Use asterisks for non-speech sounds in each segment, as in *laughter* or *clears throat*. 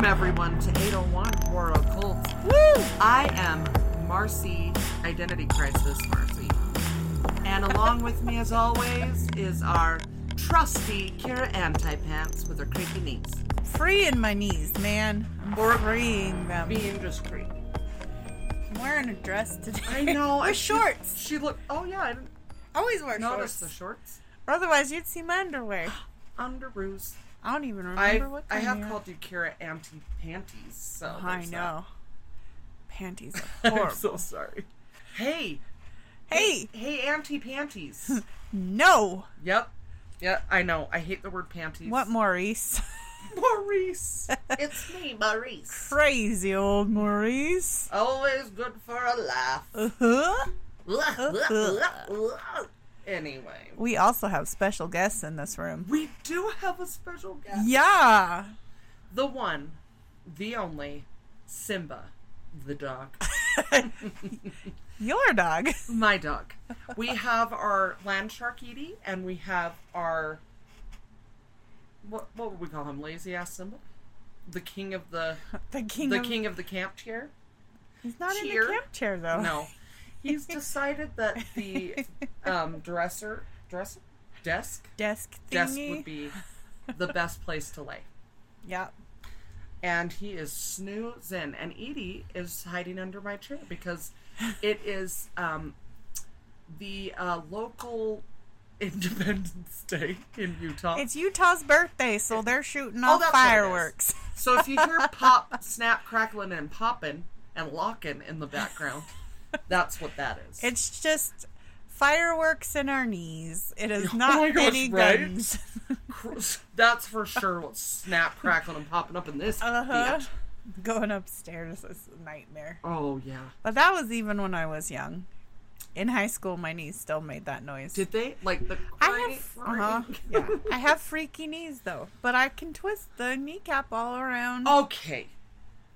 Welcome everyone to 801 Horror Cult. Woo! I am Marcy, Identity Crisis Marcy. And along with me as always is our trusty Kira Antipants with her creaky knees. Freeing my knees, man. I'm Or- freeing them. Being just creepy. I'm wearing a dress today. I know. *laughs* With I- she- shorts. She looked. Oh yeah, I didn't always wear shorts. notice shorts. the shorts. Or otherwise, you'd see my underwear. *gasps* Underoos. I don't even remember what I have called you Kara Anti Panties. So I there's that. know. Panties are *laughs* I'm so sorry. Hey, hey, hey, Auntie Panties. *laughs* no. yep. Yeah, I know. I hate the word panties. What, Maurice? *laughs* Maurice? it's me, Maurice. Crazy old Maurice. Always good for a laugh. Uh-huh. Anyway, We also have special guests in this room. we do have a special guest. Yeah. The one, the only, Simba, the dog. *laughs* Your dog. My dog. We have our land shark Edie, and we have our what what would we call him? Lazy ass Simba, the king of the *laughs* The king the of... king of the camp chair. He's not in the camp chair, though. No, *laughs* he's decided that the um, dresser dresser desk Desk thingy. desk would be the best place to lay. Yeah. and he is snoozing and edie is hiding under my chair because it is um, the uh, local *laughs* independence day in utah It's Utah's birthday, so they're shooting Oh, off that's what it is. fireworks. so if you hear *laughs* pop snap crackling and popping and locking in the background that's what that is It's just fireworks in our knees. It is *laughs* Oh not my gosh, any right? guns. *laughs* That's for sure what's snap crackling and popping up in this Uh-huh. bitch. Going upstairs is a nightmare. oh yeah But that was even when I was young. In high school, my knees still made that noise. did they like the I have, uh-huh, yeah, I have freaky knees though, but I can twist the kneecap all around. okay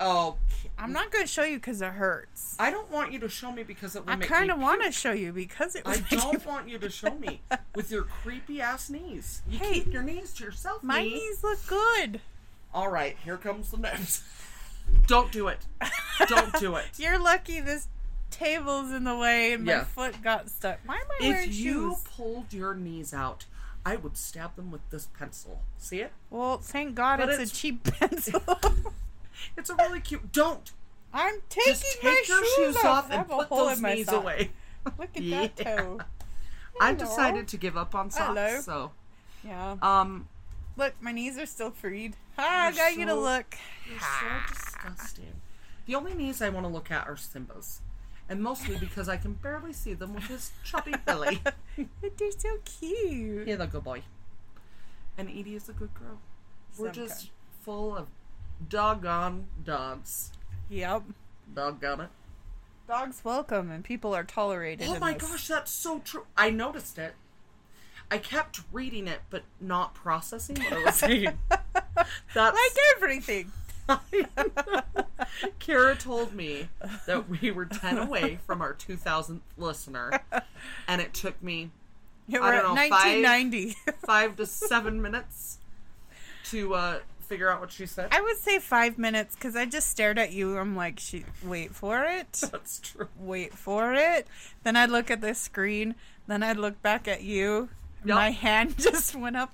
okay I'm not going to show you because it hurts. I don't want you to show me because it will I make kind me of want to show you because it I *laughs* don't want you to show me *laughs* with your creepy ass knees. You Hey, keep your knees to yourself. My knee. knees look good. All right, here comes the next. *laughs* Don't do it. Don't do it. You're lucky this table's in the way and Yeah. my foot got stuck. Why am I wearing If you pulled your knees out, I would stab them with this pencil. See it? Well, thank God it's, it's- a cheap pencil. It's a really cute. Don't I'm taking just take my your shoes, off I and put those knees sock. away. Look at *laughs* Yeah. that toe. Hello. decided to give up on socks. Hello. So, Yeah. um, Look, my knees are still freed. Ah, I You're gotta get a so- look. You're so disgusting. The only knees I want to look at are Simba's. And mostly because I can barely see them with his chubby *laughs* belly. They're so cute. He's a good boy. And Edie is a good girl. We're Some just kind. full of doggone dogs. Yep. Doggone it. Dogs welcome and people are tolerated. Oh my this. gosh, that's so true. I noticed it. I kept reading it, but not processing what I was *laughs* saying. That's Like everything. *laughs* Kara told me that we were 10 away from our 2000th listener, and it took me Yeah, I don't know, five- five to seven minutes to uh, figure out what she said. I would say five minutes because I just stared at you. I'm like, she, wait for it. *laughs* That's true. Wait for it. Then I'd look at the screen. Then I'd look back at you. Yup. My hand *laughs* just went up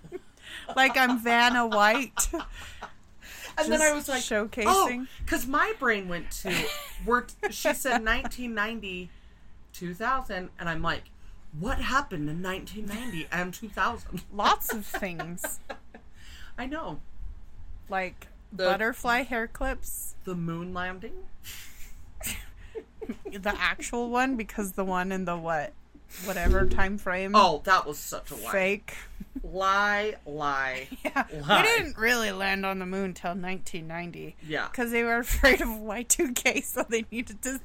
*laughs* like I'm Vanna White. And then I was like, showcasing. Oh, because my brain went to, we're, she said 1990, 2000, and I'm like, what happened in 1990 and 2000? Lots of things I know. like The- butterfly hair clips. The moon landing? *laughs* The actual one because the one in the what, whatever time frame. Oh, that was such a lie. fake. Lie, lie. *laughs* Yeah, Lie. we didn't really land on the moon till 1990. Yeah. because they were afraid of Y2K, so they needed to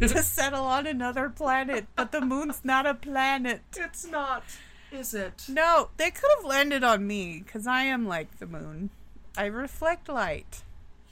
to *laughs* settle on another planet. But the moon's not a planet. It's not, is it? No, they could have landed on me because I am like the moon. I reflect light.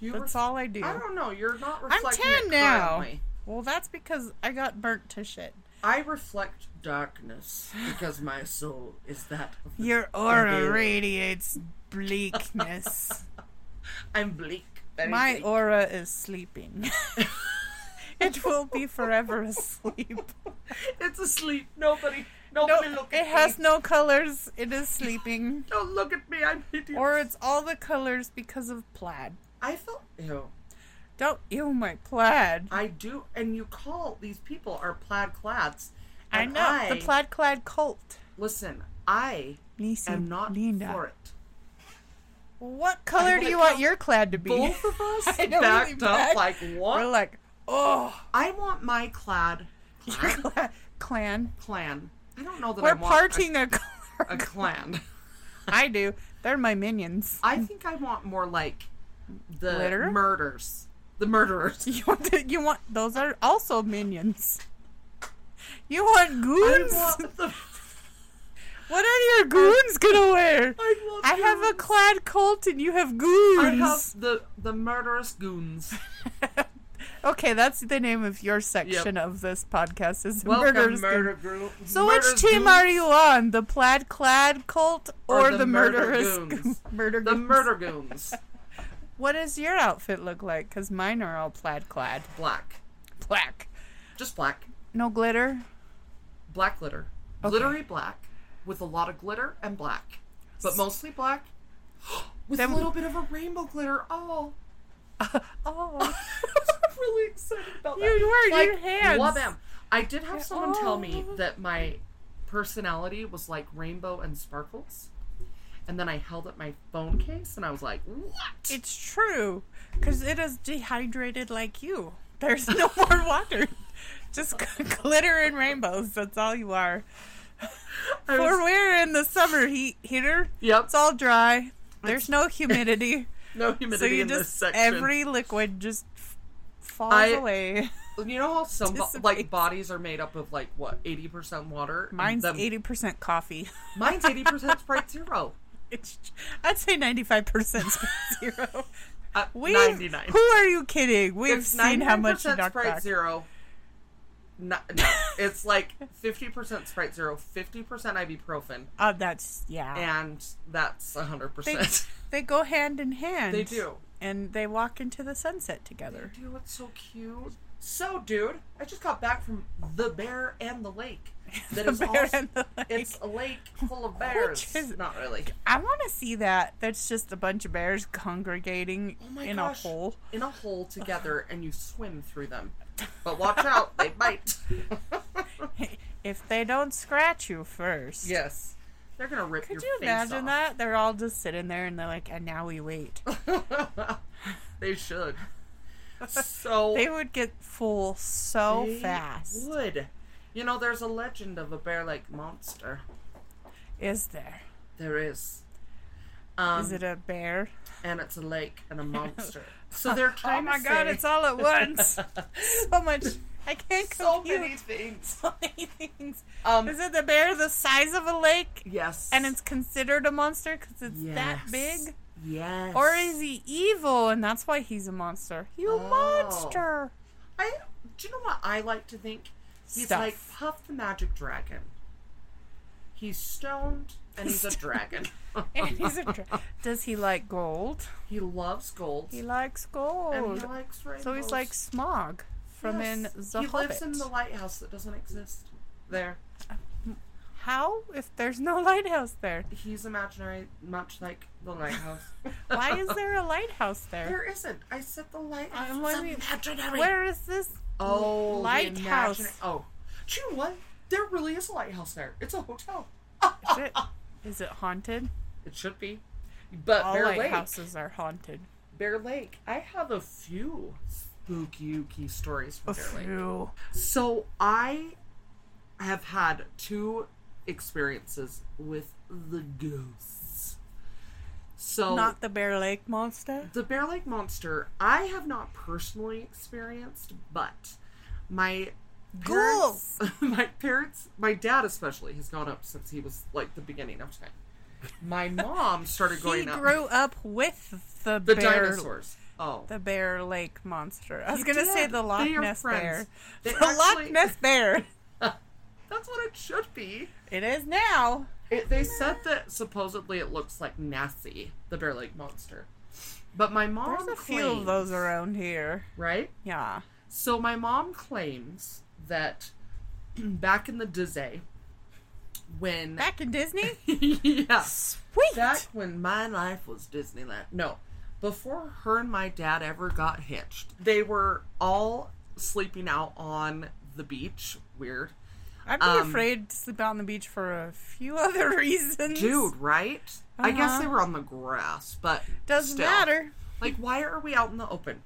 You That's ref- all I do. I don't know. You're not I'm reflecting 10 it now. Well, that's because I got burnt to shit. I reflect darkness because my soul is that of the Your aura radiates bleakness. *laughs* I'm bleak. Very My bleak. aura is sleeping. *laughs* it will be forever asleep. *laughs* it's asleep. Nobody, No, look at it has me. no colors. It is sleeping. *laughs* Don't look at me. I'm hideous. Or it's all the colors because of plaid. I felt ew. Don't ew my plaid. I do, and you call these people are plaid clads. I know the plaid clad cult. Listen, I Nisi, am not Linda. for it. What color do you want your clad to be? Both of *laughs* us I backed really up back. like what? We're like, oh, I want my clad *laughs* your clan. clan. I don't know that I We're want parting a, a, *laughs* a clan. I do. They're my minions. I think I want more like the Glitter? murders. The murderers. *laughs* You want? The, you want? Those are also minions. You want I goons? want the. *laughs* What are your goons gonna wear? I, I have a clad cult and you have goons. I have the the murderous goons. Okay, that's the name of your section of this podcast. Is Welcome, murderers. murder. So which team are you on? The plaid clad cult or, Or the, the murder murderous goons. *laughs* murder The goons? murder *laughs* goons. What does your outfit look like? Because mine are all plaid clad. Black. Black. Just black. No glitter. Black glitter. Okay. Glittery black. With a lot of glitter and black. But mostly black. *gasps* With Then- a little bit of a rainbow glitter. Oh. *laughs* Oh. I'm really excited about that. You were, like, your hands. Wabam. I did have someone tell me Oh. that my personality was like rainbow and sparkles. And then I held up my phone case and I was like, what? It's true. Because it is dehydrated like you. There's no *laughs* more water. Just *laughs* glitter and rainbows. That's all you are. For was- we're in the summer heat heater. Yep. It's all dry. There's no humidity. No so humidity you in this just section. every liquid just f- falls I- away. *laughs* You know how some bo- like bodies are made up of like what eighty percent water. Mine's eighty percent coffee. *laughs* Mine's eighty percent Sprite Zero. It's, I'd say ninety-five percent Sprite zero. *laughs* Uh, We ninety nine. Who are you kidding? We've It's seen how much you 99% Sprite back. Zero. No, no, it's like fifty percent Sprite Zero, fifty percent ibuprofen, Oh, that's yeah. and that's 100%. they go hand in hand. They do. and they walk into the sunset together. Dude, it's so cute. So, dude, I just got back from the bear and the lake. *laughs* That The is bear also- and the lake. It's a lake *laughs* full of bears. is- Not really. I want to see that. That's just a bunch of bears congregating Oh my in gosh. a hole. In a hole together, and you swim through them. But watch out, they bite. *laughs* If they don't scratch you first. yes. They're gonna rip you. Could you imagine off. that? They're all just sitting there and they're like, and now we wait. *laughs* they should. So *laughs* They would get full so they fast. Would. You know, there's a legend of a bear-like monster. Is there? There is. Um, Is it a bear? and it's a lake and a *laughs* monster. So they're trying. Oh my god, say it's all at once. *laughs* so much. I can't so compute. many things. *laughs* So many things. Um, Is it the bear the size of a lake? yes. And it's considered a monster because it's that big? Yes. Or is he evil and that's why he's a monster? You Oh. monster! I? Do you know what I like to think? He's Stuff. like Puff the Magic Dragon. He's stoned and he's a *laughs* dragon. And he's a dra- Does he like gold? he loves gold. He likes gold. and he likes rainbows. So he's like Smaug from in The He Hobbit. lives in the lighthouse that doesn't exist. There. How? If there's no lighthouse there? He's imaginary, much like the lighthouse. *laughs* Why is there a lighthouse there? There isn't. I said the lighthouse. I'm wondering, imaginary. Where is this Oh, lighthouse? imagina- Oh, do you know what? There really is a lighthouse there. It's a hotel. Is it, *laughs* is it haunted? It should be. But All Bear Lake. lighthouses are haunted. Bear Lake. I have a few spooky ooky stories from Bear Lake. Phew. So I have had two experiences with the ghosts. So Not the Bear Lake monster. the Bear Lake monster, I have not personally experienced, but my Ghouls. *laughs* my parents, my dad especially, has gone up since he was like the beginning of time. My mom started He going up. grew up with the, the bear, dinosaurs. Oh, the Bear Lake monster. I was He gonna say the Loch Ness friends. bear. They the Loch Ness bear. *laughs* that's what it should be. It is now. It, they said that supposedly it looks like Nessie, the Bear Lake monster. But my mom There's a few of those around here. right? Yeah. So my mom claims that *clears throat* back in the Disney, when *laughs* Back in Disney? yeah, Sweet. back when my life was Disneyland. No, before her and my dad ever got hitched, they were all sleeping out on the beach. Weird, I'd be um, afraid to sleep out on the beach for a few *laughs* other reasons. dude. Right? I guess Uh-huh. they were on the grass, but Doesn't still. matter. Like, why are we out in the open?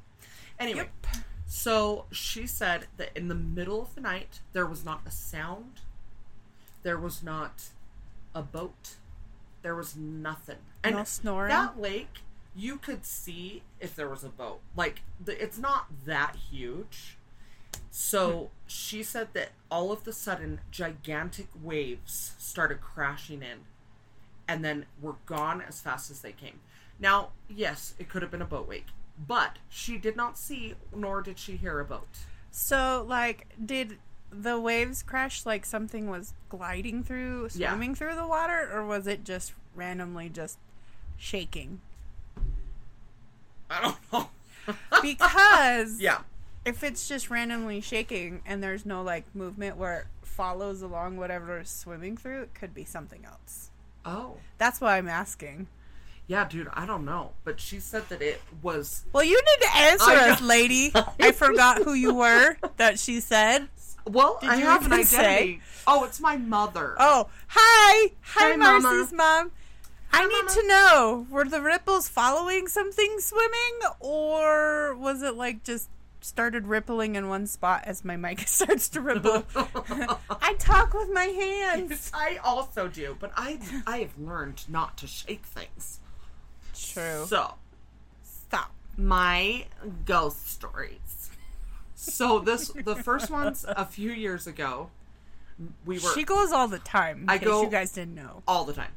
Anyway, Yep. So she said that in the middle of the night, there was not a sound, there was not a boat, there was nothing. And No snoring? that lake, you could see if there was a boat. Like, it's not that huge. So hmm. she said that all of the sudden, gigantic waves started crashing in and then were gone as fast as they came. Now, yes, it could have been a boat wake, but she did not see nor did she hear a boat. So, like, did the waves crash like something was gliding through, Yeah. swimming through the water, or was it just randomly just shaking? I don't know. *laughs* Because yeah. if it's just randomly shaking and there's no like movement where it follows along whatever is swimming through, it could be something else. Oh. That's why I'm asking. Yeah, dude, I don't know. But she said that it was Well, you need to answer I us, lady. *laughs* I forgot who you were that she said. well, Did I you have an even say? identity. Oh, it's my mother. Oh, hi. Hi, Hi. Marcy's mom. I need Mama. to know were the ripples following something swimming, or was it like just started rippling in one spot as my mic *laughs* starts to ripple? *laughs* I talk with my hands. I also do, but I I have learned not to shake things. True. So, Stop. my ghost stories. So this the first one's a few years ago. We were She goes all the time. I go- You guys didn't know. all the time.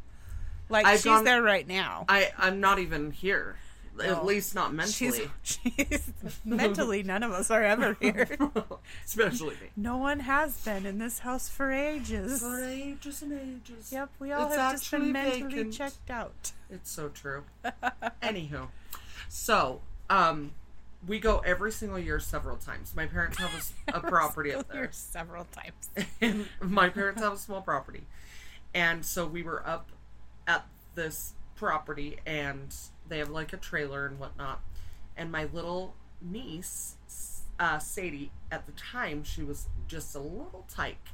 Like I've she's gone- there right now. I I'm not even here. At least not mentally. *laughs* She's, she's *laughs* mentally. None of us are ever here. *laughs* Especially me. No one has been in this house for ages. For ages and ages. Yep, we all It's have just been mentally vacant. checked out. It's so true. Anywho, so um, we go every single year several times. My parents have a property up there. several times. my parents have a small property, and so we were up at this property, and they have like a trailer and whatnot. And my little niece, uh, Sadie, at the time she was just a little tyke,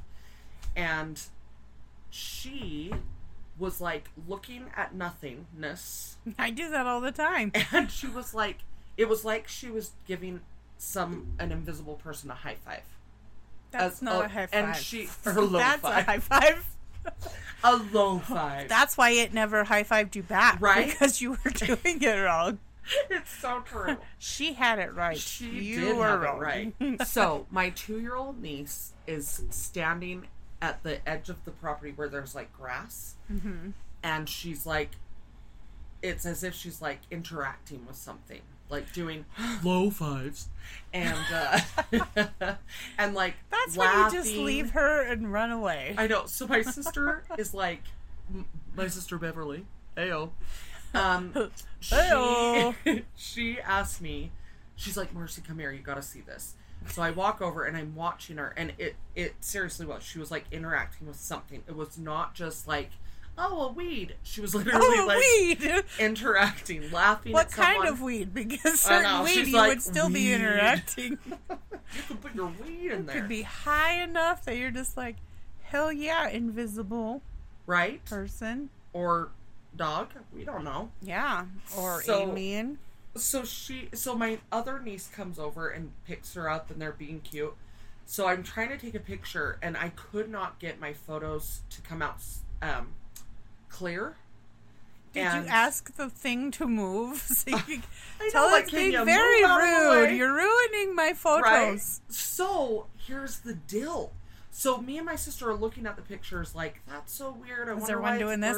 and she was like looking at nothingness *laughs* I do that all the time. *laughs* and she was like it was like she was giving some an invisible person a high five That's As- not oh, a high five. and she- *laughs* her low That's five. a high five. A low five That's why it never high fived you back. Right? Because you were doing it wrong. it's so true She had it right. she you did were wrong. right *laughs* so my two-year-old niece is standing at the edge of the property where there's like grass Mhm. and she's like it's as if she's like interacting with something like doing *gasps* low fives and uh *laughs* and like That's when you just leave her and run away. I know. So my sister is like, my sister Beverly. Ayo. Um, *laughs* she, Heyo. *laughs* she asked me, she's like, Marcy, come here. You got to see this. So I walk over and I'm watching her, and it it seriously was. She was like interacting with something. It was not just like, oh, a weed. She was literally oh, like weed! interacting, laughing. What at kind of weed? Because certain weed she's you like, would still be interacting. *laughs* You could put your weed in there, It could be high enough that you're just like, hell yeah, invisible right? person. Or dog. We don't know. Yeah. Or So- alien. so she so my other niece comes over and picks her up and they're being cute so i'm trying to take a picture and i could not get my photos to come out um clear Did And- you ask the thing to move? *laughs* So you *laughs* tell know, it's being very move out of the rude. You're ruining my right photos. so here's the deal so me and my sister are looking at the pictures like that's so weird i Is there one doing this?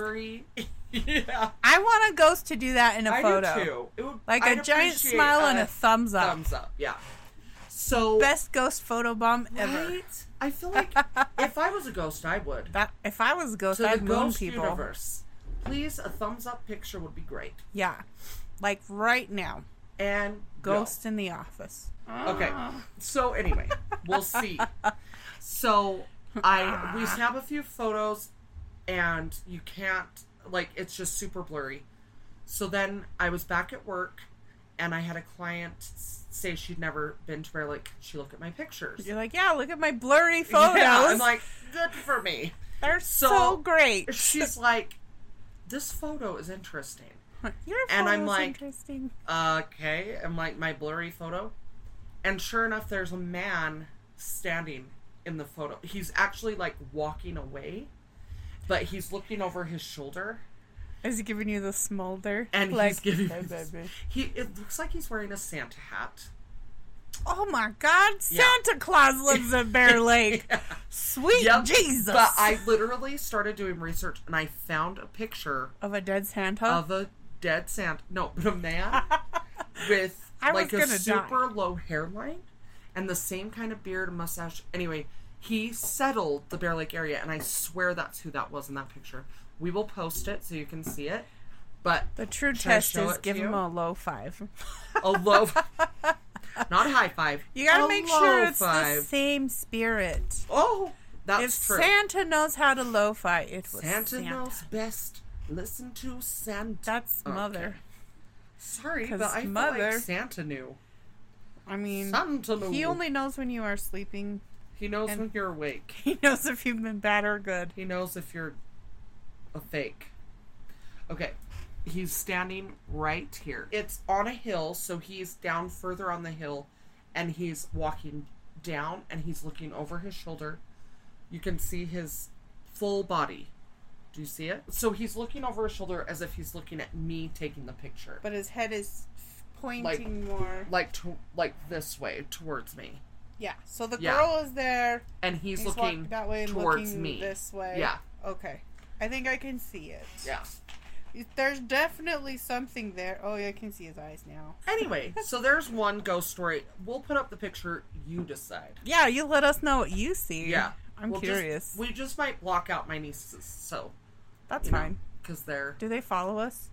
*laughs* yeah I want a ghost to do that in a i photo. do too it would, Like I'd a giant smile and a thumbs up. thumbs up yeah so Best ghost photo bomb ever. I feel like *laughs* if i was a ghost i would That if I was a ghost, to the I'd moon ghost people. universe. Please, a thumbs up picture would be great. Yeah. Like right now. and go. Ghost in the office. Okay. So anyway, we'll see. So I we *laughs* snap a few photos and you can't like it's just super blurry. So then I was back at work and I had a client say she'd never been to Bear Lake. She looked at my pictures. You're like, yeah, look at my blurry photos. *laughs* Yeah, I'm like, good for me. They're so, so- great. She's *laughs* like, this photo is interesting. Your and I'm like- interesting. Okay, I'm like my blurry photo. And sure enough, there's a man standing in the photo. He's actually like walking away, but he's looking over his shoulder. Is he giving you the smolder? And like, he's giving "Hey, me baby." He it looks like he's wearing a Santa hat. Oh my God! Yeah. Santa Claus lives at Bear *laughs* Lake. Yeah. Sweet Yep. Jesus! But I literally started doing research and I found a picture of a dead Santa. of a dead Santa. No, but a man *laughs* with I like a gonna die. super low hairline and the same kind of beard and mustache. Anyway, he settled the Bear Lake area, and I swear that's who that was in that picture. We will post it so you can see it. But the true test is give him a low five. a low, *laughs* not a high five. You gotta a make sure it's the same spirit. Oh, that's if true. Santa knows how to lo-fi, it was Santa, Santa. knows best. Listen to Santa. That's Okay. mother. Sorry, but I feel mother- like Santa knew. I mean, Santa knew. he only knows when you are sleeping. he knows when you're awake. *laughs* He knows if you've been bad or good. He knows if you're a fake. Okay. He's standing right here. It's on a hill, so he's down further on the hill and he's walking down and he's looking over his shoulder. You can see his full body. Do you see it? So he's looking over his shoulder as if he's looking at me taking the picture. But his head is pointing more. like to like this way towards me. Yeah. So the Yeah. girl is there. And he's, He's looking that way and towards looking me. this way. Yeah. Okay. I think I can see it. Yeah. There's definitely something there. Oh, yeah, I can see his eyes now. Anyway, *laughs* so there's one ghost story. We'll put up the picture. You decide. Yeah, you let us know what you see. Yeah, I'm We'll just- curious. we just might block out my nieces, so That's fine. because they're Do they follow us?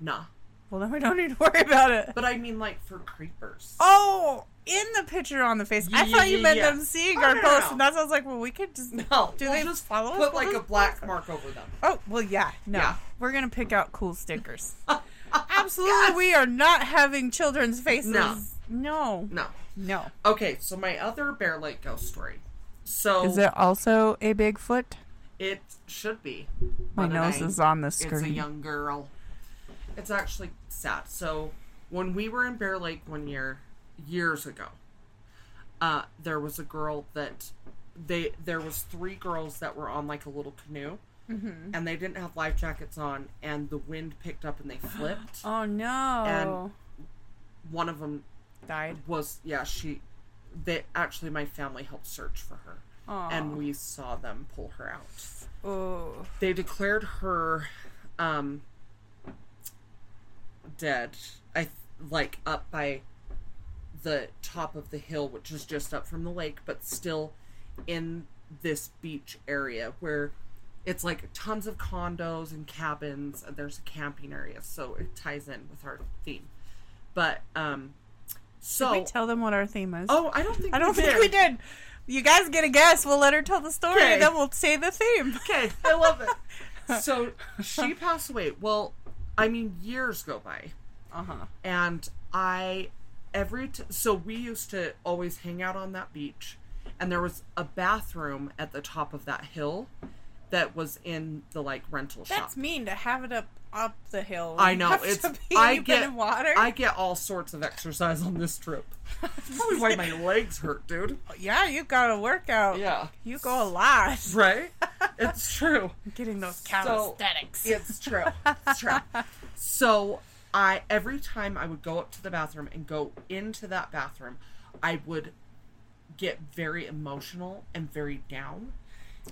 nah. Well, then we don't need to worry about it. But I mean, like for creepers. Oh, in the picture on the face. I thought you yeah, meant yeah. them seeing Oh, our no, post, no. and that's why I was like, well, we could just. No, Do we'll they just follow us? Put We'll like a black mark over them. Oh well, yeah, no, Yeah. we're gonna pick out cool stickers. *laughs* Absolutely, we are not having children's faces. No. no, No. no. Okay, so my other Bear Lake ghost story. So Is it also a Bigfoot? it should be. My nose ain't. is on the screen. It's a young girl. It's actually sad. So when we were in Bear Lake one year, years ago, uh, there was a girl that they there was three girls that were on like a little canoe, Mm-hmm. and they didn't have life jackets on, and the wind picked up and they flipped. *gasps* Oh no! And one of them Died. was yeah she. They actually my family helped search for her, Oh. and we saw them pull her out oh. they declared her um dead i like up by the top of the hill which is just up from the lake but still in this beach area where it's like tons of condos and cabins and there's a camping area so it ties in with our theme but um so Did we tell them what our theme is? oh i don't think I don't we think did. we did. You guys get a guess. We'll let her tell the story, Okay. and then we'll say the theme. *laughs* Okay, I love it. *laughs* so she passed away. Well, I mean, years go by, Uh huh. and I every t- so we used to always hang out on that beach, and there was a bathroom at the top of that hill that was in the like rental shop. That's mean to have it up up the hill. I know it's I get water. I get all sorts of exercise on this trip. *laughs* Probably why my legs hurt, dude. yeah, you got to workout. Yeah, You go a lot. right. *laughs* It's true. Getting those So, calisthenics. It's true. *laughs* It's true. so I every time I would go up to the bathroom and go into that bathroom, I would get very emotional and very down.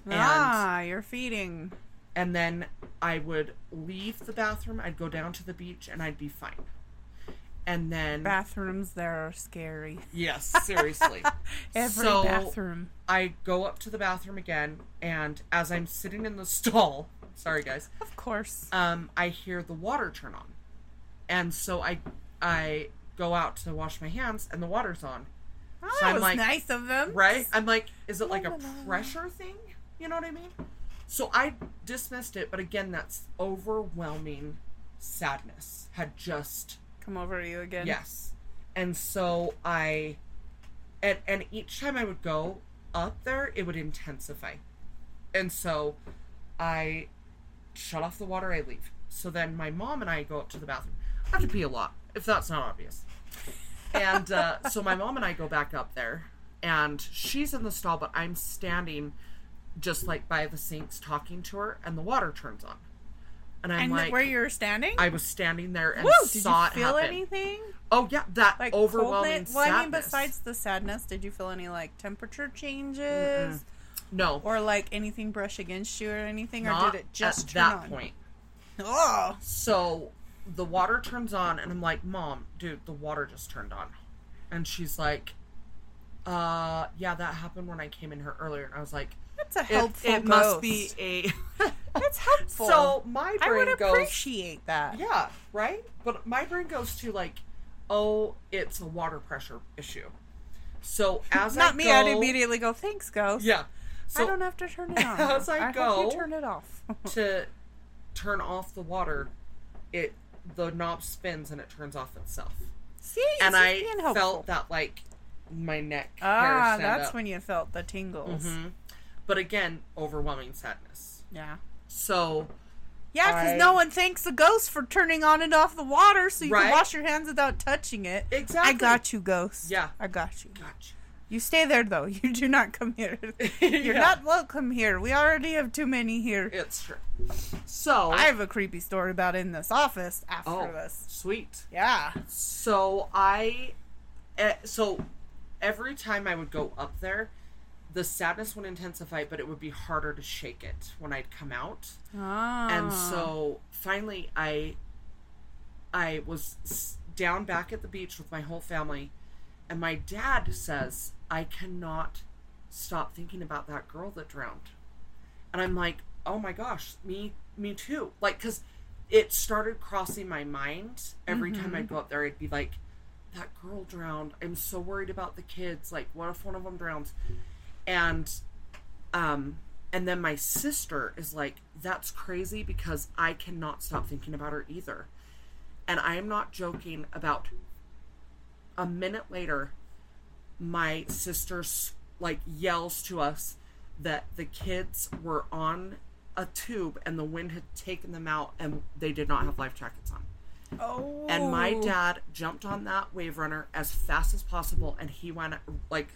And ah, you're feeding. and then I would leave the bathroom, I'd go down to the beach and I'd be fine. And then Bathrooms there are scary. Yes, *laughs* seriously. Every So- bathroom. I go up to the bathroom again and as I'm sitting in the stall, *laughs* sorry guys, Of course. um, I hear the water turn on. And so I I go out to wash my hands and the water's on. Oh, So that was like- nice of them. Right? I'm like, is it like a pressure thing? You know what I mean? So I dismissed it, but again, that's overwhelming sadness had just Come over you again. yes. And so I and and each time I would go up there, it would intensify. And so I shut off the water, I leave. So then my mom and I go up to the bathroom. I have to pee a lot, if that's not obvious. And uh, so my mom and I go back up there, and she's in the stall, but I'm standing just like by the sinks talking to her, and the water turns on. And I'm And like, where you were standing? I was standing there and Woo! Did saw you it feel happen. anything? Oh yeah, that Like overwhelming coldness? Well, I mean, besides the sadness, did you feel any like temperature changes no, or like anything brush against you or anything, or did it just at that on? point. Oh, So the water turns on, and I'm like, "Mom, dude, the water just turned on," and she's like, "Uh, yeah, that happened when I came in here earlier." And I was like, that's a "It, helpful. it must ghost. be a." *laughs* *laughs* That's helpful. so my I brain would goes, appreciate that. "Yeah, right," but my brain goes to like, "Oh, it's a water pressure issue." So as Not I me. go, I'd immediately go. Thanks, ghost. yeah. So I don't have to turn it *laughs* on. as I hope go- you turn it off. to turn off the water, it the knob spins and it turns off itself. See, and I felt that like my neck Ah, that's up. when you felt the tingles. Mhm. But again, overwhelming sadness. Yeah. So Yeah, because no one thanks the ghost for turning on and off the water so you Right. can wash your hands without touching it. exactly, I got you, ghost. Yeah. I got you. Gotcha. You stay there, though. *laughs* You do not come here. *laughs* You're Yeah. not welcome here. We already have too many here. It's true. So I have a creepy story about in this office after oh this. sweet. Yeah. So I, eh, so every time I would go up there, the sadness would intensify, but it would be harder to shake it when I'd come out. Ah. and so finally i i was down back at the beach with my whole family and my dad says i cannot stop thinking about that girl that drowned. And i'm like oh my gosh me me too. Like because it started crossing my mind every time i'd go up there i'd be like that girl drowned. I'm so worried about the kids. Like what if one of them drowns? And um and then my sister is like that's crazy because i cannot stop thinking about her either. And i am not joking about a minute later my sister like yells to us that the kids were on a tube and the wind had taken them out and they did not have life jackets on. Oh. and my dad jumped on that wave runner as fast as possible and he went like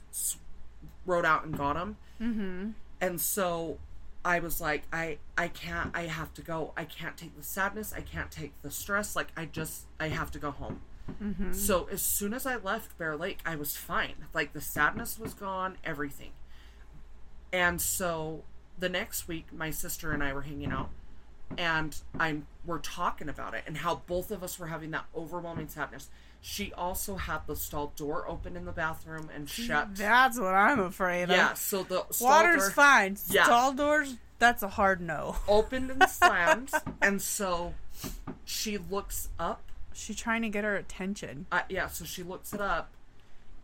rode out and got him Mm-hmm. and so i was like i i can't i have to go. I can't take the sadness. I can't take the stress. Like i just i have to go home Mm-hmm. so as soon as i left bear lake i was fine like the sadness was gone everything and so the next week my sister and i were hanging out and i'm we're talking about it and how both of us were having that overwhelming sadness she also had the stall door open in the bathroom and shut That's what I'm afraid of. yeah so the stall Water's door fine. Yeah. Stall doors, that's a hard no. opened and slammed *laughs* and so she looks up She's trying to get her attention. uh, yeah so she looks it up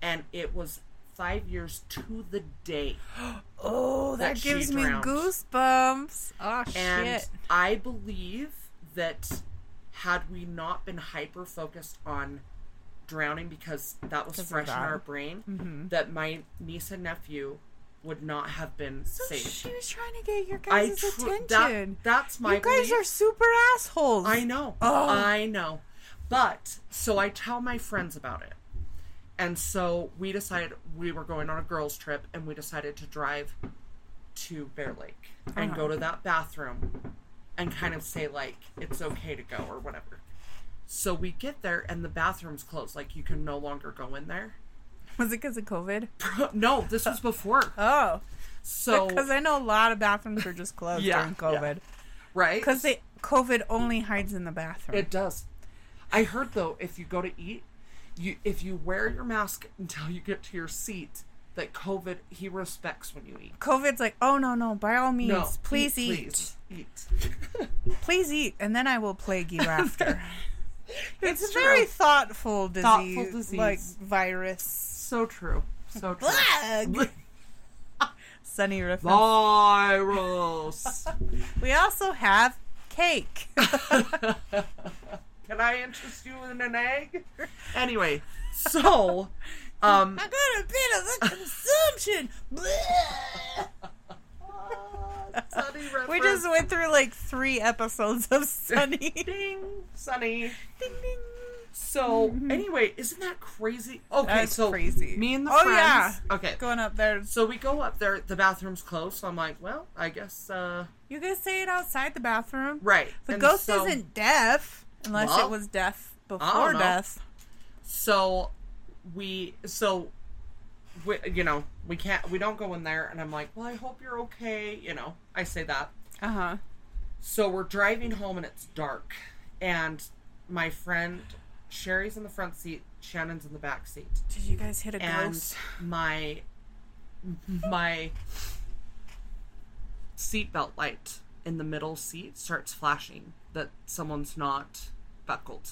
and it was five years to the day *gasps* Oh, that, That gives me goosebumps. Oh and i believe that had we not been hyper focused on drowning because that was fresh in our brain Mhm. that my niece and nephew would not have been So saved she was trying to get your guys' tr- attention. that, that's my you guys belief. are super assholes. I know. Oh. I know. But so I tell my friends about it. And so we decided we were going on a girls trip and we decided to drive to Bear Lake and Uh-huh. go to that bathroom and kind of say like it's okay to go or whatever. So we get there and the bathroom's closed like you can no longer go in there. Was it because of COVID? *laughs* no, this was before. *laughs* Oh, So *laughs* because I know a lot of bathrooms are just closed Yeah, during COVID. right? Because they COVID only hides in the bathroom. It does. I heard though, if you go to eat, you if you wear your mask until you get to your seat, that COVID he respects when you eat. COVID's like, oh no no, by all means, No, please eat, eat, Please eat. *laughs* please eat, and then I will plague you *laughs* after. It's, a very thoughtful disease, Thoughtful disease. like virus. So true. So *laughs* true. Sunny Riffin. Virus. We also have cake. Can I interest you in an egg? *laughs* Anyway, so *laughs* um I got a bit of a consumption. *laughs* Sunny we just went through like three episodes of Sunny. ding Sunny. ding ding. So anyway, isn't that crazy? Okay, That's so crazy. me and the Oh, friends. yeah. Okay. Going up there. So we go up there, the bathroom's closed, so I'm like, well, I guess uh You guys say it outside the bathroom. right. The And ghost so- isn't deaf unless Well, it was death before death. So we so we, you know, we can't we don't go in there and I'm like, "Well, I hope you're okay," you know. I say that. Uh huh. So we're driving home and it's dark. And my friend Sherry's in the front seat, Shannon's in the back seat. Did you guys hit a And ghost? my my seatbelt light in the middle seat starts flashing that someone's not buckled.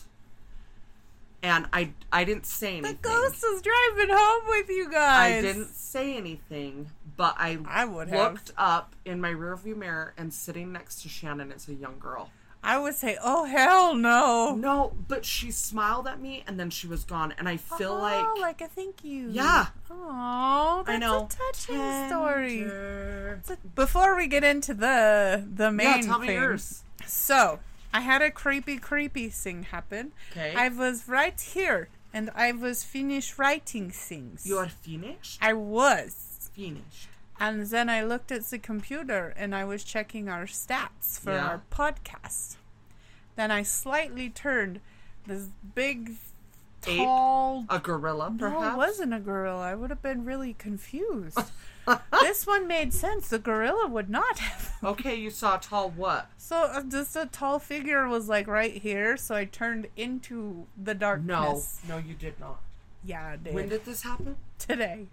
And I I didn't say anything. The ghost is driving home with you guys. I didn't say anything, but I I would have. looked up in my rearview mirror and sitting next to Shannon is a young girl. I would say, oh hell no. No, but she smiled at me and then she was gone, and I feel oh, like like a thank you. Yeah. Oh, that's I know. a touching story. Tender. So, Before we get into the the main Yeah, tell me yours. So I had a creepy, creepy thing happen. Okay, I was right here, and I was finished writing things. you are finished. I was. Finished. And then I looked at the computer and I was checking our stats for Yeah. our podcast. Then I slightly turned this big, Ape? tall. A gorilla, No, it wasn't a gorilla. I would have been really confused. *laughs* this one made sense. The gorilla would not have. *laughs* okay, you saw a tall what? So uh, just a tall figure was like right here. So I turned into the darkness. no, no, you did not. Yeah, I did. When did this happen? Today.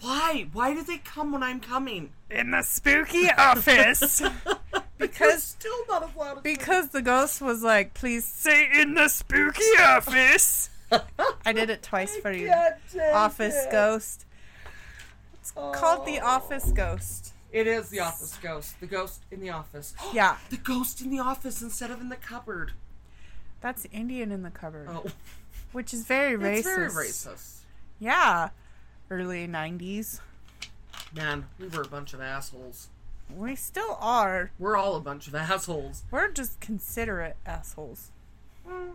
Why? Why do they come when I'm coming? In the spooky office. *laughs* because still not as loud Because the ghost was like, please say in the spooky office. *laughs* I did it twice for you. Office ghost. Called the oh. office ghost. It is the office ghost. The ghost in the office. *gasps* Yeah, The ghost in the office instead of in the cupboard. that's Indian in the cupboard, Oh, *laughs* which is very racist. it's very racist. Yeah, early 90s. Man, we were a bunch of assholes. We still are. We're all a bunch of assholes. We're just considerate assholes. Mm.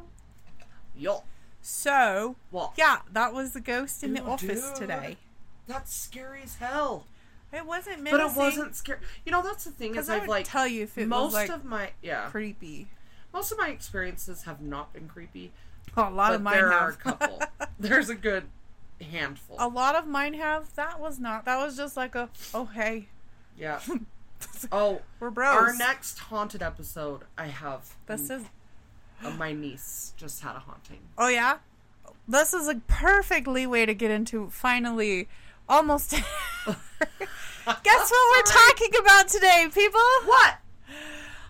Yo. So, Well, yeah, that was the ghost in the office today. That's scary as hell. It wasn't But it wasn't scary. You know, that's the thing is I I've would like tell you if it most was like of my yeah creepy. most of my experiences have not been creepy. Oh, a lot of mine there have. are a couple. *laughs* There's a good handful. A lot of mine have. That was not. That was just like a. Oh hey, Yeah. *laughs* Oh, we're bros. our next haunted episode, I have This is. my niece just had a haunting. Oh yeah. This is a perfect leeway to get into. Finally, almost. *laughs* *laughs* Guess what we're talking about today, people? What?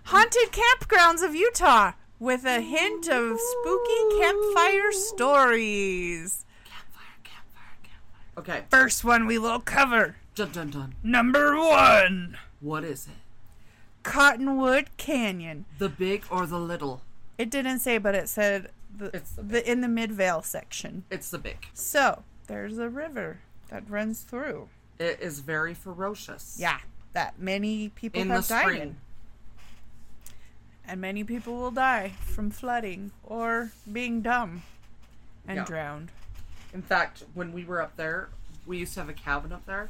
Haunted campgrounds of Utah with a hint of spooky campfire stories. Campfire, campfire, campfire. Okay. First one we will cover. Dun dun dun. Number one What is it? Cottonwood Canyon. The big or the little? It didn't say, but it said the, It's the the in the Midvale section. It's the big. So there's a river that runs through. It is very ferocious. Yeah, that many people In the have died spring. in, and many people will die from flooding or being dumb and Yeah. drowned. In fact, when we were up there, we used to have a cabin up there,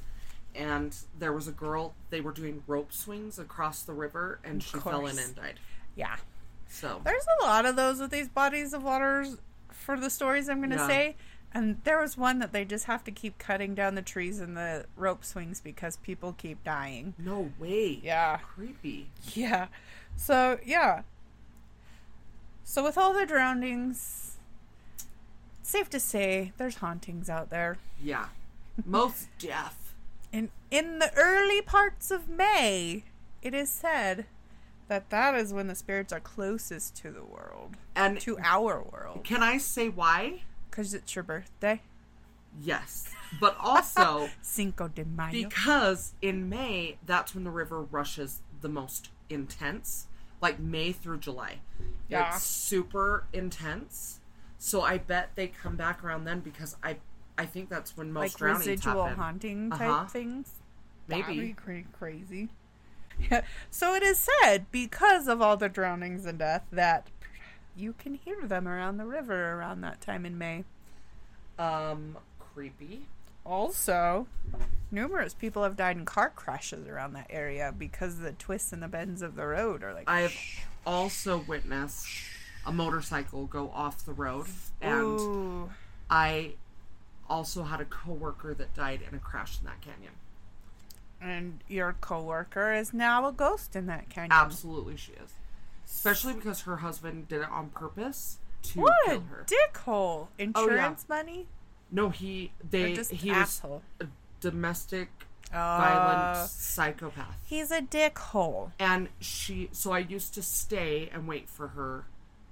and there was a girl. They were doing rope swings across the river, and Of she fell in and died. Yeah, So there's a lot of those with these bodies of waters for the stories I'm going to Yeah. say. And there was one that they just have to keep cutting down the trees and the rope swings because people keep dying. no way. Yeah. Creepy. Yeah. So, yeah. So, with all the drownings, safe to say there's hauntings out there. Yeah. Most *laughs* death. In, in the early parts of May, it is said that that is when the spirits are closest to the world, And to our world, can I say why? Because it's your birthday. Yes. But also *laughs* Cinco de Mayo. because in May, that's when the river rushes the most intense, like May through July. Yeah. It's super intense. So I bet they come back around then because I I think that's when most like drownings residual happen. haunting type Uh-huh. things. That'd be Maybe. cra- crazy. *laughs* Yeah. So it is said because of all the drownings and death that you can hear them around the river around that time in May. Um creepy. Also, numerous people have died in car crashes around that area because the twists and the bends of the road are like. I have also witnessed a motorcycle go off the road and Ooh. I also had a coworker that died in a crash in that canyon. And your coworker is now a ghost in that canyon. Absolutely she is. Especially because her husband did it on purpose to What kill her. dickhole! Insurance money? No, he they just he was asshole? a domestic Uh, violent psychopath. He's a dickhole. And she so I used to stay and wait for her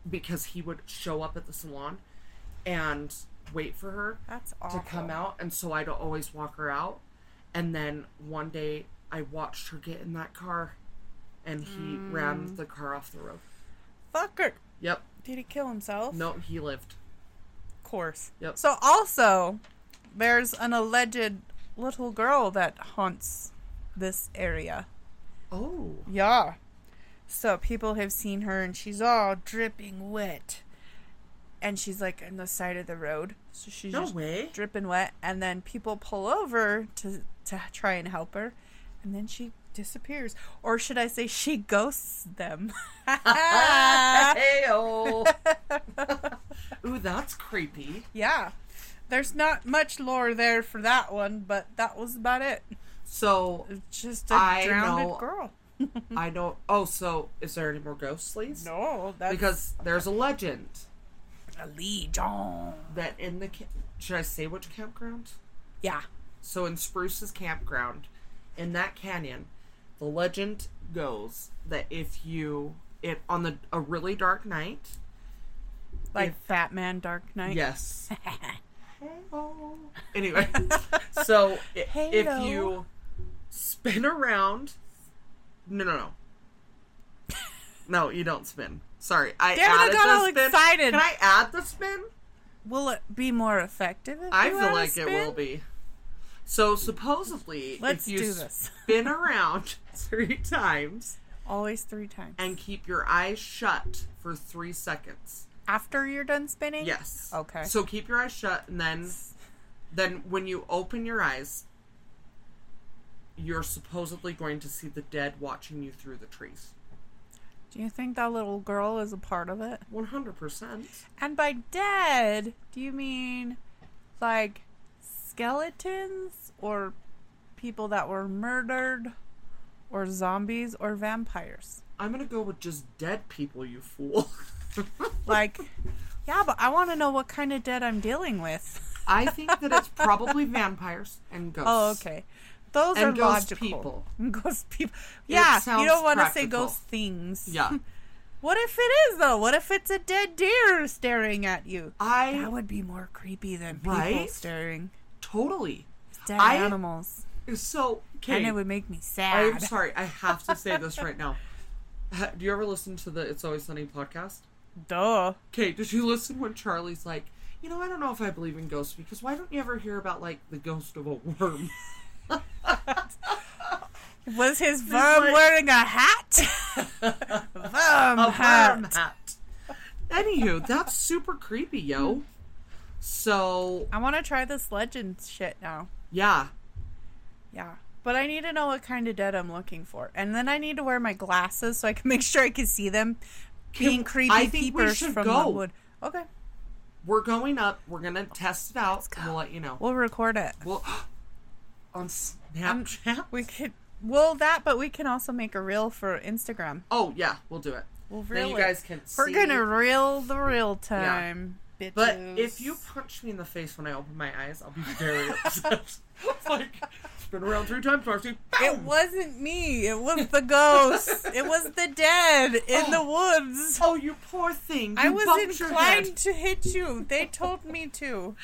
because he would show up at the salon and wait for her That's awful. to come out and so I'd always walk her out. And then one day I watched her get in that car and he Mm. ran the car off the road. Fucker. Yep. Did he kill himself? No, he lived. Of course. Yep. So also, there's an alleged little girl that haunts this area. Oh. Yeah. So people have seen her and she's all dripping wet. And she's like on the side of the road. So she's No just way. dripping wet and then people pull over to to try and help her and then she disappears. Or should I say she ghosts them? Heyo. *laughs* Ooh, that's creepy. yeah. There's not much lore there for that one, but that was about it. So It's just a I drowned know- girl. *laughs* I don't. Oh, so is there any more ghostlies? No, Because there's a legend a legion. that in the should I say which campground? Yeah. So in Spruce's campground, in that canyon, the legend goes that if you it on the a really dark night, Like If- Fat Man Dark night yes. *laughs* anyway, *laughs* so if you spin around, no, no, no, *laughs* no, you don't spin. Sorry, I Damn it, I added got the all spin. excited. Can I add the spin? Will it be more effective I feel like it will be. So supposedly, Let's if you spin around *laughs* three times Always three times. and keep your eyes shut for three seconds. After you're done spinning? Yes. Okay. So keep your eyes shut, and then, then when you open your eyes, you're supposedly going to see the dead watching you through the trees. Do you think that little girl is a part of it? One hundred percent. And by dead, do you mean like skeletons or people that were murdered or zombies or vampires? I'm gonna go with just dead people, you fool. *laughs* Like, yeah, but I want to know what kind of dead I'm dealing with. I think that it's *laughs* probably vampires and ghosts. Oh, okay. Those And are ghost logical. people. *laughs* Ghost people. Yeah, you don't want to say ghost things. Yeah. What if it is though? What if it's a dead deer staring at you? I That would be more creepy than people Right? staring. totally. Dead I- animals. So, okay. And it would make me sad. I'm sorry. I have to say this *laughs* right now. Do you ever listen to the It's Always Sunny podcast? Duh. Okay, did you listen when Charlie's like, you know, I don't know if I believe in ghosts because why don't you ever hear about like the ghost of a worm? *laughs* Was his worm like- wearing a hat? *laughs* worm a hat. worm hat. Anywho, that's super creepy, yo. Hmm. So I want to try this legend shit now. yeah, Yeah. But I need to know what kind of dead I'm looking for. And then I need to wear my glasses so I can *laughs* make sure I can see them being Can- creepy I think we peepers should from go. the wood. Okay. we're going up. We're gonna test it out. We'll let you know. We'll record it. We'll *gasps* on Snapchat. *laughs* We could well that, but we can also make a reel for Instagram. oh yeah, we'll do it. We'll Then reel you it. guys can. We're see. gonna reel the real time. Bitches. But if you punch me in the face when I open my eyes, I'll be very *laughs* upset. like, Spin around three times, Marcy. It wasn't me. It was the ghost. it was the dead in the oh. woods. Oh, you poor thing. I was inclined to hit you. They told me to.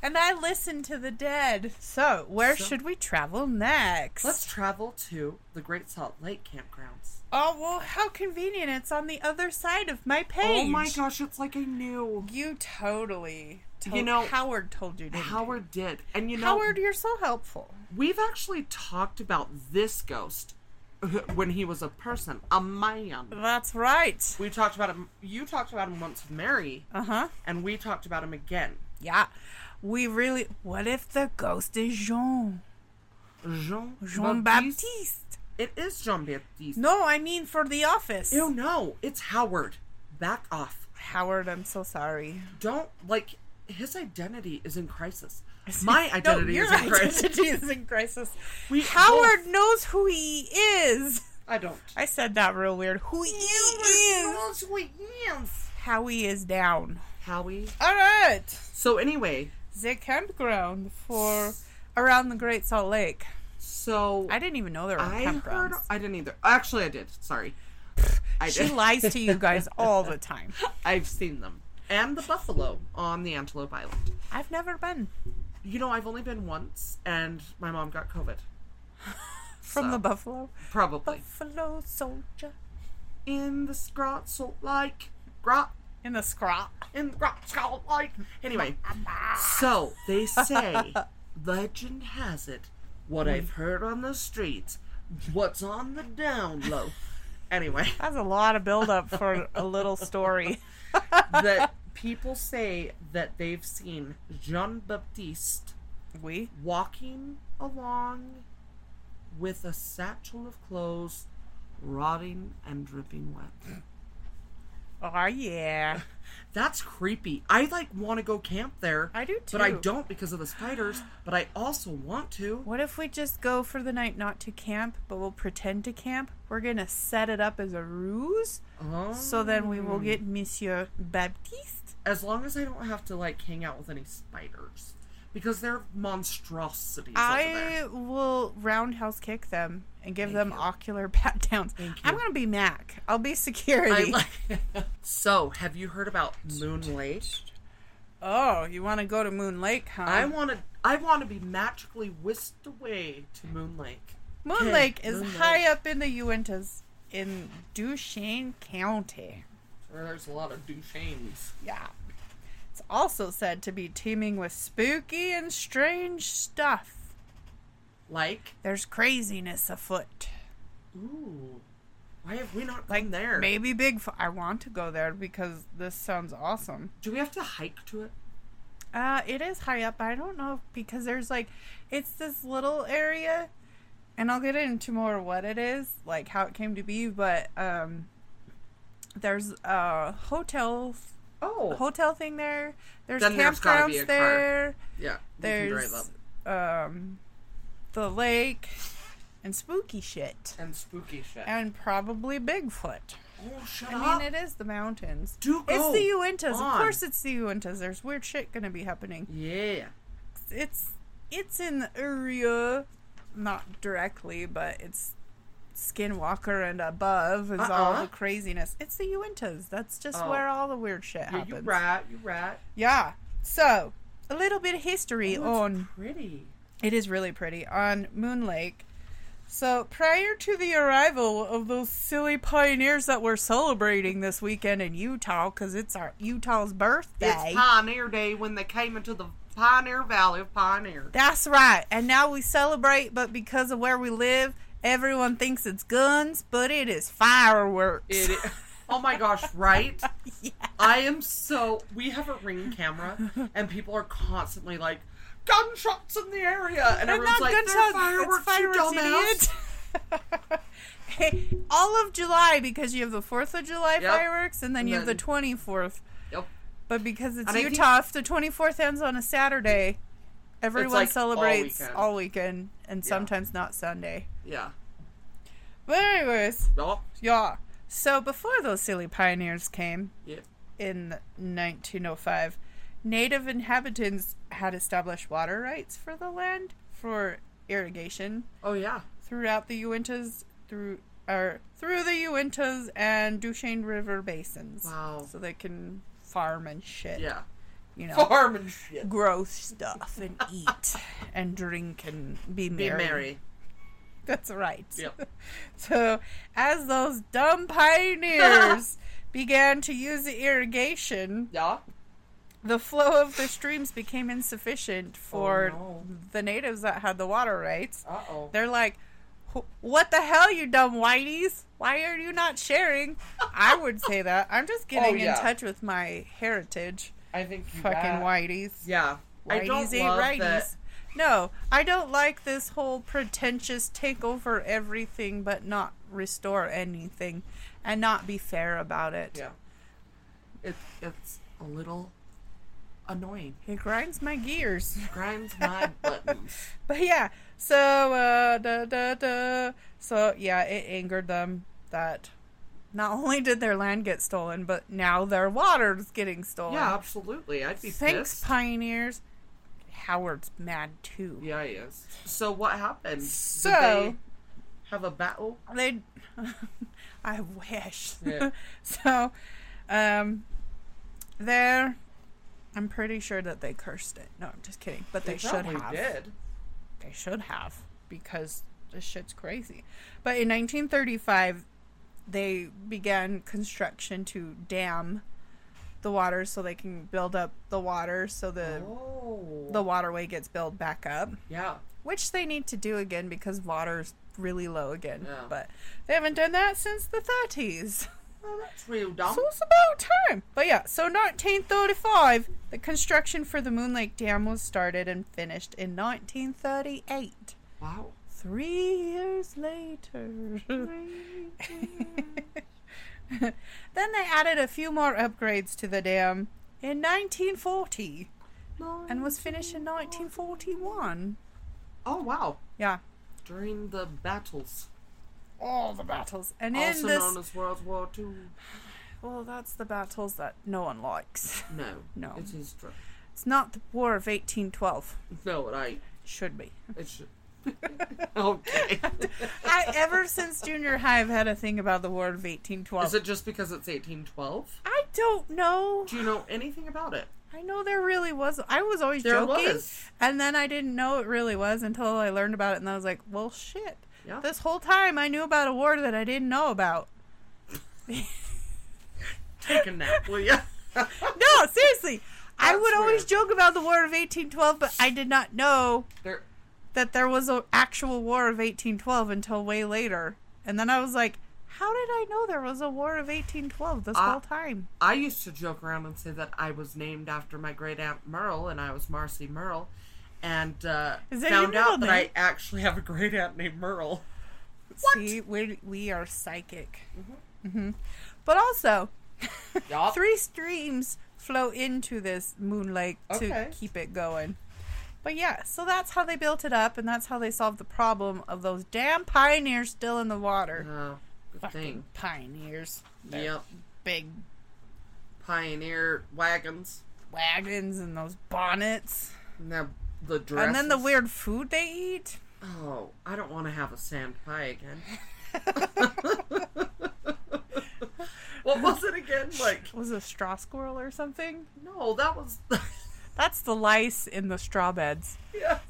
And I listened to the dead. So, where So- should we travel next? Let's travel to the Great Salt Lake campgrounds. Oh, well, how convenient. It's on the other side of my page. Oh my gosh, it's like I knew. You totally. You know- Howard told you, didn't he? Howard did. And you know, Howard, you're so helpful. we've actually talked about this ghost *laughs* when he was a person, a man. That's right. We talked about him. You talked about him once with Mary, Uh huh. and we talked about him again. Yeah. We really. What if the ghost is Jean? Jean, Jean Baptiste? It is Jean Baptiste. No, I mean for the office. Ew, no, it's Howard. Back off. Howard, I'm so sorry. Don't like his identity is in crisis. *laughs* My identity no, is in *laughs* crisis. identity is in crisis. We Howard both- knows who he is. I don't. I said that real weird. Who he is. knows who he is. How he is down. Howie. All right. So anyway, The campground for around the Great Salt Lake. so I didn't even know there were I campgrounds. heard. I didn't either. Actually, I did. Sorry. *laughs* I She did. lies to you guys all the time. I've seen them and the buffalo on the Antelope Island. I've never been You know, I've only been once, and my mom got COVID. *laughs* from So, the buffalo. Probably Buffalo soldier in the Scrot Salt Lake. Grot in the scrot. in the Grot Salt Lake. Anyway, *laughs* so they say, legend has it, what I've heard on the streets, what's on the down low. Anyway, That's a lot of buildup for a little story. *laughs* that people say that they've seen Jean Baptiste We? walking along with a satchel of clothes rotting and dripping wet. Oh yeah. *laughs* That's creepy. I like want to go camp there. I do too. But I don't because of the spiders, but I also want to. What if we just go for the night not to camp, but we'll pretend to camp? We're gonna set it up as a ruse, Oh. so then we will oh. get Monsieur Baptiste. as long as I don't have to like hang out with any spiders. Because they're monstrosities I will roundhouse kick them and give Thank them you. ocular *laughs* pat downs. I'm gonna be Mac. I'll be security. like *laughs* So, have you heard about Moon Lake? oh, you want to go to Moon Lake, huh? I want to I want to be magically whisked away to Moon Lake. Moon Lake is Moon high Lake. up in the Uintas in Duchesne County. Where there's a lot of Duchesnes. Yeah. It's also said to be teeming with spooky and strange stuff. Like, There's craziness afoot. ooh, why have we not Like gone there? maybe Bigfoot. I want to go there because this sounds awesome. Do we have to hike to it? Uh, it is high up. I don't know because there's like, it's this little area, and I'll get into more what it is, like how it came to be. But um, there's a hotel Oh, hotel thing there. There's Then there's gotta campgrounds car. there. yeah. There's um, the lake and spooky shit, and spooky shit. and probably Bigfoot. oh, shut I up! mean, it is the mountains. Do It's the Uintas. Of course, it's the Uintas. There's weird shit gonna be happening. yeah. It's it's in the area, not directly, but it's Skinwalker and above is all Uh-uh. the craziness. It's the Uintas. That's just Oh. where all the weird shit Yeah, happens. you rat, you rat. Yeah. So, a little bit of history Oh, on it's pretty. it is really pretty on Moon Lake. So, prior to the arrival of those silly pioneers that we're celebrating this weekend in Utah, because it's our Utah's birthday. It's Pioneer Day when they came into the Pioneer Valley of Pioneers. That's right. And now we celebrate, but because of where we live, everyone thinks it's guns, but it is fireworks. It, i- *laughs* oh my gosh, right? Yeah. I am so. We have a ring camera, and people are constantly like, gunshots in the area, and They're everyone's not like, gunshots, they're it's fireworks, you dumbass. idiot. *laughs* hey, all of July because you have the Fourth of July Yep. fireworks, and then And you have the twenty fourth. Yep. But because it's And think- Utah, if the twenty fourth ends on a Saturday, everyone like all celebrates weekend. all weekend, and Yeah. sometimes not Sunday. Yeah. But anyways, Oh, yeah. So before those silly pioneers came, yeah. in 1905, native inhabitants had established water rights for the land for irrigation Oh yeah. throughout the Uintas through or through the Uintas and Duchesne River basins. Wow. So they can farm and shit. Yeah. You know. Farm and shit. grow stuff and eat and drink and be Be merry. merry. *laughs* That's right. Yep. *laughs* So, as those dumb pioneers *laughs* began to use the irrigation, Yeah. the flow of the streams became insufficient for Oh, no. the natives that had the water rights. Uh oh. They're like, "What the hell, you dumb whiteys? Why are you not sharing?" I would say that. I'm just getting Oh, yeah. in touch with my heritage. I think you Fucking bet. whiteys. Yeah. I Whiteys don't ain't love righties. that. No, I don't like this whole pretentious take over everything but not restore anything and not be fair about it. Yeah. It, it's a little annoying. It grinds my gears. Grinds *laughs* my buttons. But yeah, so uh da da da so yeah, it angered them that not only did their land get stolen, but now their water's getting stolen. Yeah, absolutely. I'd be Thanks, pissed. pioneers. Howard's mad too. Yeah, he is. So what happened? So- Did they have a battle? They, *laughs* I wish. Yeah. *laughs* so, um, there, I'm pretty sure that they cursed it. No, I'm just kidding. But they, should have. did. They should have because this shit's crazy. But in 1935, they began construction to dam the water so they can build up the water so the oh. the waterway gets built back up yeah. which they need to do again because water's really low again. Yeah. But they haven't done that since the 30s. Well, that's real dumb. So it's about time. But yeah, so 1935, the construction for the Moon Lake Dam was started and finished in 1938. wow. Three years later. *laughs* *laughs* then they added a few more upgrades to the dam in 1940 and was finished in 1941. Oh wow. Yeah. During the battles, All the battles. And also in this known as World War Two. Well, that's the battles that no one likes. No. *laughs* No. It is true. It's not the War of 1812. No, it ain't. Should be. It should. *laughs* okay. I ever since junior high I've had a thing about the War of 1812. Is it just because it's 1812? I don't know. Do you know anything about it? I know there really was. I was always There joking, was. and then I didn't know it really was until I learned about it, and I was like, "Well, shit." Yeah. This whole time I knew about a war that I didn't know about. Take a nap, will ya? *laughs* No, seriously. I That's would always weird. joke about the War of 1812, but I did not know There. That there was an actual War of 1812 until way later. And then I was like, how did I know there was a War of 1812 this whole time? I used to joke around and say that I was named after my great aunt Merle, and I was Marcy Merle, and uh, Is that your found out that? I actually have a great aunt named Merle. See, we we are psychic. hmm But also, Yup. *laughs* three streams flow into this moon lake to Okay. keep it going. But yeah, so that's how they built it up, and that's how they solved the problem of those damn pioneers still in the water. Oh, Fucking thing. pioneers. They're Yep. Big Pioneer wagons. wagons and those bonnets. And the, the dresses. And then the weird food they eat. Oh, I don't want to have a sand pie again. *laughs* what was it again? Like, Was it a straw squirrel or something? no, that was. *laughs* That's the lice in the straw beds. yes.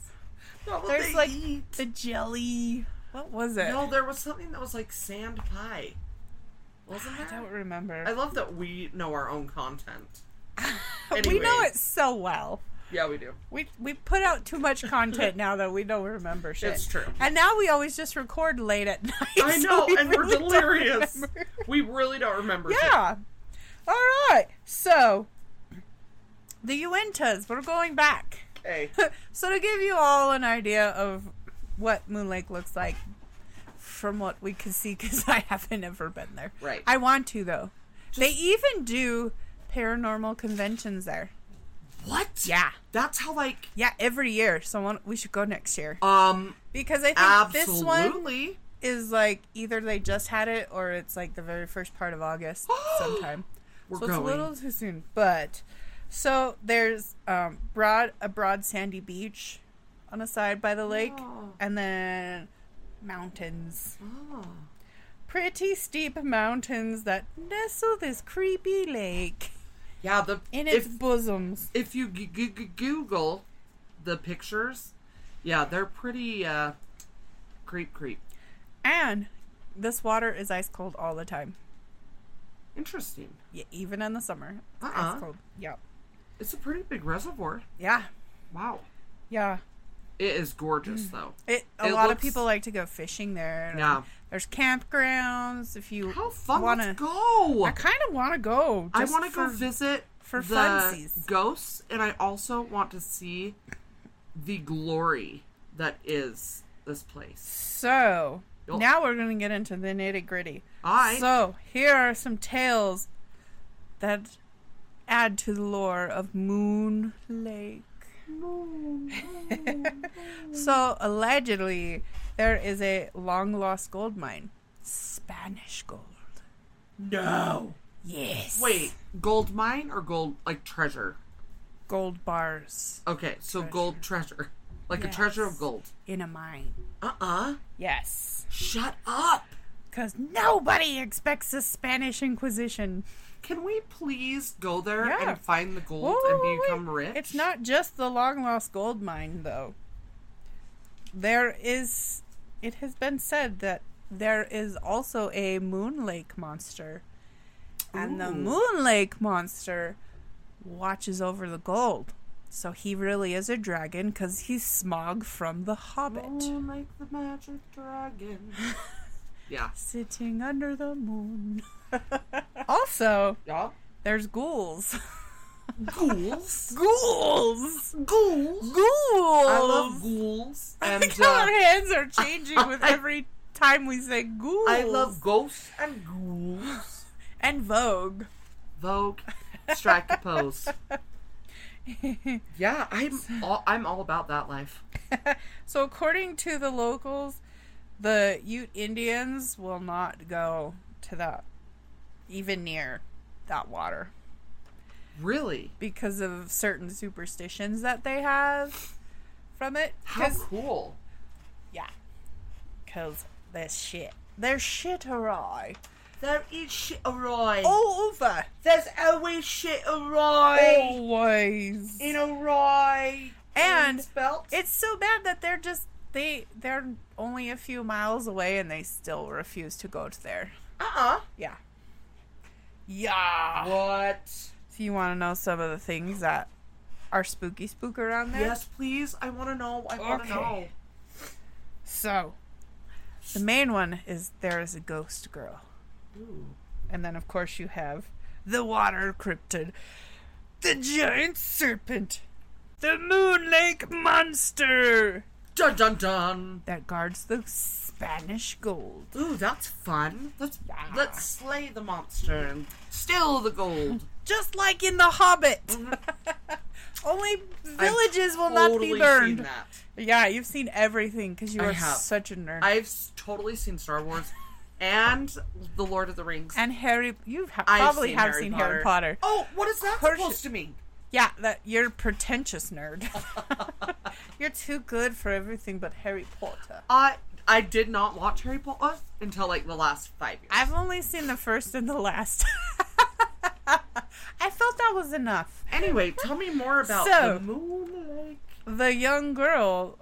There's they like eat. the jelly. What was it? No, there was something that was like sand pie. Wasn't I don't remember. I love that we know our own content. *laughs* we know it so well. Yeah, we do. We we put out too much content now that we don't remember shit. It's true. And now we always just record late at *laughs* night. I so know, we and really we're delirious. We really don't remember. shit. Yeah. All right. So the Uintas. We're going back. Okay. *laughs* so to give you all an idea of what Moon Lake looks like from what we can see, because I haven't ever been there. Right. I want to though. they even do paranormal conventions there. What? Yeah. That's how like Yeah, every year. So one, we should go next year um because I think this one is like either they just had it or it's like the very first part of August *gasps* sometime. We're so going. it's a little too soon. But so there's um broad a broad sandy beach on a side by the lake, Oh. and then mountains. Oh. Pretty steep mountains that nestle this creepy lake Yeah, the in its if bosoms. if you g- g- g- Google the pictures, yeah, they're pretty uh, creep creep. And this water is ice cold all the time. Interesting. Yeah, even in the summer. It's Uh-uh. ice cold. Yeah. It's a pretty big reservoir. Yeah. Wow. Yeah. It is gorgeous mm. though. It a It lot looks- of people like to go fishing there. Yeah. There's campgrounds if you How fun! wanna go. I kind of want to go. I want to go visit for the funsies. ghosts, and I also want to see the glory that is this place. So Yup. now we're gonna get into the nitty gritty. I So here are some tales that add to the lore of Moon Lake. Moon. *laughs* So allegedly, there is a long lost gold mine, Spanish gold. no. Yes. Wait, gold mine or gold like treasure? gold bars Okay, so Treasure. gold treasure, like a treasure of gold. in a mine. Uh uh Yes. Shut up. Because nobody expects the Spanish Inquisition. Can we please go there Yeah. and find the gold Whoa, and whoa, wait. become rich? It's not just the long lost gold mine, though. There is. It has been said that there is also a Moon Lake monster. And the Moon Lake monster watches over the gold. So he really is a dragon because he's Smaug from The Hobbit. Oh, like the magic dragon. *laughs* yeah. Sitting under the moon. *laughs* also, Yeah. there's ghouls. Ghouls. *laughs* ghouls! Ghouls. Ghouls! I love ghouls. I And think our uh, hands are changing *laughs* with every time we say ghouls. I love ghosts and ghouls. and Vogue. Vogue, strike a pose. Yeah, I'm all, I'm all about that life. so, according to the locals, the Ute Indians will not go to that, even near that water, Really? because of certain superstitions that they have from it. How cool. yeah, because there's shit. There's shit awry There is shit awry. all over. There's always shit awry. Always. In awry. And. It's so bad that they're just they they're only a few miles away and they still refuse to go to there. uh-uh. Yeah. Yeah. What? So you want to know some of the things that are spooky spook around there? Yes, please. I want to know. I want to Okay. know. So the main one is there is a ghost girl. Ooh. And then of course you have the water cryptid, the giant serpent, the moon lake monster Dun dun dun. that guards the Spanish gold. Ooh, that's fun. Let's Yeah. let's slay the monster and steal the gold. *laughs* Just like in The Hobbit. Mm-hmm. *laughs* Only villages will not be burned. Seen that. Yeah, you've seen everything because you I are have. such a nerd. I've totally seen Star Wars and The Lord of the Rings. and Harry, you ha- I've probably seen have Harry seen Potter. Harry Potter. oh, what is that supposed to mean? Yeah, that you're a pretentious nerd. *laughs* you're too good for everything but Harry Potter. I I did not watch Harry Potter until like the last five years. I've only seen the first and the last. *laughs* I felt that was enough. Anyway, tell me more about So- the Moon Lake. The young girl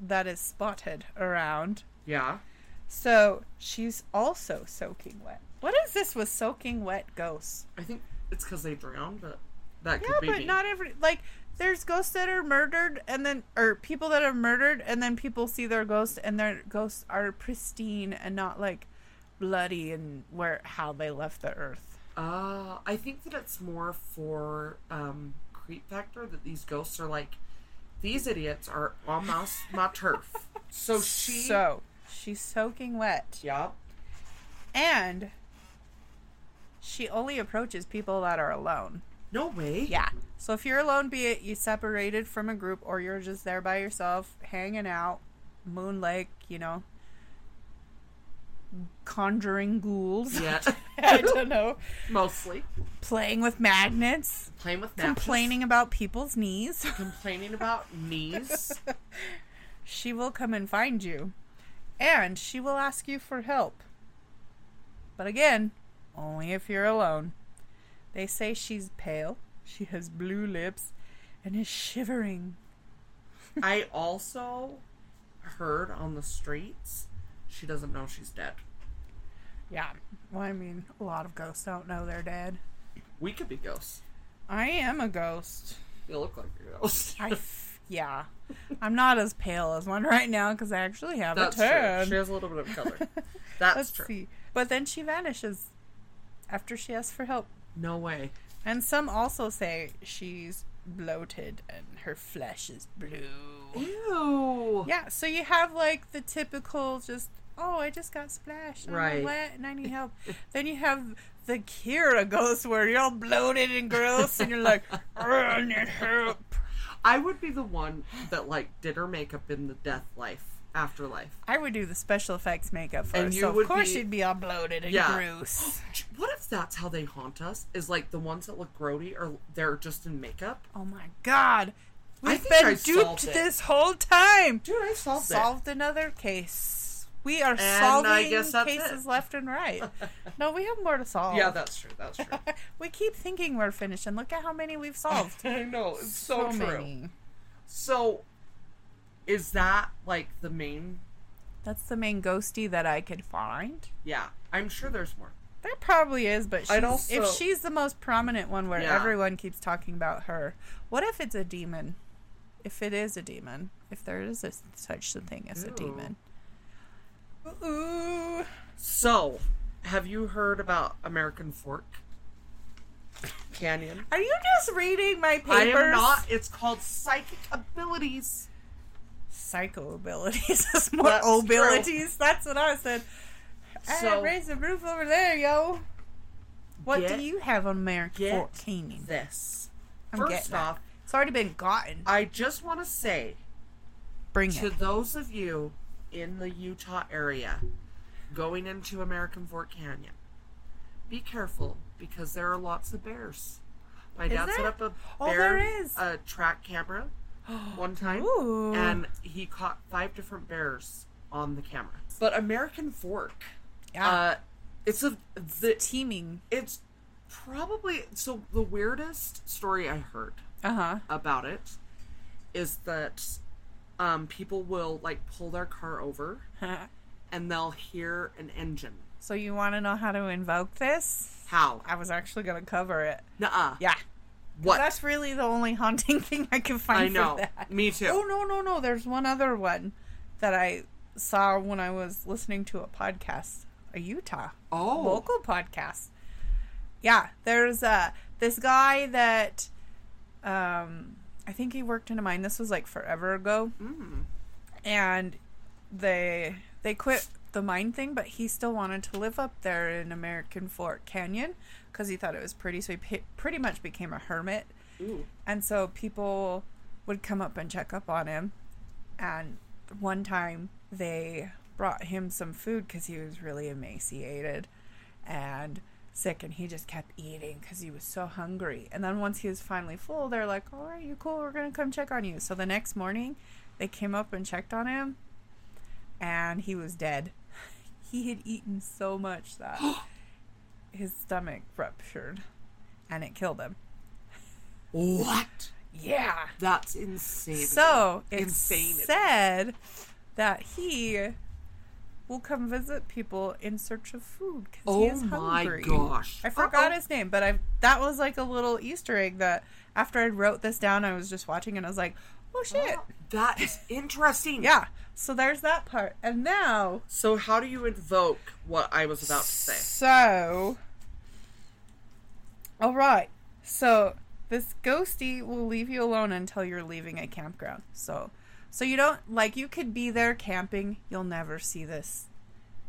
that is spotted around. Yeah. So she's also soaking wet. What is this with soaking wet ghosts? I think it's because they drowned, but that could Yeah, be but me. not every like. There's ghosts that are murdered, and then or people that are murdered, and then people see their ghosts, and their ghosts are pristine and not like bloody and where how they left the earth. Uh, I think that it's more for um, creep factor that these ghosts are like, these idiots are on my, my turf. So *laughs* she. So she's soaking wet, Yeah. and she only approaches people that are alone. No way. Yeah. So if you're alone, be it you separated from a group or you're just there by yourself, hanging out, Moon Lake, you know, conjuring ghouls. Yeah. *laughs* I don't know. Mostly. Playing with magnets, Playing with matches. complaining about people's knees. *laughs* Complaining about knees. she will come and find you, and she will ask you for help. But again, only if you're alone. They say she's pale, she has blue lips, and is shivering. *laughs* I also heard on the streets she doesn't know she's dead. Yeah. Well, I mean, a lot of ghosts don't know they're dead. We could be ghosts. I am a ghost. You look like a ghost. *laughs* I, f- yeah. I'm not as pale as one right now because I actually have That's a tan. true. She has a little bit of color. *laughs* That's Let's true. see. But then she vanishes after she asks for help. No way. And some also say she's bloated and her flesh is blue. Ew. Yeah, so you have like the typical just, oh, I just got splashed. and I'm wet and I need help. *laughs* then you have the Kira ghost where you're all bloated and gross and you're like, "Oh, I need help. I would be the one that like did her makeup in the death life, afterlife. I would do the special effects makeup for And you so of course be- she'd be all bloated and Yeah. gross. *gasps* What if that's how they haunt us? Is like the ones that look grody or they're just in makeup? Oh my god. We've think I been duped this whole time. Dude, I solved, solved another case. We are I solving cases it. left and right. *laughs* no, we have more to solve. Yeah, that's true. That's true. *laughs* we keep thinking we're finished, and look at how many we've solved. *laughs* I know it's so, true. many. So, is that like the main? That's the main ghosty that I could find. Yeah, I'm sure there's more. There probably is, but she's, also- if she's the most prominent one where Yeah. everyone keeps talking about her, what if it's a demon? If it is a demon, if there is a, such a thing as a demon. Ooh. So, have you heard about American Fork Canyon? Are you just reading my papers? I am not. It's called Psychic Abilities. Psycho abilities. It's *laughs* more That's true. abilities. That's what I said. I So- raised the roof over there, yo. What do you have on Fork Canyon? This. I'm First getting off, it. It's already been gotten. I just want to say Bring to it. those of you in the Utah area going into American Fork Canyon, be careful because there are lots of bears. My Is dad set up a Oh, bear there is. a track camera *gasps* one time, Ooh. and he caught five different bears on the camera. But American Fork, Yeah. uh, it's a the Teeming. it's probably so the weirdest story I heard Uh huh. about it is that um, people will like pull their car over *laughs* and they'll hear an engine. so you want to know how to invoke this? How? I was actually going to cover it. Nuh-uh. Yeah. What? That's really the only haunting *laughs* thing I can find I know. Me too. Oh no no no! There's one other one that I saw when I was listening to a podcast, a Utah Oh. local podcast. Yeah, there's uh this guy that um I think he worked in a mine. This was like forever ago, Mm. and they they quit the mine thing, but he still wanted to live up there in American Fork Canyon because he thought it was pretty. So he pe- pretty much became a hermit Ooh. and so people would come up and check up on him. And one time they brought him some food because he was really emaciated and sick, and he just kept eating because he was so hungry. And then once he was finally full, they're like, "All right, you cool? We're gonna come check on you." So the next morning, they came up and checked on him, and he was dead. *laughs* He had eaten so much that *gasps* *gasps* *gasps* his stomach ruptured, and it killed him. What? Yeah. That's insane. So it's insane. said that he will come visit people in search of food because oh he is hungry. Oh my gosh. I forgot Uh-oh. his name, but I that was like a little Easter egg that after I wrote this down, I was just watching and I was like, oh shit, That is interesting. yeah. So there's that part, and now So how do you invoke what I was about to say? So, all right. So this ghosty will leave you alone until you're leaving a campground. So, so you don't like you could be there camping. You'll never see this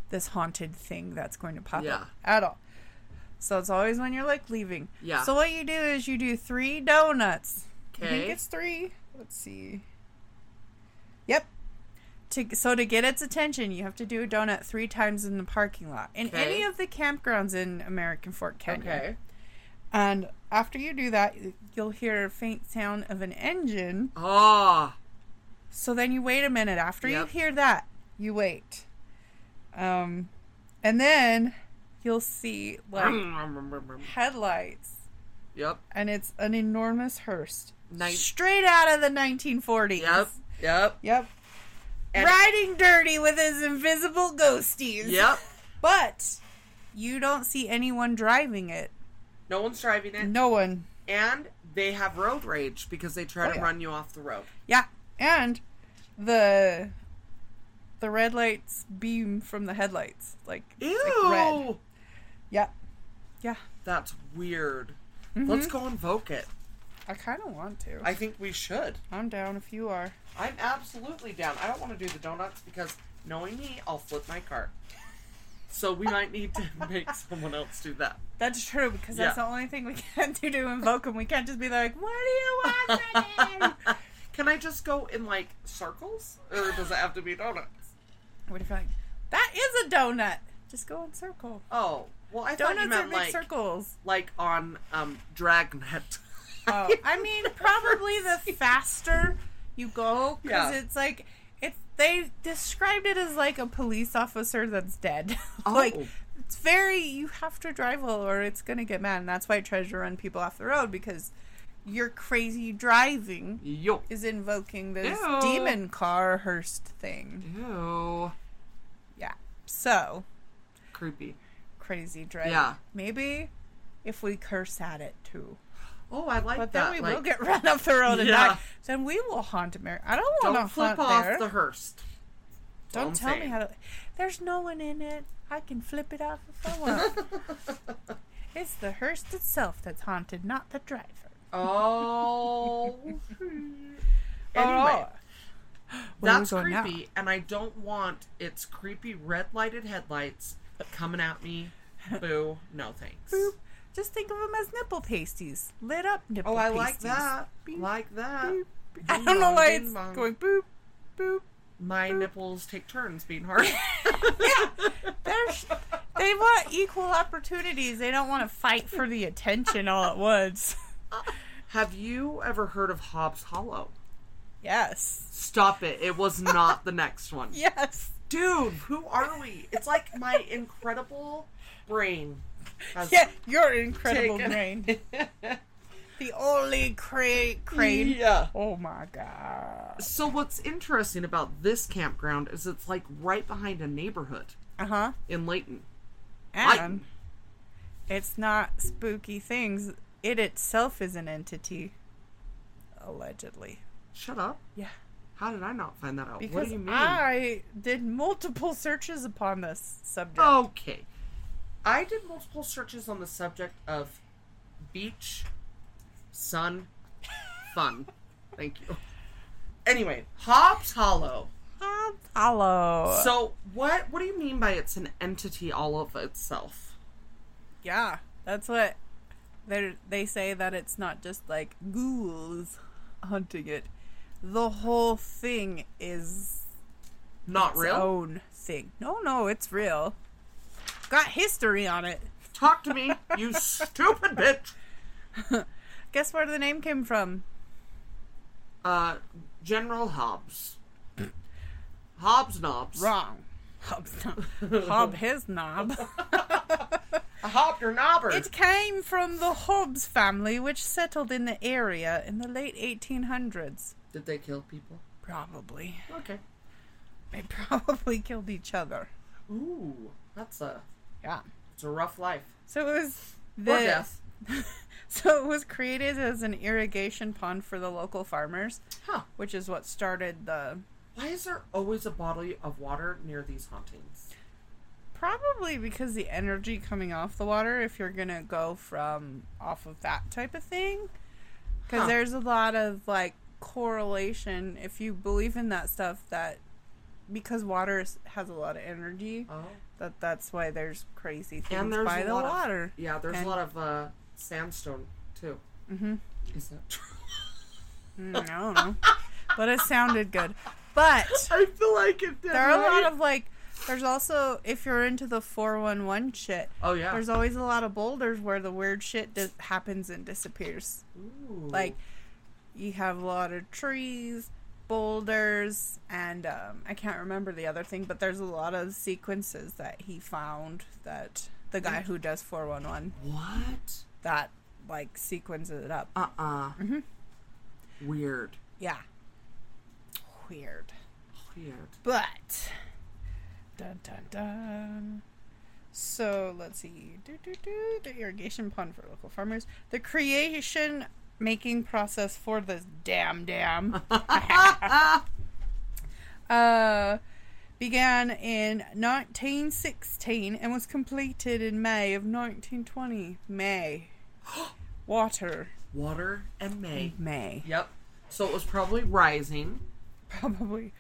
this haunted thing that's going to pop Yeah. up at all. So it's always when you're like leaving. Yeah. So what you do is you do three donuts. I think Okay. it's three. Let's see. Yep. To, so to get its attention, you have to do a donut three times in the parking lot in Okay. any of the campgrounds in American Fork Canyon. Okay. And after you do that, you'll hear a faint sound of an engine, Ah. So then you wait a minute. After you hear that, you wait. Um, and then you'll see like headlights, yep. and it's an enormous hearse, Night. straight out of the 1940s. Yep. Yep. Yep. And- Riding dirty with his invisible ghosties. Yep. *laughs* But you don't see anyone driving it. No one's driving it. No one. And they have road rage because they try Oh, to yeah. run you off the road. Yeah, and the the red lights beam from the headlights, like Ew. like red. Yeah, yeah. That's weird. Mhm. Let's go invoke it. I kind of want to. I think we should. I'm down if you are. I'm absolutely down. I don't want to do the donuts because knowing me, I'll flip my cart. So we might need to *laughs* make someone else do that. That's true because that's Yeah. the only thing we *laughs* can do to invoke him. We can't just be like, "What do you want from me?" *laughs* Can I just go in like circles, or does it have to be donuts? what if you're like, "That is a donut." Just go in circle. Oh, well, I thought you Donuts are meant big like circles. like on um Dragnet. Oh, I mean, probably the faster you go, because Yeah. it's like it's. They described it as like a police officer that's dead. *laughs* Oh. like it's very. You have to drive well, or it's gonna get mad, and that's why to run people off the road because your crazy driving Yo. is invoking this Ew. demon car hearse thing. Ew. Yeah. So Creepy. crazy driving. Yeah. Maybe if we curse at it too. Oh, I like But that. then we like, will get *laughs* run off the road and Yeah. die. Then we will haunt America. I don't want to flip off there. the hearse. Don't tell me how to. There's no one in it. I can flip it off if I want. *laughs* it's the hearse itself that's haunted, not the driver. oh. *laughs* anyway, Oh. Where are we that's going now? creepy, and I don't want its creepy red lighted headlights coming at me. Boo. No thanks. Boop. Just think of them as nipple pasties, lit up nipple. Oh, I like that. Beep, Like that. boop. I don't know why it's dong. going boop, boop. My nipples take turns being *laughs* hard. yeah, there's they want equal opportunities. They don't want to fight for the attention all at once. *laughs* Have you ever heard of Hobbs Hollow? Yes. Stop it. It was not the next one. *laughs* Yes. Dude, who are we? It's like my incredible brain. Yeah, your incredible taken- brain. *laughs* The only cra- crane. Yeah. Oh my god. So what's interesting about this campground is it's like right behind a neighborhood Uh huh. in Layton. And it's not spooky things. It itself is an entity. Allegedly. Shut up. Yeah. How did I not find that out? what Because do you mean? I did multiple searches upon this subject. Okay. I did multiple searches on the subject of beach, sun, fun. Thank you. Anyway, Hobbs Hollow. Hollow. So what what do you mean by it's an entity all of itself? yeah, that's what they they say that it's not just like ghouls hunting it. The whole thing is Not its real? own thing. No, no, it's real. Got history on it. Talk to me, you stupid bitch. *laughs* Guess where the name came from? Uh General Hobbs. Hobbs knobs. Wrong. Hob, Hob his knob. *laughs* A hob your knobber. It came from the Hobbs family, which settled in the area in the late 1800s. Did they kill people? Probably. Okay. They *laughs* probably killed each other. Ooh, that's a Yeah. it's a rough life. So it was the Or death. *laughs* so it was created as an irrigation pond for the local farmers, Huh. which is what started the Why is there always a bottle of water near these hauntings? probably because the energy coming off the water if you're going to go from off of that type of thing cuz Huh. there's a lot of like correlation if you believe in that stuff that because water has a lot of energy Oh. That that's why there's crazy things And there's by the lot of- water. Yeah, there's And- a lot of uh, sandstone too. Mm-hmm. Is that true? Mm, *laughs* I don't know. but it sounded good. But *laughs* I feel like it did. there are a lot of like there's also if you're into the 411 shit Oh yeah. there's always a lot of boulders where the weird shit dis- happens and disappears Ooh. like you have a lot of trees boulders, and um, I can't remember the other thing, but there's a lot of sequences that he found that the guy who does 411 What? that like sequences it up. Uh uh Mhm. Weird. Yeah. Weird. Weird. But dun dun dun. So let's see. Do, do, do. The irrigation pond for local farmers. The creation making process for this damn dam *laughs* *laughs* uh, began in 1916 and was completed in May of 1920. May. *gasps* Water. Water and May. May. Yep. So it was probably rising. Probably.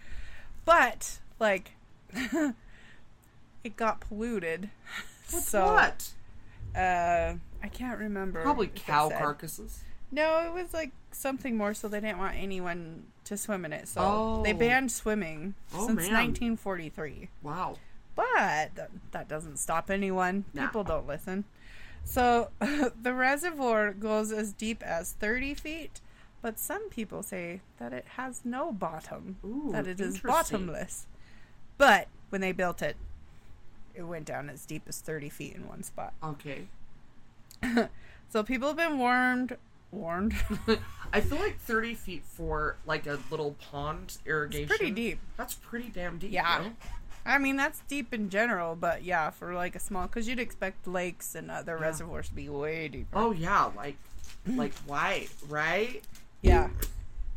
But, like, *laughs* it got polluted. With so, what? Uh, I can't remember. Probably cow carcasses. No, it was like something more, so they didn't want anyone to swim in it. So they Oh. banned swimming Oh, since man. 1943. Wow. But th- that doesn't stop anyone. Nah. People don't listen. So *laughs* the reservoir goes as deep as 30 feet, but some people say that it has no bottom, Ooh, that it is bottomless. But when they built it, it went down as deep as 30 feet in one spot. Okay. *laughs* So people have been warned, warned. *laughs* I feel like 30 feet for like a little pond irrigation. pretty deep. That's pretty damn deep. Yeah. I mean, that's deep in general, but yeah, for like a small, because you'd expect lakes and other Yeah. reservoirs to be way deeper. Oh yeah, like like why, right? yeah.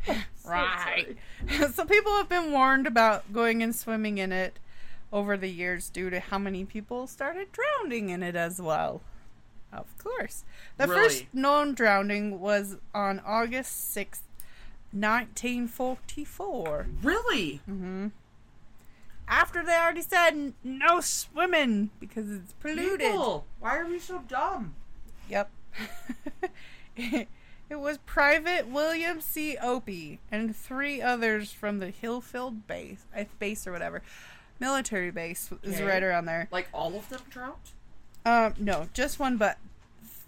*laughs* Right. *laughs* so people have been warned about going and swimming in it over the years due to how many people started drowning in it as well. Of course. The first Really? known drowning was on August 6th, 1944. Really? hmm After they already said no swimming because it's polluted. People, why are we so dumb? Yep. *laughs* it was Private William C. Opie and three others from the Hillfield base, base or whatever, military base is Okay. right around there. Like all of them drowned? Um, no, just one, but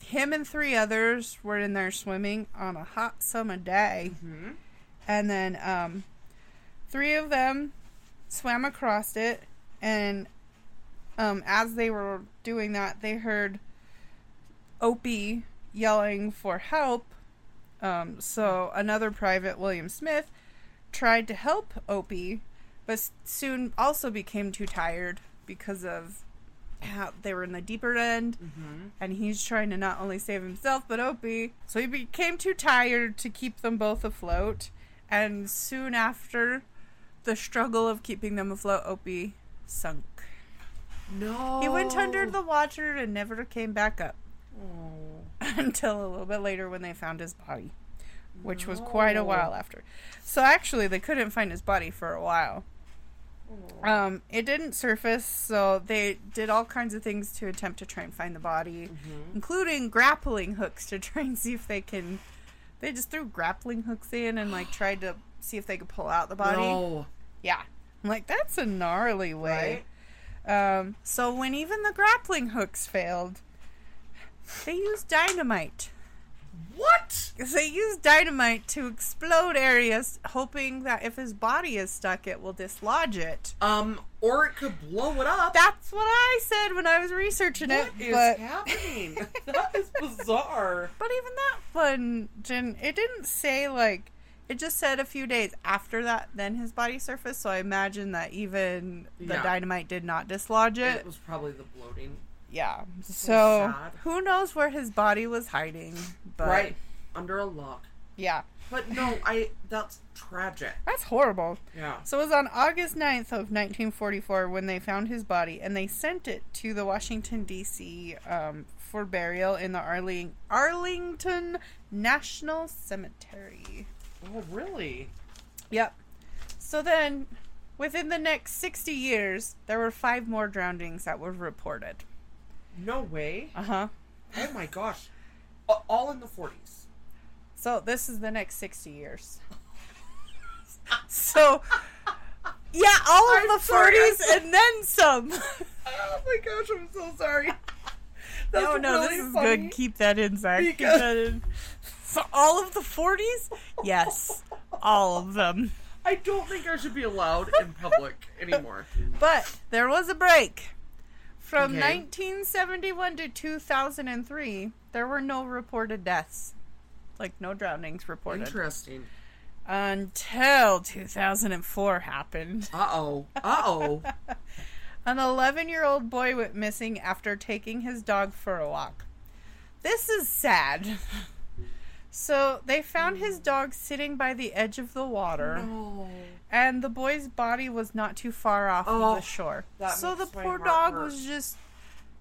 him and three others were in there swimming on a hot summer day, Hmm. and then um, three of them swam across it, and um, as they were doing that, they heard Opie yelling for help. Um, so another private, William Smith, tried to help Opie, but soon also became too tired because of how they were in the deeper end, Mm-hmm. and he's trying to not only save himself but Opie. So he became too tired to keep them both afloat, and soon after the struggle of keeping them afloat, Opie sunk. No. He went under the water and never came back up Oh. *laughs* until a little bit later when they found his body, which was quite a while after. So actually, they couldn't find his body for a while. Um, it didn't surface, so they did all kinds of things to attempt to try and find the body, Mhm. including grappling hooks to *laughs* try and see if they can. They just threw grappling hooks in and like *gasps* tried to see if they could pull out the body. No. Yeah, I'm like that's a gnarly way. Right? Um, so when even the grappling hooks failed, they used dynamite. What? They use dynamite to explode areas, hoping that if his body is stuck, it will dislodge it. Um, or it could blow it up. That's what I said when I was researching What it. is but happening? *laughs* that is bizarre. but even that one, Jen, it didn't say like it just said a few days after that, then his body surfaced. So I imagine that even the Yeah. dynamite did not dislodge It it. was probably the bloating. Yeah. So sad. who knows where his body was hiding? But right. Under a lock. Yeah, But no, I that's tragic. that's horrible. Yeah. So it was on August 9th of 1944 when they found his body and they sent it to the Washington D.C. Um, for burial in the Arling- Arlington National Cemetery. Oh really? Yep. So then within the next 60 years there were five more drownings that were reported. No way. Uh-huh. Oh my gosh. All in the forties. So this is the next 60 years. *laughs* So yeah, all of the sorry, 40s so- and then some. *laughs* Oh my gosh, I'm so sorry. *laughs* That's no, no, really this is good. Keep that in, Zach. Keep that in. So all of the 40s? Yes, all of them. I don't think I should be allowed in public anymore. But there was a break. From Okay. 1971 to 2003, there were no reported deaths. Like, no drownings reported. Interesting. Until 2004 happened. Uh oh. Uh oh. *laughs* An 11 year old boy went missing after taking his dog for a walk. This is sad. *laughs* So, they found his dog sitting by the edge of the water. No. And the boy's body was not too far off Oh, of the oh, shore. So the poor dog hurt. was just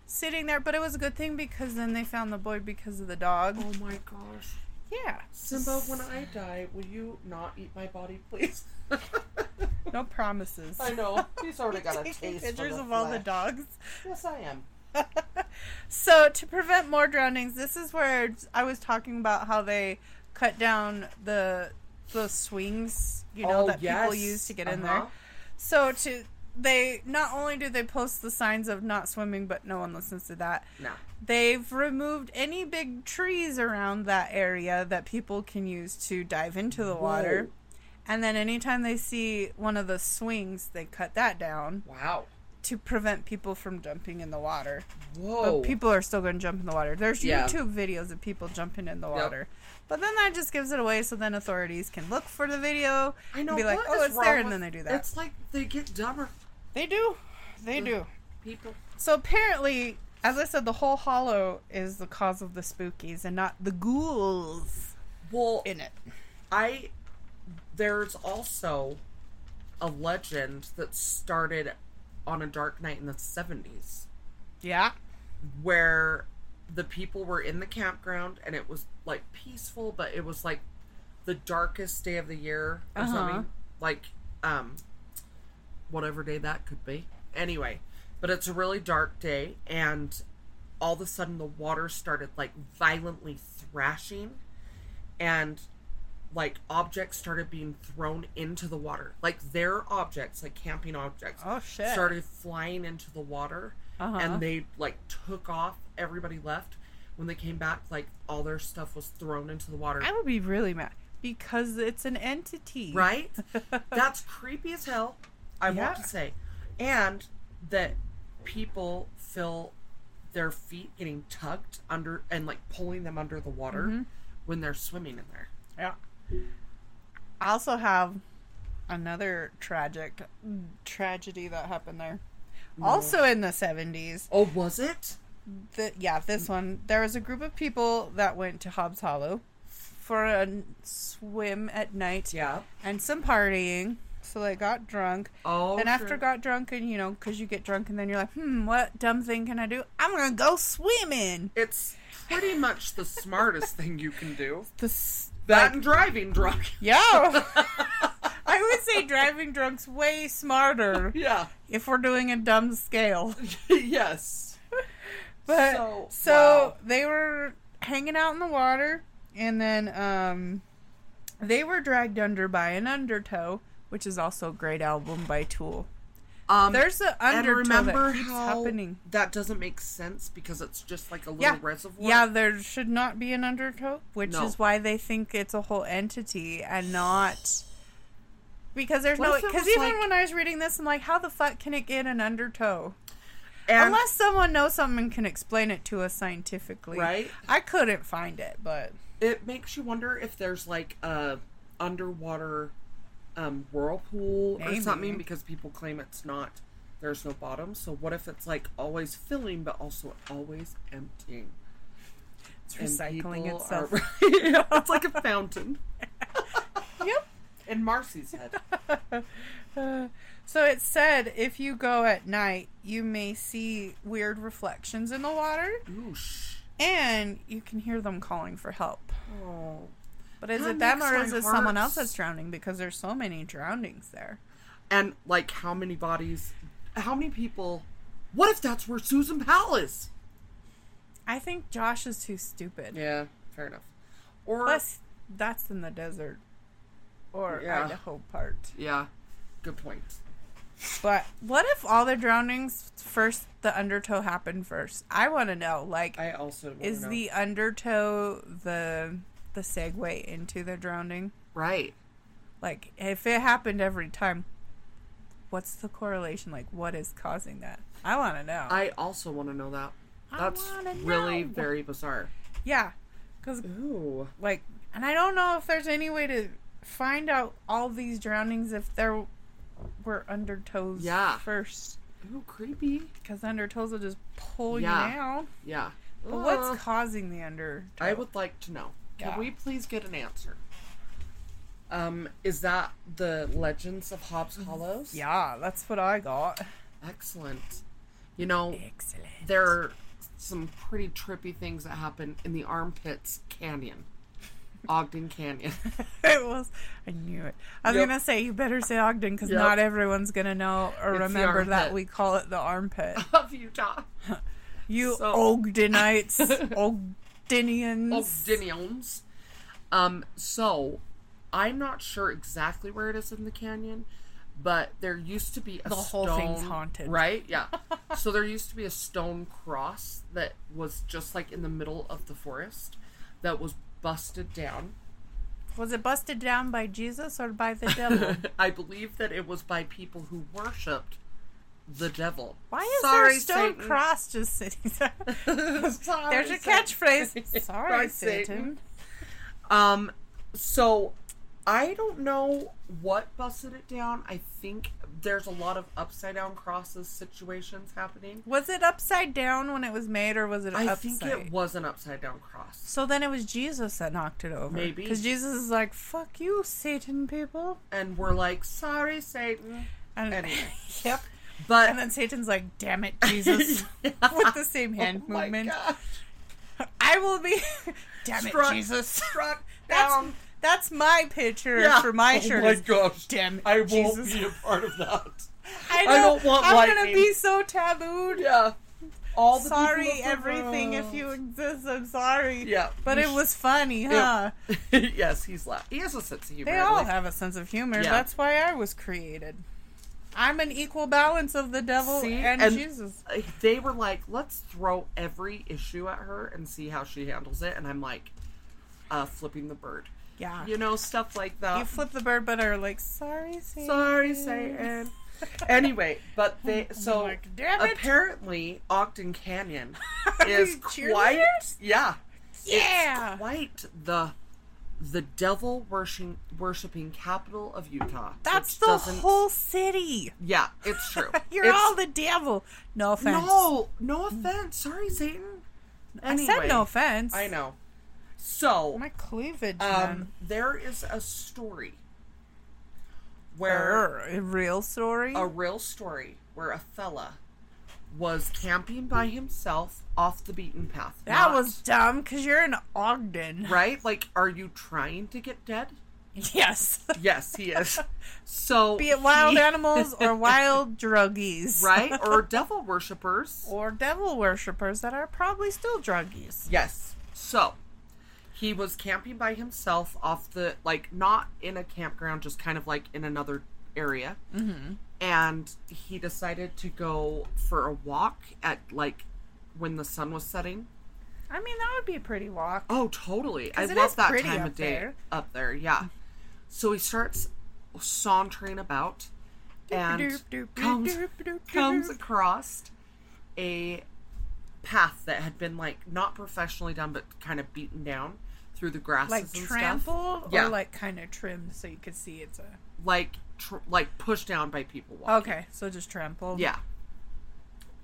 sitting there, but it was a good thing because then they found the boy because of the dog. Oh my gosh. Yeah. Simba, when I die, will you not eat my body, please? No promises. I know. He's already *laughs* got a taste pictures of all the dogs. Yes, I am. *laughs* So to prevent more drownings, this is where I was talking about how they cut down the the swings, you know, Oh, that people use to get in Uh-huh. there. So to they not only do they post the signs of not swimming, but no one listens to that. No. They've removed any big trees around that area that people can use to dive into the water. Whoa. And then anytime they see one of the swings, they cut that down Wow. To prevent people from jumping in the water. Whoa. But people are still going to jump in the water. There's Yeah. YouTube videos of people jumping in the water. But then that just gives it away so then authorities can look for the video. I know. be like, "Oh, it's there," and then they do that. It's like they get dumber They do. They Ugh. do. people. So apparently, as I said, the whole hollow is the cause of the spookies and not the ghouls Well, in it. I there's also a legend that started on a dark night in the 70s Yeah. where the people were in the campground and it was like peaceful but it was like the darkest day of the year or Uh-huh. something like um whatever day that could be anyway but it's a really dark day and all of a sudden the water started like violently thrashing and like objects started being thrown into the water like their objects like camping objects Oh shit. started flying into the water Uh-huh. and they like took off everybody left when they came back like all their stuff was thrown into the water I would be really mad because it's an entity. right *laughs* that's creepy as hell i Yeah. want to say and that people feel their feet getting tugged under and like pulling them under the water Mm-hmm. when they're swimming in there Yeah. I also have another tragic tragedy that happened there. Also in the 70s. oh was it The, yeah, this one. There was a group of people that went to Hobbs Hollow for a swim at night yeah and some partying. So they got drunk. oh and after got drunk, and you know, because you get drunk and then you're like, hmm, what dumb thing can I do? I'm going to go swimming. it's pretty much the smartest *laughs* thing you can do This, that like, and driving drunk yeah. *laughs* I would say driving drunk's way smarter yeah if we're doing a dumb scale. *laughs* yes But So, so, wow. they were hanging out in the water, and then um, they were dragged under by an undertow, which is also a great album by Tool. Um There's an undertow remember that keeps how happening. that doesn't make sense because it's just like a little Yeah. reservoir Yeah, there should not be an undertow, which No. is why they think it's a whole entity and not because there's What no because even like- when I was reading this, I'm like, how the fuck can it get an undertow? Unless someone knows something and can explain it to us scientifically, Right. I couldn't find it, but it makes you wonder if there's like a underwater um whirlpool or Maybe. something because people claim it's not there's no bottom so what if it's like always filling but also always emptying it's recycling itself. are- *laughs* Yeah, it's like a fountain *laughs* yep. in marcy's head Uh, so it said if you go at night, you may see weird reflections in the water, Oosh. and you can hear them calling for help. oh But is That it them or is it someone else that's drowning? Because there's so many drownings there. and like how many bodies how many people what if that's where susan powell is I think Josh is too stupid. yeah fair enough or Plus, that's in the desert or Yeah. Idaho part. yeah good point But what if all the drownings first, the undertow happened first? I want to know. Like, i also is know. the undertow the the segue into the drowning? right Like, if it happened every time, what's the correlation? Like, what is causing that? I want to know. I also want to know that. That's really know. very bizarre. yeah, because like, and I don't know if there's any way to find out all these drownings if there were undertows Yeah. first, Ooh, creepy. because undertows will just pull Yeah. you down. Yeah. But Uh, what's causing the undertow? I would like to know. Can Yeah. we please get an answer? Um, is that the Legends of Hobbs Hollows? Yeah, that's what I got. Excellent. You know, Excellent. there are some pretty trippy things that happen in the Armpits Canyon. Ogden Canyon. *laughs* it was. I knew it. I was Yep. gonna say you better say Ogden because Yep. not everyone's gonna know or It's remember that we call it the armpit. *laughs* of Utah. *laughs* You So- Ogdenites, Ogdenians. Ogdenians. Um, so I'm not sure exactly where it is in the canyon, but there used to be a The whole stone, thing's haunted. right? Yeah. *laughs* so there used to be a stone cross that was just like in the middle of the forest that was busted down. Was it busted down by Jesus or by the devil? *laughs* I believe that it was by people who worshipped the devil. Why is Sorry, there stone Satan. cross just sitting there? *laughs* Sorry, There's your catchphrase. *laughs* Sorry, Sorry, Satan. Um, so I don't know what busted it down. I think there's a lot of upside down crosses situations happening. Was it upside down when it was made, or was it I upside? think it was an upside down cross. So then it was Jesus that knocked it over. Maybe. Because Jesus is like, fuck you, Satan people. And we're like, sorry, Satan. And, Anyway. *laughs* yep. But And then Satan's like, damn it, Jesus. *laughs* *laughs* With the same hand oh movement. I will be. *laughs* damn it, Jesus. Struck That's, down. that's my picture Yeah. for my oh shirt. my gosh. Damn it, I won't Jesus. be a part of that. I, I don't want I'm gonna be so tabooed. Yeah. All the sorry, everything. If you exist, I'm sorry. Yeah. But it was funny, huh? Yes, he's la- He has a sense of humor. They all have a sense of humor. Yeah. That's why I was created. I'm an equal balance of the devil See? and, And- Jesus. They were like, let's throw every issue at her and see how she handles it. And I'm like, uh, flipping the bird. Yeah. You know, stuff like that. You flip the bird, but are like, sorry, Satan. Sorry, Satan. anyway, but they *laughs* so like, apparently Ogden Canyon *laughs* is quite yeah Yeah. it's quite the the devil worshiping worshiping capital of Utah. That's the whole city. Yeah, it's true. *laughs* You're It's- all the devil. No offense. no, no offense. Sorry, Satan. I said no offense. I know. So, My cleavage, um, there is a story where Err, a real story. a real story where a fella was camping by himself off the beaten path. that Not- was dumb because you're in Ogden. right. Like, are you trying to get dead? Yes. Yes, he is. *laughs* So Be it wild he- *laughs* animals or wild druggies. right, or *laughs* devil worshippers. Or devil worshippers that are probably still druggies. Yes. So he was camping by himself off the like not in a campground, just kind of like in another area. Mm-hmm. And he decided to go for a walk at like when the sun was setting. I mean, that would be a pretty walk. Oh, totally! I love that time of day there. up there. Yeah. So he starts sauntering about and comes comes across a path that had been like not professionally done, but kind of beaten down through the grasses like and trampled stuff. Yeah, or like kind of trimmed so you could see it's a. like tr- like pushed down by people walking. Okay, so just trampled. Yeah.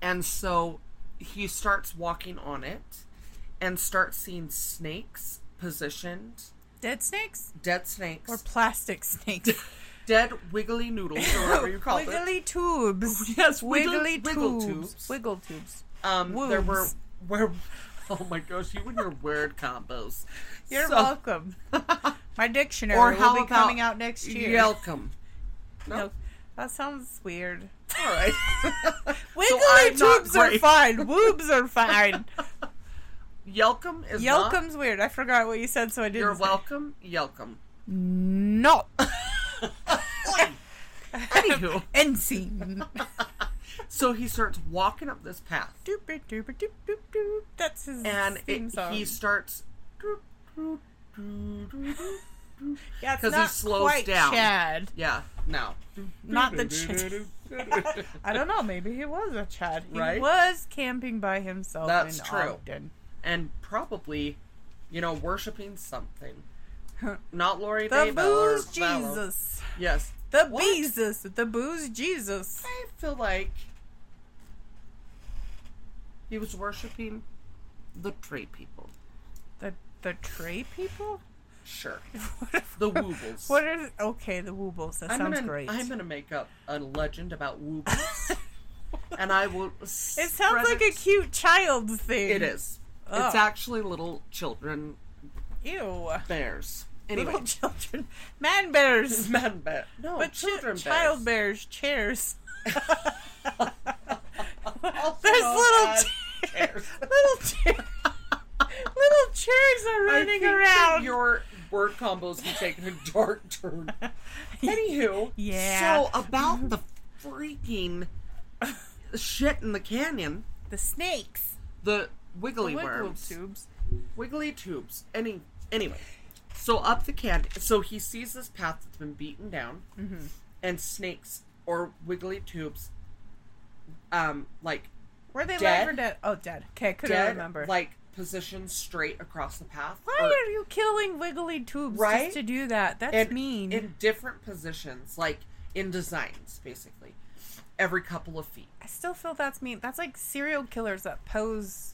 And so he starts walking on it and starts seeing snakes positioned, Dead snakes dead snakes, or plastic snakes. *laughs* dead wiggly noodles or whatever you call it. wiggly tubes. *laughs* Yes, wiggly wiggle tubes. tubes. Wiggle tubes. Um, there were where. *laughs* Oh my gosh, you and your weird combos. You're So- welcome. My dictionary Or will be about coming out next year. Welcome. No, No, that sounds weird. all right. *laughs* Wiggly tubes are fine. Woobs are fine. *laughs* Yelcome is not. Weird. I forgot what you said, so I didn't. You're say- welcome. Yelcome. No. *laughs* Anywho, Ensign. so he starts walking up this path, doop doop doop doop doop doop. That's his and theme it, song. he starts *laughs* Yeah, it's 'Cause he not slows down. Chad. Yeah, no. Not the Chad. *laughs* I don't know. Maybe he was a Chad. Right? He Right? was camping by himself. That's in true. Ogden. and probably, you know, worshiping something. *laughs* Not Lori The Daybell or booze Vallow. Jesus. Yes. The What? Jesus. The booze Jesus. I feel like he was worshiping the tree people. The the tray people. Sure. *laughs* The Woobles. what are okay? The woobles. That I'm sounds gonna, great. I'm gonna make up a legend about Woobles. *laughs* and I will. it sounds like a cute child's thing. It is. Oh. It's actually little children Ew. bears. Anyway, Little *laughs* children, man bears, man bear. No, but children ch- child bears. bears, chairs. Also There's little chairs. little chairs. little chairs are running around. Your word combos have taken a dark turn. *laughs* Anywho, Yeah. So about the freaking shit in the canyon, the snakes, the wiggly the wiggle worms, tubes. wiggly tubes. Any anyway, so up the canyon. So he sees this path that's been beaten down, Mm-hmm. and snakes or wiggly tubes, um, like Were they Dead? live or dead? Oh, dead. Okay, couldn't dead, remember. like positioned straight across the path. Why or- are you killing wiggly tubes Right? just to do that? That's and mean. in different positions, like in designs, basically, every couple of feet. I still feel that's mean. That's like serial killers that pose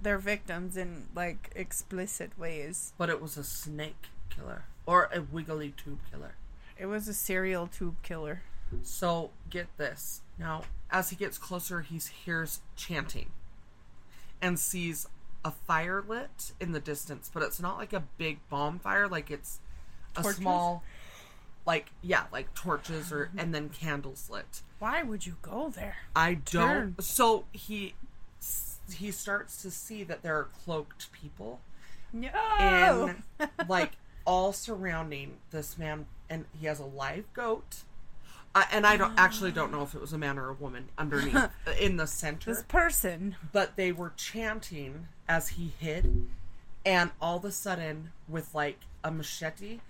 their victims in like explicit ways. But it was a snake killer or a wiggly tube killer. It was a serial tube killer. So get this. Now, as he gets closer, he hears chanting and sees a fire lit in the distance, but it's not like a big bonfire, like it's a Torches? small like yeah, like torches or and then candles lit. Why would you go there? I don't. Turn. So he he starts to see that there are cloaked people No. and *laughs* like all surrounding this man, and he has a live goat. I, and I don't actually don't know if it was a man or a woman underneath *laughs* in the center, this person. but they were chanting as he hid, and all of a sudden, with like a machete,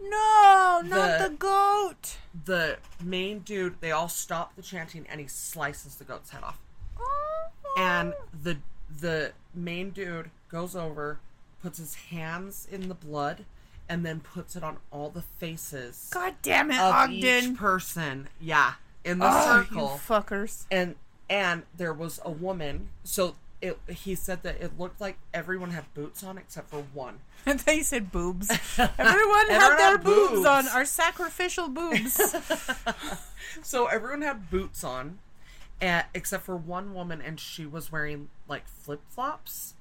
No, not The- goat. the main dude they all stop the chanting, and he slices the goat's head off. Oh. and the the main dude goes over, puts his hands in the blood, and then puts it on all the faces God damn it, Ogden. each person. Yeah, in the oh, circle, fuckers. and and there was a woman. So it he said that it looked like everyone had boots on except for one. *laughs* And they said boobs. *laughs* Everyone had Everyone their had boobs. boobs. on. Our sacrificial boobs. *laughs* So everyone had boots on, eh, except for one woman, and she was wearing like flip flops.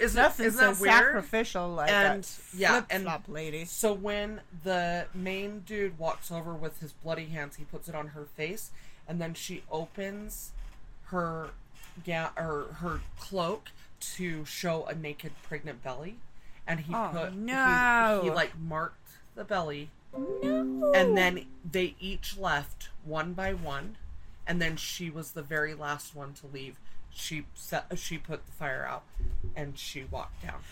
isn't, Nothing isn't so that weird? sacrificial like And, that. yeah, flip and- flop lady. So when the main dude walks over with his bloody hands, he puts it on her face, and then she opens her ga- or her cloak to show a naked pregnant belly, and he Oh, put he- he, like marked the belly, No. and then they each left one by one, and then she was the very last one to leave. She set, she put the fire out, and she walked down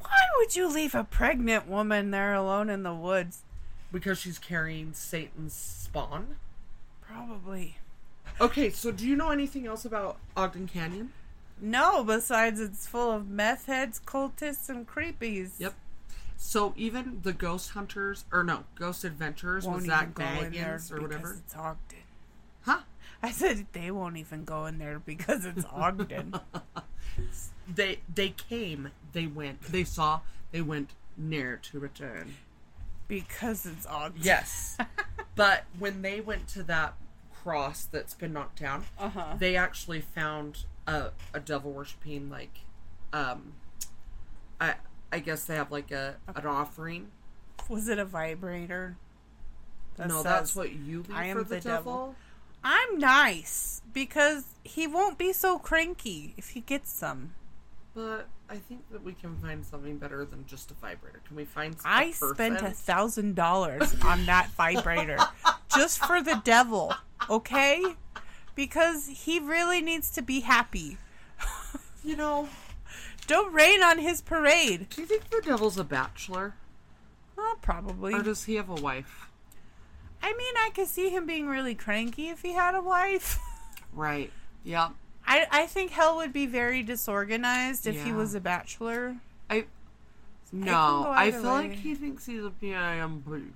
Why would you leave a pregnant woman there alone in the woods? because she's carrying Satan's spawn. Probably. Okay, so do you know anything else about Ogden Canyon? No, besides it's full of meth heads, cultists, and creepies. Yep. So even the ghost hunters, or no, ghost adventurers Won't with even Zak go in there Bagans or whatever. it's Ogden. Huh? I said they won't even go in there because it's *laughs* Ogden. They they came, they went, they saw, they went near to return. because it's Ogden. Yes. *laughs* but when they went to that cross that's been knocked down, Uh huh. they actually found a, a devil worshipping like um I I guess they have like a an offering. Was it a vibrator? That no, that's what you leave "I am for the, the devil." devil. I'm nice because he won't be so cranky if he gets some. But I think that we can find something better than just a vibrator. Can we find? a I spent a thousand dollars on that *laughs* vibrator just for the devil, okay? Because he really needs to be happy. You know, Don't rain on his parade. do you think the devil's a bachelor? Uh, Uh, probably. Or does he have a wife? I mean, I could see him being really cranky if he had a wife. Right. Yep. I, I think hell would be very disorganized if he was a bachelor. I no. I either feel like he thinks he's a PIMP.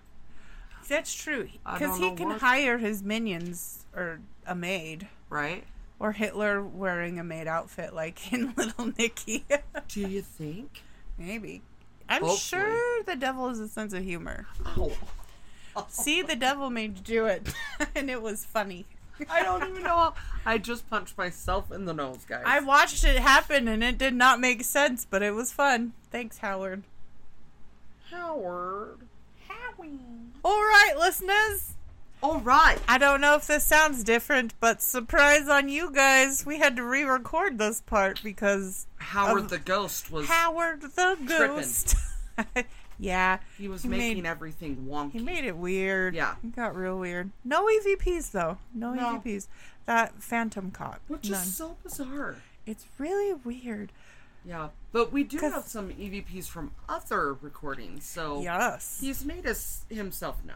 That's true. Because he can what- hire his minions or a maid. Right? Or Hitler wearing a maid outfit like in *laughs* Little Nicky. Do you think? Maybe. I'm Hopefully. sure the devil has a sense of humor. Oh. See, the devil made you do it, *laughs* and it was funny. I don't even know. How, I just punched myself in the nose, guys. I watched it happen, and it did not make sense, but it was fun. Thanks, Howard. Howard. All right, listeners. All right. I don't know if this sounds different, but surprise on you guys, we had to re-record this part because Howard the ghost was. Howard the ghost. *laughs* yeah, he was he making made- everything wonky. he made it weird. Yeah. it got real weird. No EVPs though. No, No. EVPs. That Phantom caught. which None. is so bizarre. It's really weird. Yeah, but we do have some EVPs from other recordings, so Yes. he's made us himself know.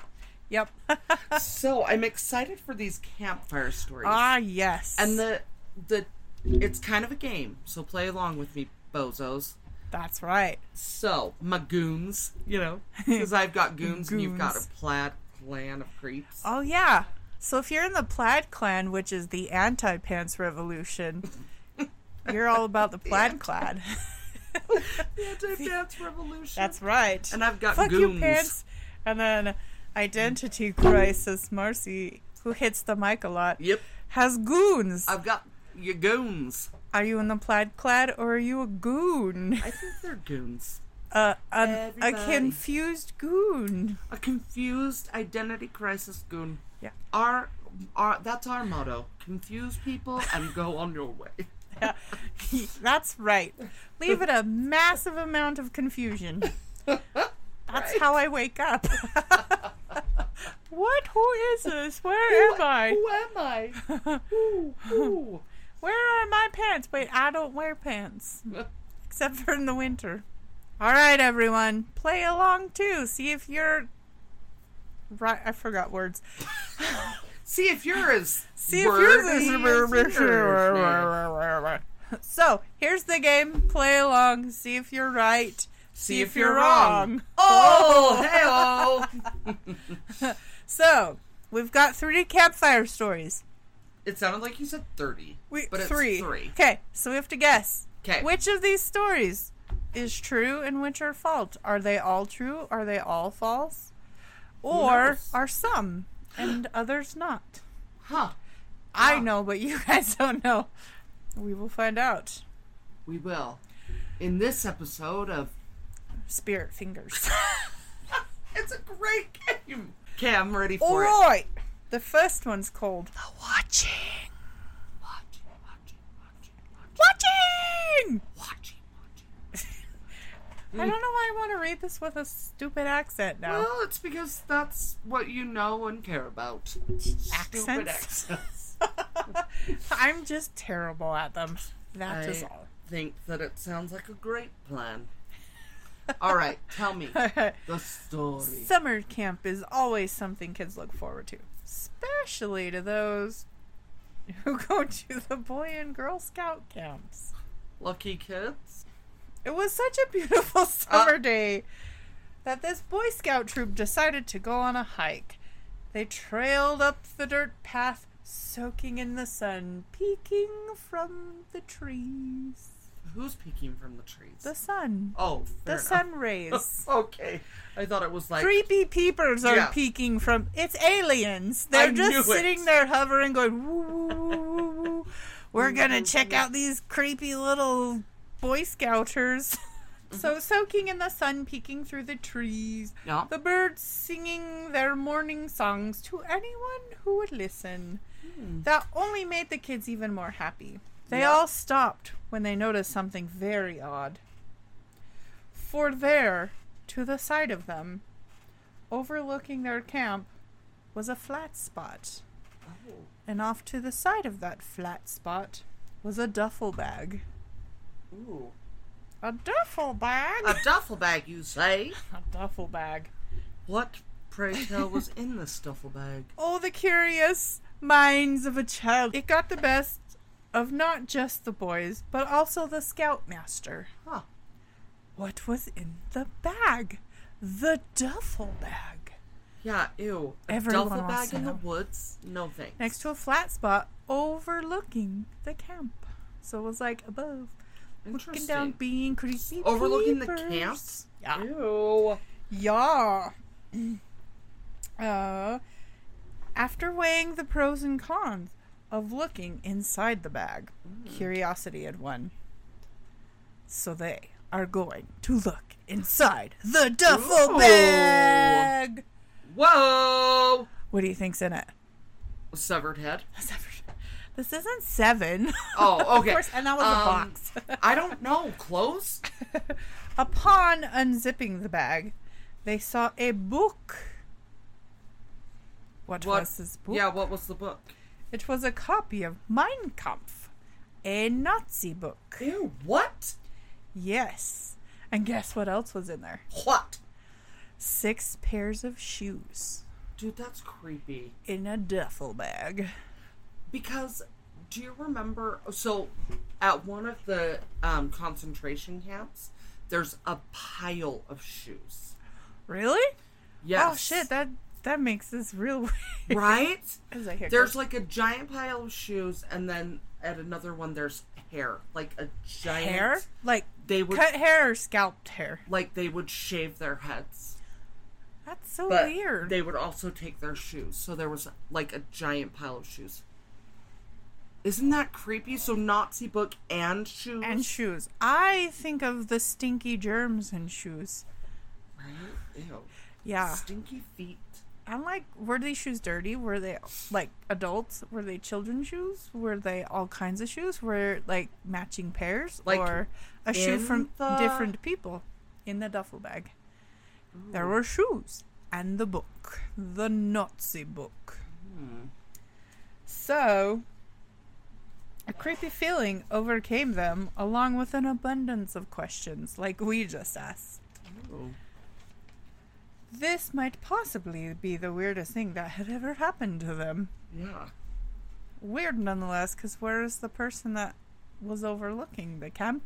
Yep. *laughs* so I'm excited for these campfire stories. ah, yes. and the the it's kind of a game, so play along with me, bozos. That's right. So, my goons, you know, *laughs* because I've got goons, and you've got a plaid clan of creeps. Oh yeah. So if you're in the Plaid Clan, which is the anti-pants revolution, *laughs* you're all about the Plaid Clad. The anti-pants revolution. That's right. and I've got Fuck goons. you, pants. And then Identity Crisis Marcy, who hits the mic a lot, Yep, has goons. I've got your goons. Are you in the Plaid Clad or are you a goon? I think they're goons. *laughs* Uh, an, a confused goon. A confused identity crisis goon. Yeah. Our, our that's our motto. Confuse people and go on your way. *laughs* That's right. Leave it a massive amount of confusion. That's Right. how I wake up. *laughs* what? Who is this? Where am I? Who am I? *laughs* Who? Who? Where are my pants? Wait, I don't wear pants. Except for in the winter. Alright, everyone. Play along too. See if you're. Right, I forgot words. See if you're as *laughs* See if you're as yours. *laughs* So, here's the game. Play along. See if you're right. See if you're wrong. *laughs* Oh, oh hey So, we've got three campfire stories. It sounded like you said thirty, We, but it's three. three. Okay, so we have to guess. Okay, Which of these stories is true and which are false? Are they all true? Are they all false? Or are some and others not? Huh? I know, but you *laughs* guys don't know. We will find out. We will. In this episode of Spirit fingers. *laughs* *laughs* It's a great game. Okay, I'm ready All for it. right. The first one's called The. Watching, watching, watching, Watching! watching, watching. I don't know why I want to read this with a stupid accent now. Well, it's because that's what you know and care about. Stupid Accents? accents. *laughs* I'm just terrible at them. That is I all. think that it sounds like a great plan. All right, tell me *laughs* the story. Summer camp is always something kids look forward to, especially to those who go to the Boy and Girl Scout camps. Lucky kids. It was such a beautiful *laughs* summer day that this Boy Scout troop decided to go on a hike. They trailed up the dirt path, soaking in the sun, peeking from the trees. Who's peeking from the trees? The sun. oh, The fair sun *laughs* rays. okay, I thought it was like Creepy peepers are Yeah. peeking from. It's aliens. They're I just knew it. sitting there hovering, going woo woo woo woo woo. We're gonna check out these creepy little Boy Scouters. *laughs* so soaking in the sun, peeking through the trees. Yeah. The birds singing their morning songs to anyone who would listen. Hmm. That only made the kids even more happy. They Yeah. all stopped when they noticed something very odd. For there, to the side of them, overlooking their camp, was a flat spot. Oh. And off to the side of that flat spot was a duffel bag. Ooh. A duffel bag? A duffel bag, you say? *laughs* a duffel bag. What, pray tell, was in this duffel bag? *laughs* Oh, the curious minds of a child. It got the best of not just the boys, but also the scoutmaster. Huh. What was in the bag? The duffel bag. Yeah, ew. A Everyone duffel bag in the woods? No thanks. Next to a flat spot overlooking the camp. So it was like above. Looking down, being creepy. Overlooking the camps? Yeah. Ew. Yeah. *clears throat* Uh, after weighing the pros and cons of looking inside the bag, curiosity had won. So they are going to look inside the duffel Ooh. bag. Whoa! What do you think's in it? A severed head. This isn't seven. *laughs* Oh, okay. of course, and that was a Um, box. I don't know. Clothes? *laughs* Upon unzipping the bag, they saw a book. What, What? was this book? Yeah, what was the book? It was a copy of Mein Kampf, a Nazi book. Ew, what? Yes. And guess what else was in there? What? Six pairs of shoes Dude, that's creepy. in a duffel bag. Because, do you remember? So, at one of the um, concentration camps, there's a pile of shoes. Really? Yes. Oh shit, that that makes this real weird. Right? *laughs* As I hear There's like a giant pile of shoes, and then at another one, there's hair. Like a giant. hair? Like They would. cut hair or scalped hair? Like they would shave their heads. That's so But weird. they would also take their shoes. So there was like a giant pile of shoes. Isn't that creepy? So Nazi book and shoes. and shoes. I think of the stinky germs in shoes. right? Ew. Yeah. Stinky feet. I'm like, were these shoes dirty? Were they like adults? Were they children's shoes? Were they all kinds of shoes? Were like matching pairs Like, or a shoe from the- different people in the duffel bag? There were shoes and the book, the Nazi book. Hmm. So, a creepy feeling overcame them, along with an abundance of questions, like we just asked. This might possibly be the weirdest thing that had ever happened to them. Yeah. Weird nonetheless, because where is the person that was overlooking the camp?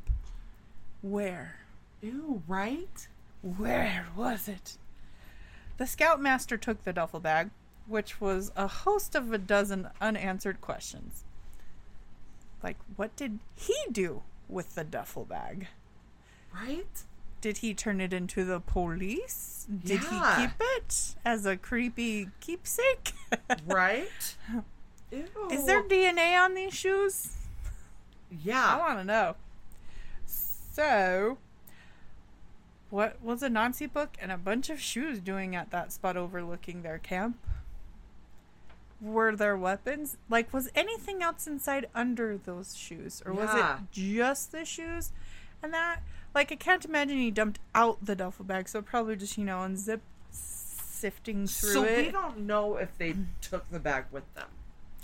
Where? Ew, right? Where was it? The scoutmaster took the duffel bag, which was a host of a dozen unanswered questions. Like, what did he do with the duffel bag? Right? Did he turn it into the police? Did Yeah. he keep it as a creepy keepsake? *laughs* Right? Ew. Is there DNA on these shoes? Yeah. I want to know. So, what was a Nazi book and a bunch of shoes doing at that spot overlooking their camp? Were there weapons? Like, was anything else inside under those shoes? Or was Yeah. it just the shoes? And that, like, I can't imagine he dumped out the duffel bag, so probably just, you know, unzip sifting through So it. we don't know if they took the bag with them.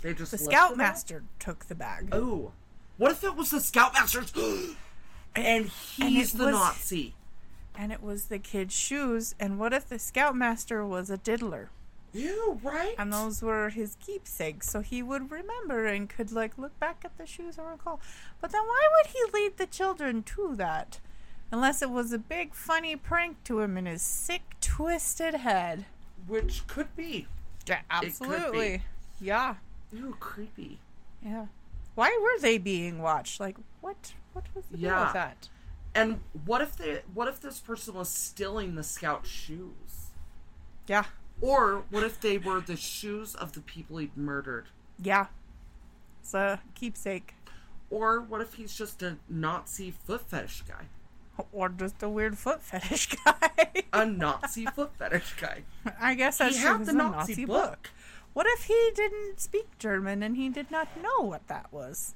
They just the scoutmaster took the bag. Oh. What if it was the scoutmaster's *gasps* and he's it the was- Nazi? And it was the kid's shoes. And what if the scoutmaster was a diddler? Ew, right? And those were his keepsakes, so he would remember and could like look back at the shoes and recall. But then why would he lead the children to that? Unless it was a big funny prank to him in his sick, twisted head. Which could be. Yeah, absolutely. Yeah, Ew, creepy. yeah. Why were they being watched? Like, what? What was the deal Yeah. with that? And what if they what if this person was stealing the scout shoes? Yeah, Or what if they were the shoes of the people he'd murdered? yeah. It's a keepsake, Or what if he's just a Nazi foot fetish guy? or just a weird foot fetish *laughs* guy. A Nazi foot fetish guy. I guess that's he had the a Nazi, book. What if he didn't speak German and he did not know what that was?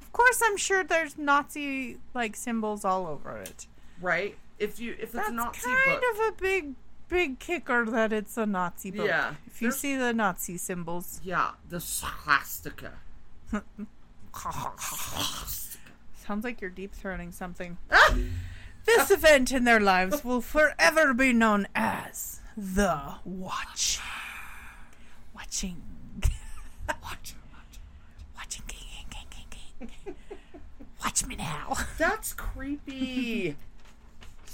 Of course, I'm sure there's Nazi like symbols all over it. Right? If you if it's That's a Nazi kind book. of a big, big kicker that it's a Nazi book. Yeah, If you see the Nazi symbols, Yeah, the swastika. *laughs* sounds like you're deep throating something. Ah! This event in their lives will forever be known as the Watch. Watching. Watch. Watching. King, king, king. Watch me now. That's creepy. *laughs*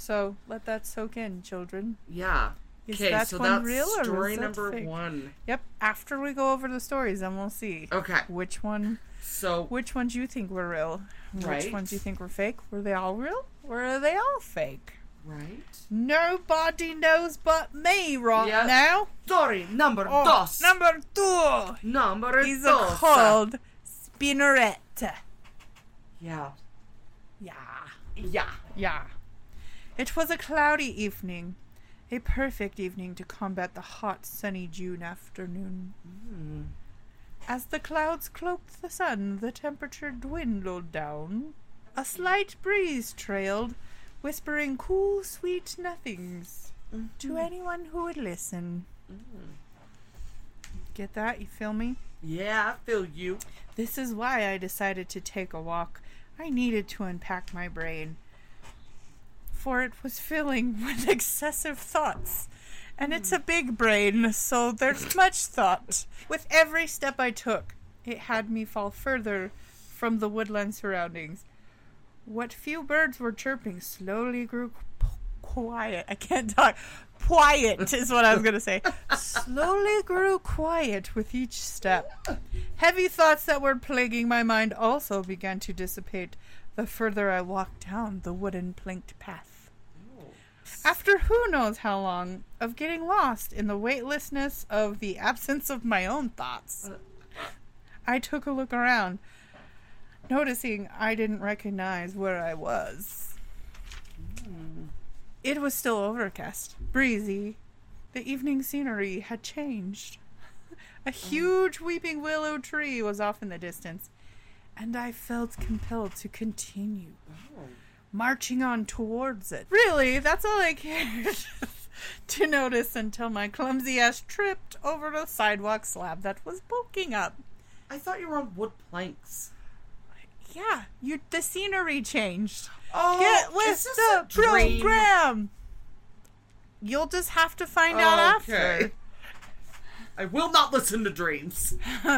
So let that soak in, children. yeah. Is Okay, that so one that's real or story is that number fake? one. Yep. After we go over the stories, then we'll see Okay, which one, so which ones you think were real, Right. which ones you think were fake. Were they all real? Or are they all fake? right. Nobody knows but me right Yeah. now. Story number Oh, dos. number two. number He's dos. Uh. called Spinneret. Yeah. Yeah. Yeah. Yeah. It was a cloudy evening. A perfect evening to combat the hot, sunny June afternoon. Hmm. As the clouds cloaked the sun, the temperature dwindled down. A slight breeze trailed, whispering cool, sweet nothings to anyone who would listen. Get that? You feel me? Yeah, I feel you. This is why I decided to take a walk. I needed to unpack my brain, for it was filling *laughs* with excessive thoughts. And it's hmm. a big brain, so there's much thought. With every step I took, it had me fall further from the woodland surroundings. What few birds were chirping slowly grew qu- quiet. I can't talk. Quiet *laughs* is what I was going to say. slowly grew quiet with each step. Heavy thoughts that were plaguing my mind also began to dissipate the further I walked down the wooden planked path. After who knows how long of getting lost in the weightlessness of the absence of my own thoughts, *laughs* I took a look around, noticing I didn't recognize where I was. Hmm. It was still overcast, breezy. The evening scenery had changed. A hmm. huge weeping willow tree was off in the distance, and I felt compelled to continue oh. Marching on towards it. Really, that's all I cared *laughs* to notice until my clumsy ass tripped over the sidewalk slab that was poking up. I thought you were on wood planks. Yeah, you the scenery changed. Oh, Get is with this the a dream? program. You'll just have to find out after. I will not listen to dreams. *laughs*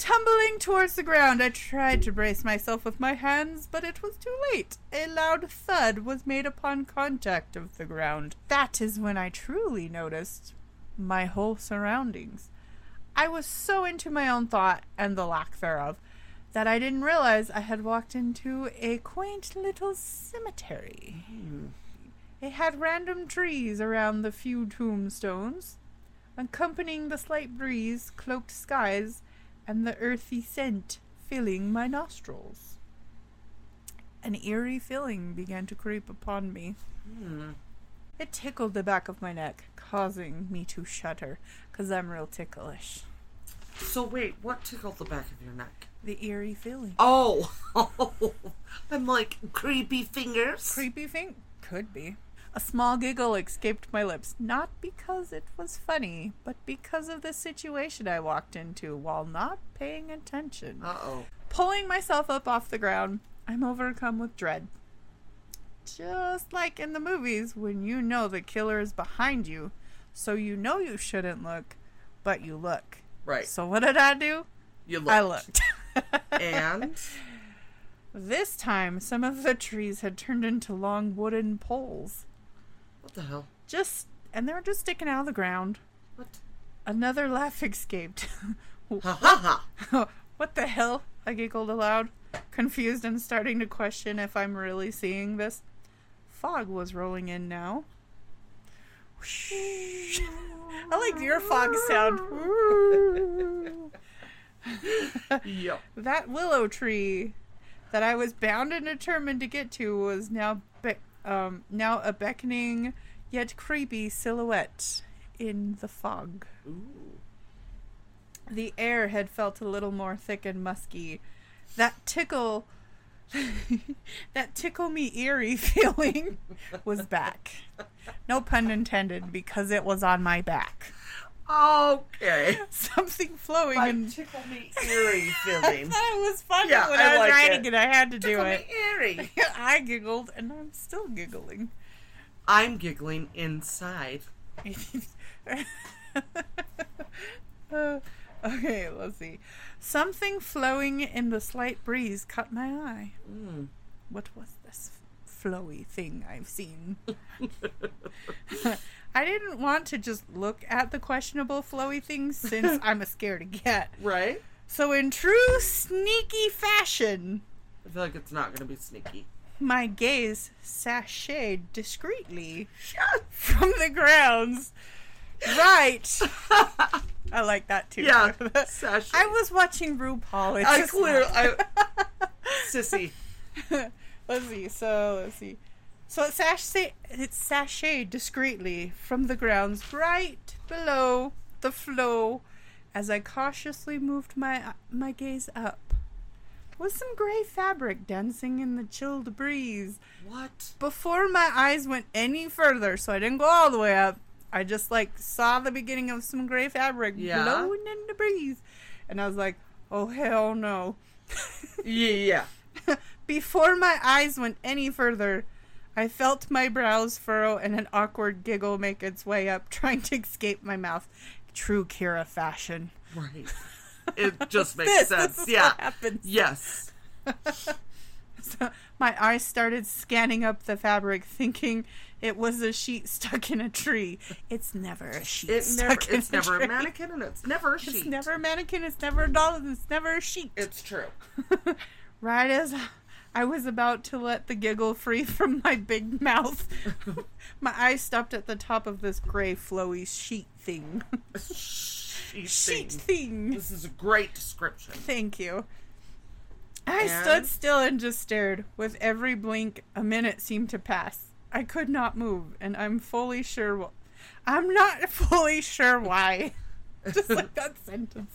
Tumbling towards the ground, I tried to brace myself with my hands, but it was too late. A loud thud was made upon contact of the ground. That is when I truly noticed my whole surroundings. I was so into my own thought and the lack thereof that I didn't realize I had walked into a quaint little cemetery. Hmm. It had random trees around the few tombstones, accompanying the slight breeze, cloaked skies, and the earthy scent filling my nostrils. An eerie feeling began to creep upon me. Hmm. It tickled the back of my neck, causing me to shudder, because I'm real ticklish. So wait, what tickled the back of your neck? The eerie feeling. Oh, *laughs* I'm like creepy fingers. Creepy thing? Could be. A small giggle escaped my lips, not because it was funny, but because of the situation I walked into while not paying attention. Uh oh. Pulling myself up off the ground, I'm overcome with dread. Just like in the movies, when you know the killer is behind you, so you know you shouldn't look, but you look. Right. So what did I do? You looked. I looked. *laughs* And this time, some of the trees had turned into long wooden poles. What the hell? Just, and they were just sticking out of the ground. What? Another laugh *laughs* escaped. Ha ha ha. *laughs* what the hell? I giggled aloud, confused and starting to question if I'm really seeing this. Fog was rolling in now. *laughs* I like your fog sound. Yep. that willow tree that I was bound and determined to get to was now um, now a beckoning yet creepy silhouette in the fog. Ooh. The air had felt a little more thick and musky. That tickle *laughs* that tickle me eerie *laughs* feeling was back. No pun intended because it was on my back. Okay. *laughs* Something flowing My in. tickle me eerie I feeling. *laughs* thought it was funny Yeah, when I I, was like writing it. it. I had to do it. eerie. *laughs* I giggled, and I'm still giggling. I'm giggling inside. Uh, okay, let's see. Something flowing in the slight breeze caught my eye. Mm. What was this flowy thing I've seen? I didn't want to just look at the questionable flowy things since *laughs* I'm a scaredy cat. Right? So, in true sneaky fashion, I feel like it's not going to be sneaky. my gaze sashayed discreetly *laughs* from the grounds. Right. *laughs* I like that too. Yeah. Sashay. I was watching RuPaul. It's I just clear. I, sissy. let's see. So let's see. So it sashay it sashayed discreetly from the grounds right below the flow as I cautiously moved my my gaze up. Was some gray fabric dancing in the chilled breeze. What? Before my eyes went any further, so I didn't go all the way up. I just like saw the beginning of some gray fabric Yeah. blowing in the breeze, and I was like, "Oh hell no!" Yeah. *laughs* Before my eyes went any further, I felt my brows furrow and an awkward giggle make its way up, *laughs* trying to escape my mouth. True Kira fashion. Right. *laughs* It just makes This, sense. this is yeah. what happens. Yes. *laughs* So my eyes started scanning up the fabric, thinking it was a sheet stuck in a tree. It's never a sheet It never. It's a never tree. a mannequin, and it's never a sheet. It's never a mannequin. It's never a doll. It's never a sheet. It's true. right as I was about to let the giggle free *laughs* from my big mouth, *laughs* my eyes stopped at the top of this gray, flowy sheet thing. Sheet *laughs* sheet thing. thing. This is a great description. Thank you. I And? stood still and just stared. With every blink, a minute seemed to pass. I could not move, and I'm fully sure. Wh- I'm not fully sure why. just like that sentence.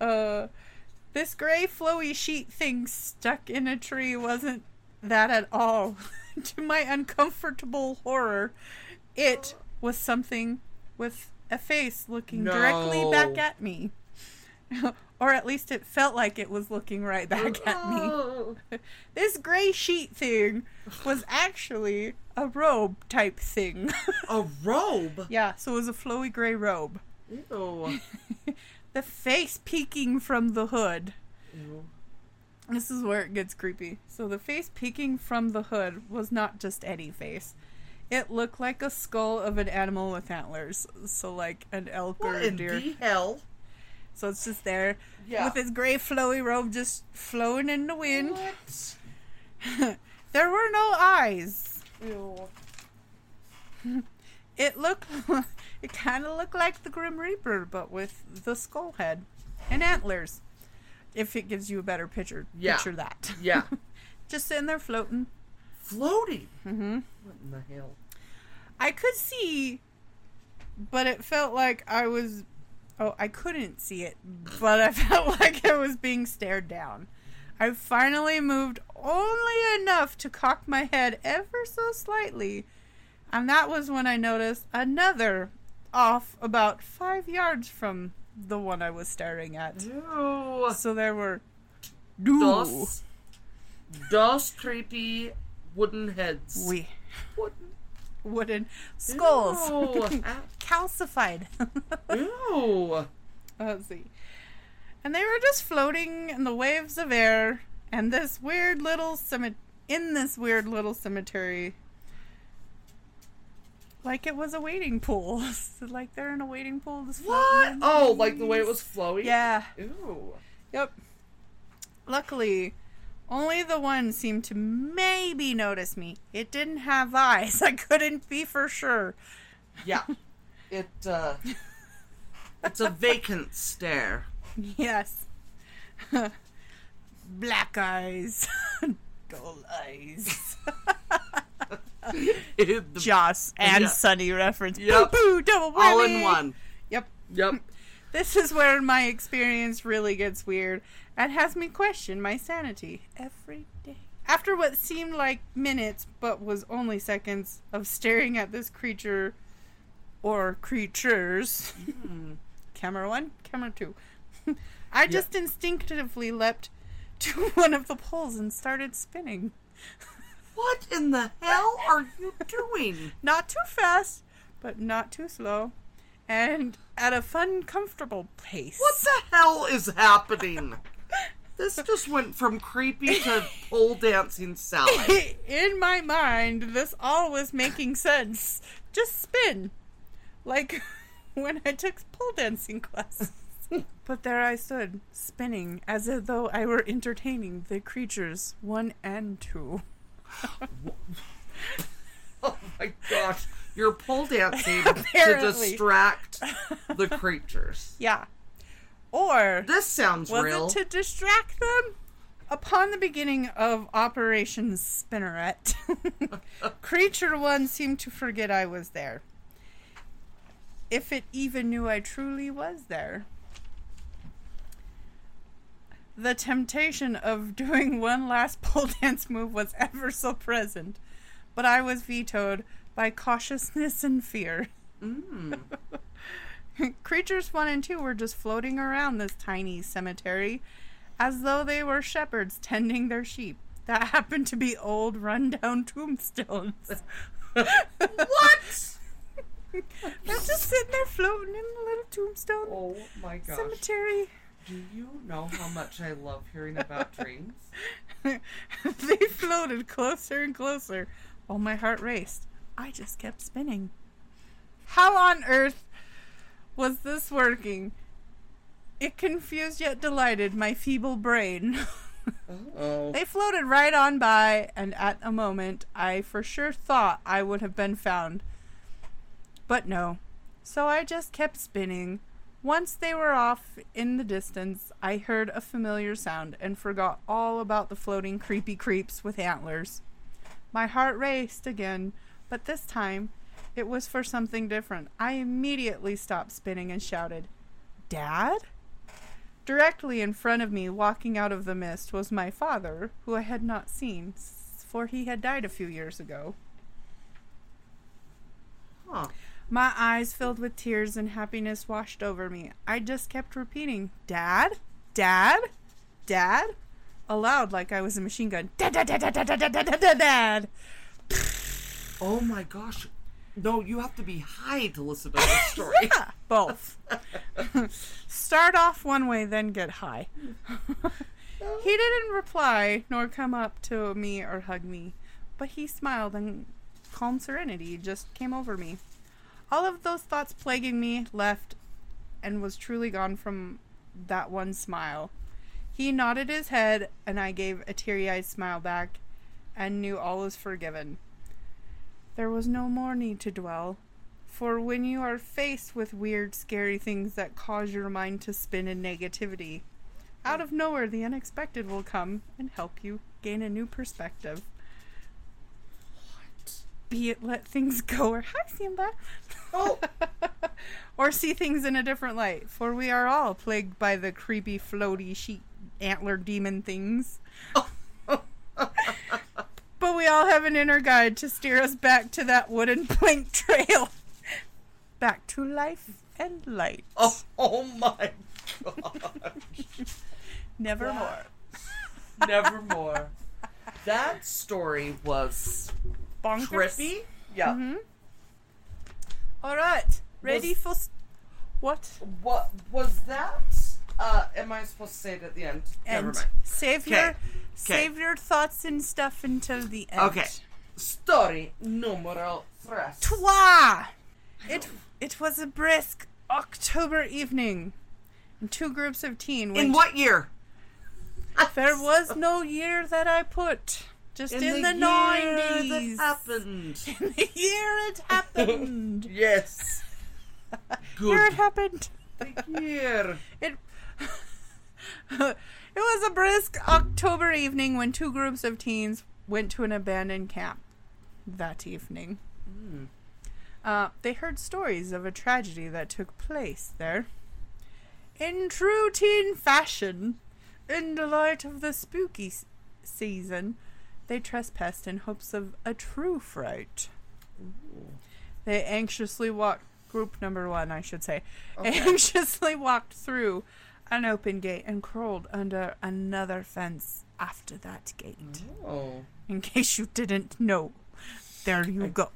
uh, this gray flowy sheet thing stuck in a tree wasn't that at all. *laughs* to my uncomfortable horror, it was something with a face looking directly back at me. *laughs* or at least it felt like it was looking right back at me. *laughs* This gray sheet thing was actually a robe type thing. A robe. yeah, so it was a flowy gray robe. Ew. The face peeking from the hood. Ew. This is where it gets creepy. So the face peeking from the hood was not just any face. It looked like a skull of an animal with antlers. So like an elk or a in deer. the hell? So it's just there Yeah. with its gray flowy robe just flowing in the wind. What? *laughs* there were no eyes. Ew. *laughs* It looked it kind of looked like the Grim Reaper but with the skull head and antlers. If it gives you a better picture, Yeah. picture that. Yeah. *laughs* just sitting there floating. Floating. Mhm. What in the hell? I could see, but it felt like I was. Oh, I couldn't see it, but I *laughs* felt like I was being stared down. I finally moved only enough to cock my head ever so slightly, and that was when I noticed another off about five yards from the one I was staring at. Ew. So there were. Dos. Dos creepy wooden heads. We Wooden. wooden skulls, *laughs* calcified. Ew. *laughs* Let's see. And they were just floating in the waves of air, and this weird little cemetery, in this weird little cemetery, like it was a waiting pool. So, *laughs* like they're in a waiting pool. Floating What? Oh, like the way it was flowy? Yeah. Ew. Yep. Luckily, only the one seemed to maybe notice me. It didn't have eyes. *laughs* I couldn't be for sure. Yeah. It, uh. *laughs* It's a vacant stare. Yes. Black eyes. Gold eyes. *laughs* The- Joss and Yeah. Sunny reference. Yep. Boo boo, double whammy. all in one. Yep. Yep. *laughs* This is where my experience really gets weird and has me question my sanity every day. After what seemed like minutes but was only seconds of staring at this creature or creatures. Hmm. *laughs* camera one, camera two. I just instinctively leapt to one of the poles and started spinning. What in the hell are you doing? *laughs* Not too fast, but not too slow. And at a fun, comfortable pace. What the hell is happening? *laughs* This just went from creepy to pole dancing salad. *laughs* In my mind, this all was making sense. Just spin. Like when I took pole dancing classes. but there I stood, spinning as though I were entertaining the creatures one and two. *laughs* Oh my gosh. You're pole dancing to distract the *laughs* creatures. Yeah. Or This sounds was real. it to distract them? Upon the beginning of Operation Spinneret, *laughs* Creature One seemed to forget I was there. If it even knew I truly was there. The temptation of *laughs* doing one last pole *laughs* dance move was ever so present, but I was vetoed by cautiousness and fear. Mm. *laughs* Creatures one and two were just floating around this tiny cemetery as though they were shepherds tending their sheep that happened to be old rundown tombstones. what? They're just sitting there floating in the little tombstone Oh my gosh. cemetery. Do you know how much I love hearing about *laughs* dreams? *laughs* they floated closer and closer while my heart raced. I just kept spinning. How on earth was this working? It confused yet delighted my feeble brain. *laughs* Oh. They floated right on by, and at a moment I for sure thought I would have been found. But no. So I just kept spinning. Once they were off in the distance, I heard a familiar sound and forgot all about the floating creepy creeps with antlers. My heart raced again, but this time it was for something different. I immediately stopped spinning and shouted, Dad? Directly in front of me, walking out of the mist, was my father, who I had not seen, for he had died a few years ago. Huh. My eyes filled with tears and happiness washed over me. I just kept repeating, Dad? Dad? Dad? Aloud, like I was a machine gun. Dad, dad, dad, dad, dad, dad, dad, dad, dad. Oh my gosh. No, you have to be high to listen to this story. *laughs* Yeah, both. *laughs* Start off one way, then get high. *laughs* he didn't reply nor come up to me or hug me, but he smiled and calm serenity just came over me. All of those thoughts plaguing me left and was truly gone from that one smile. He nodded his head, and I gave a teary eyed smile back and knew all was forgiven. There was no more need to dwell, for when you are faced with weird, scary things that cause your mind to spin in negativity, out of nowhere the unexpected will come and help you gain a new perspective. Be it let things *laughs* go or hi Simba. Oh. *laughs* or see things in a different light, for we are all plagued by the creepy floaty sheep antler demon things. *laughs* But we all have an inner guide to steer us back to that wooden plank trail. Back to life and light. Oh, oh my god. Nevermore. Nevermore. That story was Bonkers. trippy. Yeah. hmm All right. Ready Was- for s- what? What was that? Uh, am I supposed to say it at the end? Never And mind. save Okay. your save your thoughts and stuff until the end. Okay. Story numero tres. Trois. It it was a brisk October evening. And two groups of teen In what year? There was no year that I put. Just in, the year nineties. happened. *laughs* In the year it happened. *laughs* Yes. Year it Good. happened. Year. *laughs* It it was a brisk October evening when two groups of teens went to an abandoned camp that evening. Mm. Uh, they heard stories of a tragedy that took place there. In true teen fashion, in the light of the spooky s- season, they trespassed in hopes of a true fright. They anxiously walked group number one, I should say, *laughs* Okay. anxiously walked through an open gate and crawled under another fence after that gate. Oh, In case you didn't know, there you go.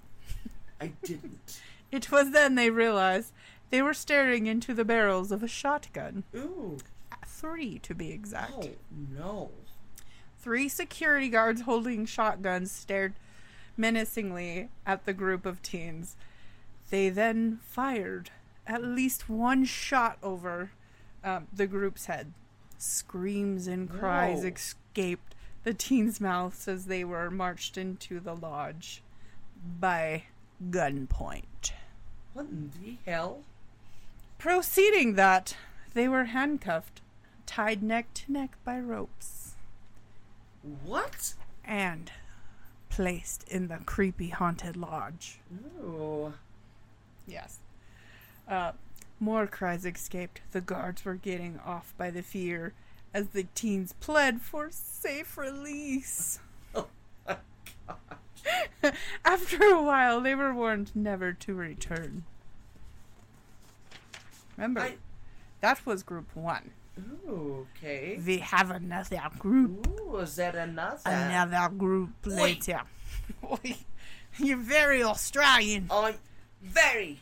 I didn't. It was then they realized they were staring into the barrels of a shotgun. Ooh. Three, to be exact. Oh no. Three security guards holding shotguns stared menacingly at the group of teens. They then fired at least one shot over um, the group's head. Screams and cries escaped the teens' mouths as they were marched into the lodge by gunpoint. What in the hell? Proceeding that, they were handcuffed, tied neck to neck by ropes. What? and placed in the creepy haunted lodge. Ooh. Yes. Uh, more cries escaped. The guards were getting off by the fear as the teens pled for safe release. *laughs* Oh my *laughs* After a while, they were warned never to return. Remember, I. that was group one. Ooh, okay. We have another group. Ooh, is that another? Another group Oi. later. *laughs* Oi. You're very Australian. I'm very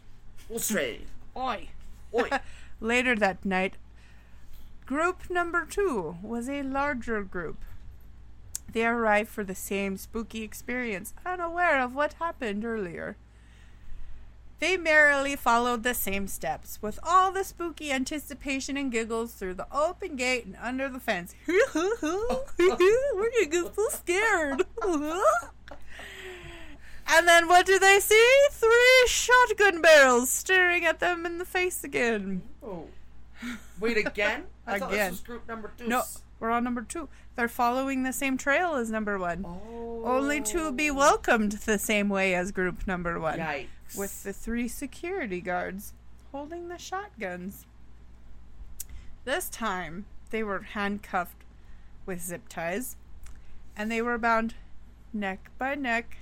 Australian. Oi. Oi. *laughs* Later that night, group number two was a larger group. They arrived for the same spooky experience, unaware of what happened earlier. They merrily followed the same steps, with all the spooky anticipation and giggles through the open gate and under the fence. *laughs* We're gonna get so scared. *laughs* and then what do they see? Three shotgun barrels staring at them in the face again. Oh. Wait again? *laughs* I thought Again. this was group number two. No, we're on number two. They're following the same trail as number one, Oh. only to be oh. welcomed the same way as group number one, Yikes. With the three security guards holding the shotguns. This time, they were handcuffed with zip ties, and they were bound neck by neck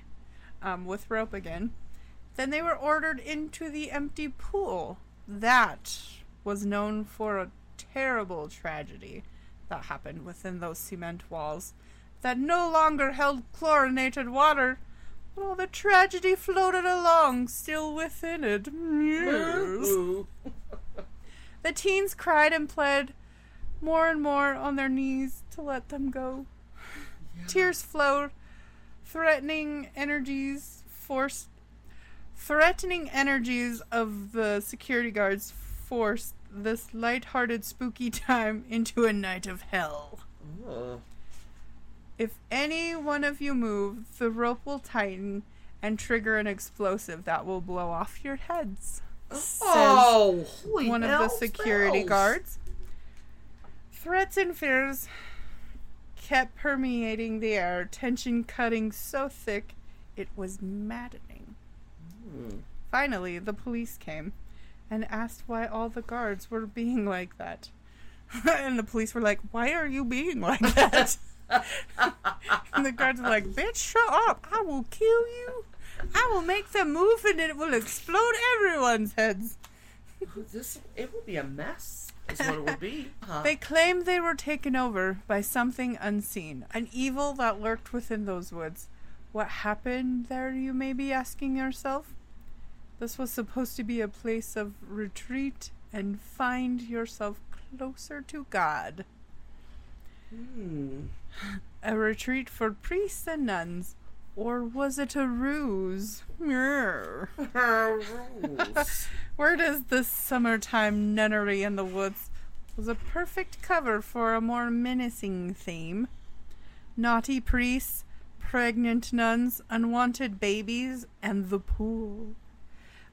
um, with rope again. Then they were ordered into the empty pool. That was known for a terrible tragedy that happened within those cement walls that no longer held chlorinated water. All the tragedy floated along, still within it. Yes. *laughs* The teens cried and pled more and more on their knees to let them go. Tears flowed, threatening energies forced threatening energies of the security guards forced this light-hearted spooky *laughs* time into a night of hell. Ugh. If any one of you move, the rope will tighten and trigger an explosive that will blow off your heads. says Oh, holy one of the security bells. guards. Threats and fears kept permeating the air, tension cutting so thick it was maddening. Hmm. Finally, the police came and asked why all the guards were being like that. *laughs* and the police were like, Why are you being like that? *laughs* and the guards are like, Bitch, shut up. I will kill you. I will make them move and it will explode everyone's heads. This it will be a mess. Is what it will be. Huh? *laughs* They claimed they were taken over by something unseen, an evil that lurked within those woods. What happened there, you may be asking yourself? This was supposed to be a place of retreat and find yourself closer to God. Hmm. A retreat for priests and nuns. Or was it a ruse? *laughs* Where does this summertime nunnery in the woods was a perfect cover for a more menacing theme. Naughty priests, pregnant nuns, unwanted babies, and the pool.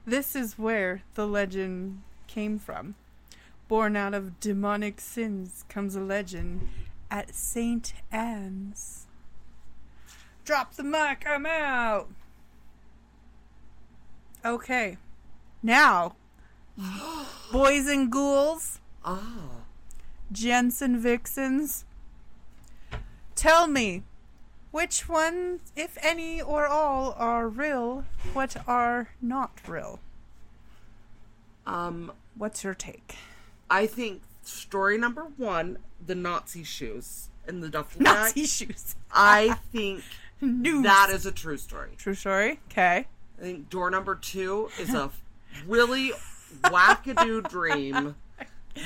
This is where the legend came from. Born out of demonic sins comes a legend at St. Anne's. Drop the mic, I'm out. Okay. Now, *gasps* boys and ghouls, ah. Jensen Vixens, tell me which ones, if any or all, are real, what are not real? Um, What's your take? I think story number one, the Nazi shoes in the duffel bag. Nazi shoes. I think *laughs* News. that is a true story. True story. Okay. I think door number two is a really wackadoo *laughs* dream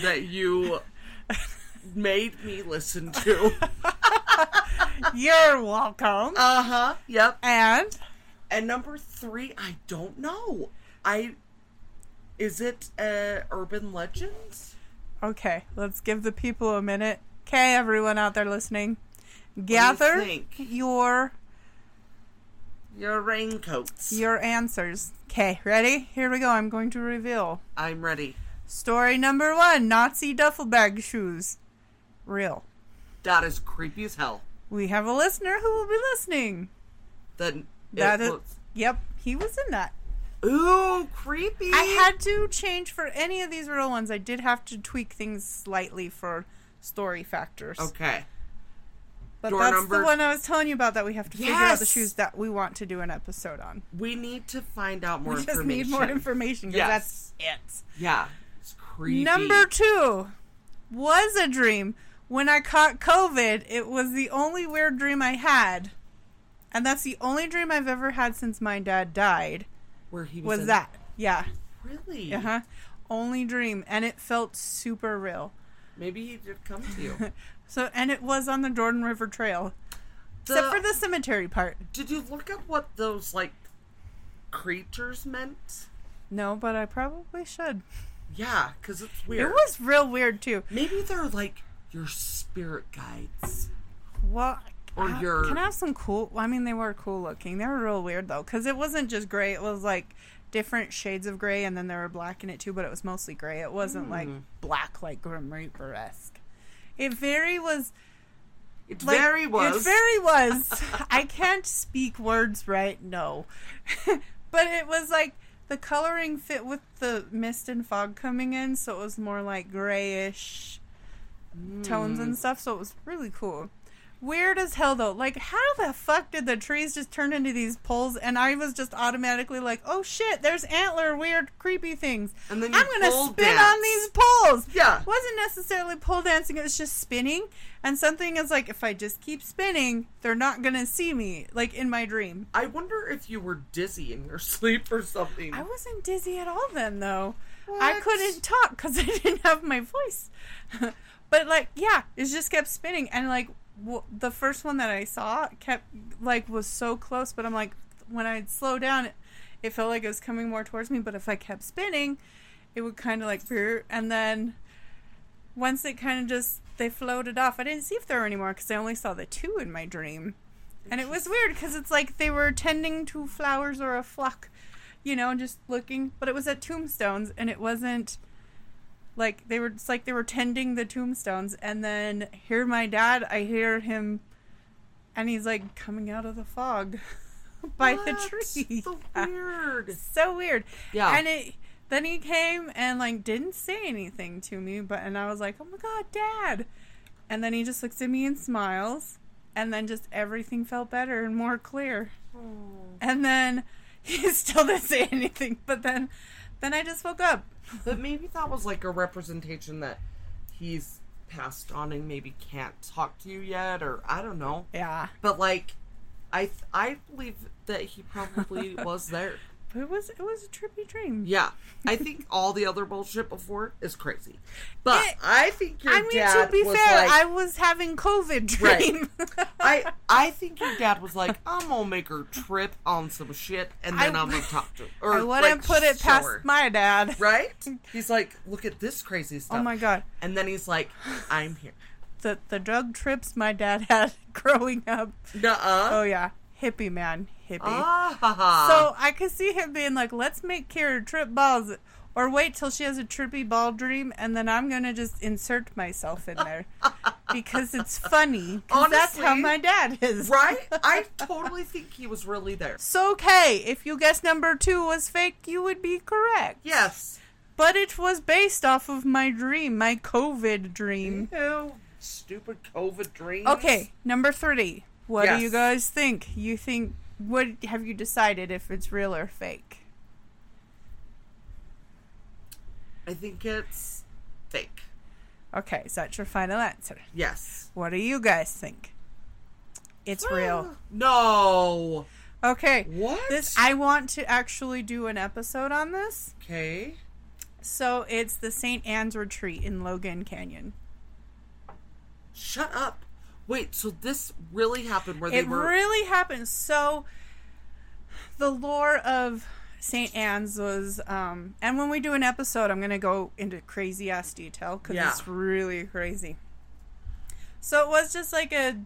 that you *laughs* made me listen to. You're welcome. Uh huh. Yep. and And number three, I don't know. I is it uh, urban legends? Okay, let's give the people a minute. Okay, everyone out there listening, do you gather your Your raincoats. your answers. Okay, ready? Here we go. I'm going to reveal. I'm ready. Story number one: Nazi duffel bag shoes. Real. That is creepy as hell. We have a listener who will be listening. Then That is, was, yep, he was in that. Ooh creepy. I had to change for any of these real ones. I did have to tweak things slightly for story factors. okay. but door that's number- the one I was telling you about that we have to figure out the shoes that we want to do an episode on. We need to find out more we just information. need more information because Yes. that's it. Yeah. It's creepy. Number two was a dream. When I caught COVID, it was the only weird dream I had. And that's the only dream I've ever had since my dad died. Where he was, Was that. Yeah. really? Uh huh. Only dream. And it felt super real. Maybe he did come to you. *laughs* So, and it was on the Jordan River Trail. The- Except for the cemetery part. Did you look up what those like creatures meant? No, but I probably should. Yeah, because it's weird. It was real weird too. Maybe they're like your spirit guides. Well, Or I- your- can I have some cool? I mean, they were cool looking. They were real weird though, because it wasn't just gray. It was like different shades of gray, and then there were black in it too. But it was mostly gray. It wasn't like Hmm. black, like Grim Reaper esque. It very was. It Like, very was. It very was. *laughs* I can't speak words right. No, *laughs* but it was like the coloring fit with the mist and fog coming in, so it was more like grayish tones Hmm. and stuff. So it was really cool. Weird as hell though. Like, how the fuck did the trees just turn into these poles? And I was just automatically like, "Oh shit, there's antler, weird, creepy things." And then you I'm gonna spin dance. on these poles. Yeah. It wasn't necessarily pole dancing. It was just spinning. And something is like, if I just keep spinning, they're not gonna see me. Like in my dream. I wonder if you were dizzy in your *laughs* sleep or something. I wasn't dizzy at all then, though. I couldn't talk because *laughs* I didn't have my voice. *laughs* but like, yeah, it just kept spinning, and like w- the first one that I saw kept like was so close, but I'm like, when I'd slow down, it, it felt like it was coming more towards me. But if I kept spinning, it would kind of like, and then once it kind of just they floated off. I didn't see if there were any more because I only saw the two in my dream. And it was weird because it's like they were tending to flowers or a flock, you know, just looking. But it was at tombstones, and it wasn't like they were. It's like they were tending the tombstones, and then hear my dad. I hear him, and he's like coming out of the fog *laughs* by the What? tree. So weird. *laughs* so weird. Yeah. And it then he came and like didn't say anything to me, but and I was like, "Oh my god, dad." And then he just looks at me and smiles, and then just everything felt better and more clear. Oh. And then *laughs* he still didn't say anything, but then then I just woke up. *laughs* But maybe that was like a representation that he's passed on and maybe can't talk to you yet, or I don't know. Yeah. But like, I I believe that he probably *laughs* was there. But it was it was a trippy dream. Yeah, I think *laughs* all the other bullshit before is crazy, but It- I think your I mean, dad to be was fair, like, I was having COVID Right. dream. *laughs* I I think your dad was like, I'm gonna make her trip on some shit, and then I- am gonna talk to her. Or, I wouldn't like, put it past her. my dad. right. *laughs* He's like, look at this crazy oh stuff. Oh my god. And then he's like, I'm here. The the drug trips my dad had growing up. Nuh-uh. Oh yeah, hippie man, hippie. Ah. So I could see him being like, "Let's make Kara trip balls, or wait till she has a trippy ball dream, and then I'm gonna just insert myself in there *laughs* because it's funny. 'Cause that's how my dad is, right? *laughs* I totally think he was really there. So okay, if you guess number two was fake, you would be correct. Yes. But it was based off of my dream, my COVID dream. Ew, stupid COVID dreams. Okay, number three. What do you guys think? You think what have you decided if it's real or fake? I think it's fake. Okay, is that your final answer? Yes. What do you guys think? It's ah, real. No. Okay. What? This I want to actually do an episode on this. Okay. So it's the St. Anne's retreat in Logan Canyon. Shut up. Wait, so this really happened where they It were really happened. So the lore of St. Anne's was um and when we do an episode I'm going to go into crazy ass detail cuz Yeah. it's really crazy. So it was just like a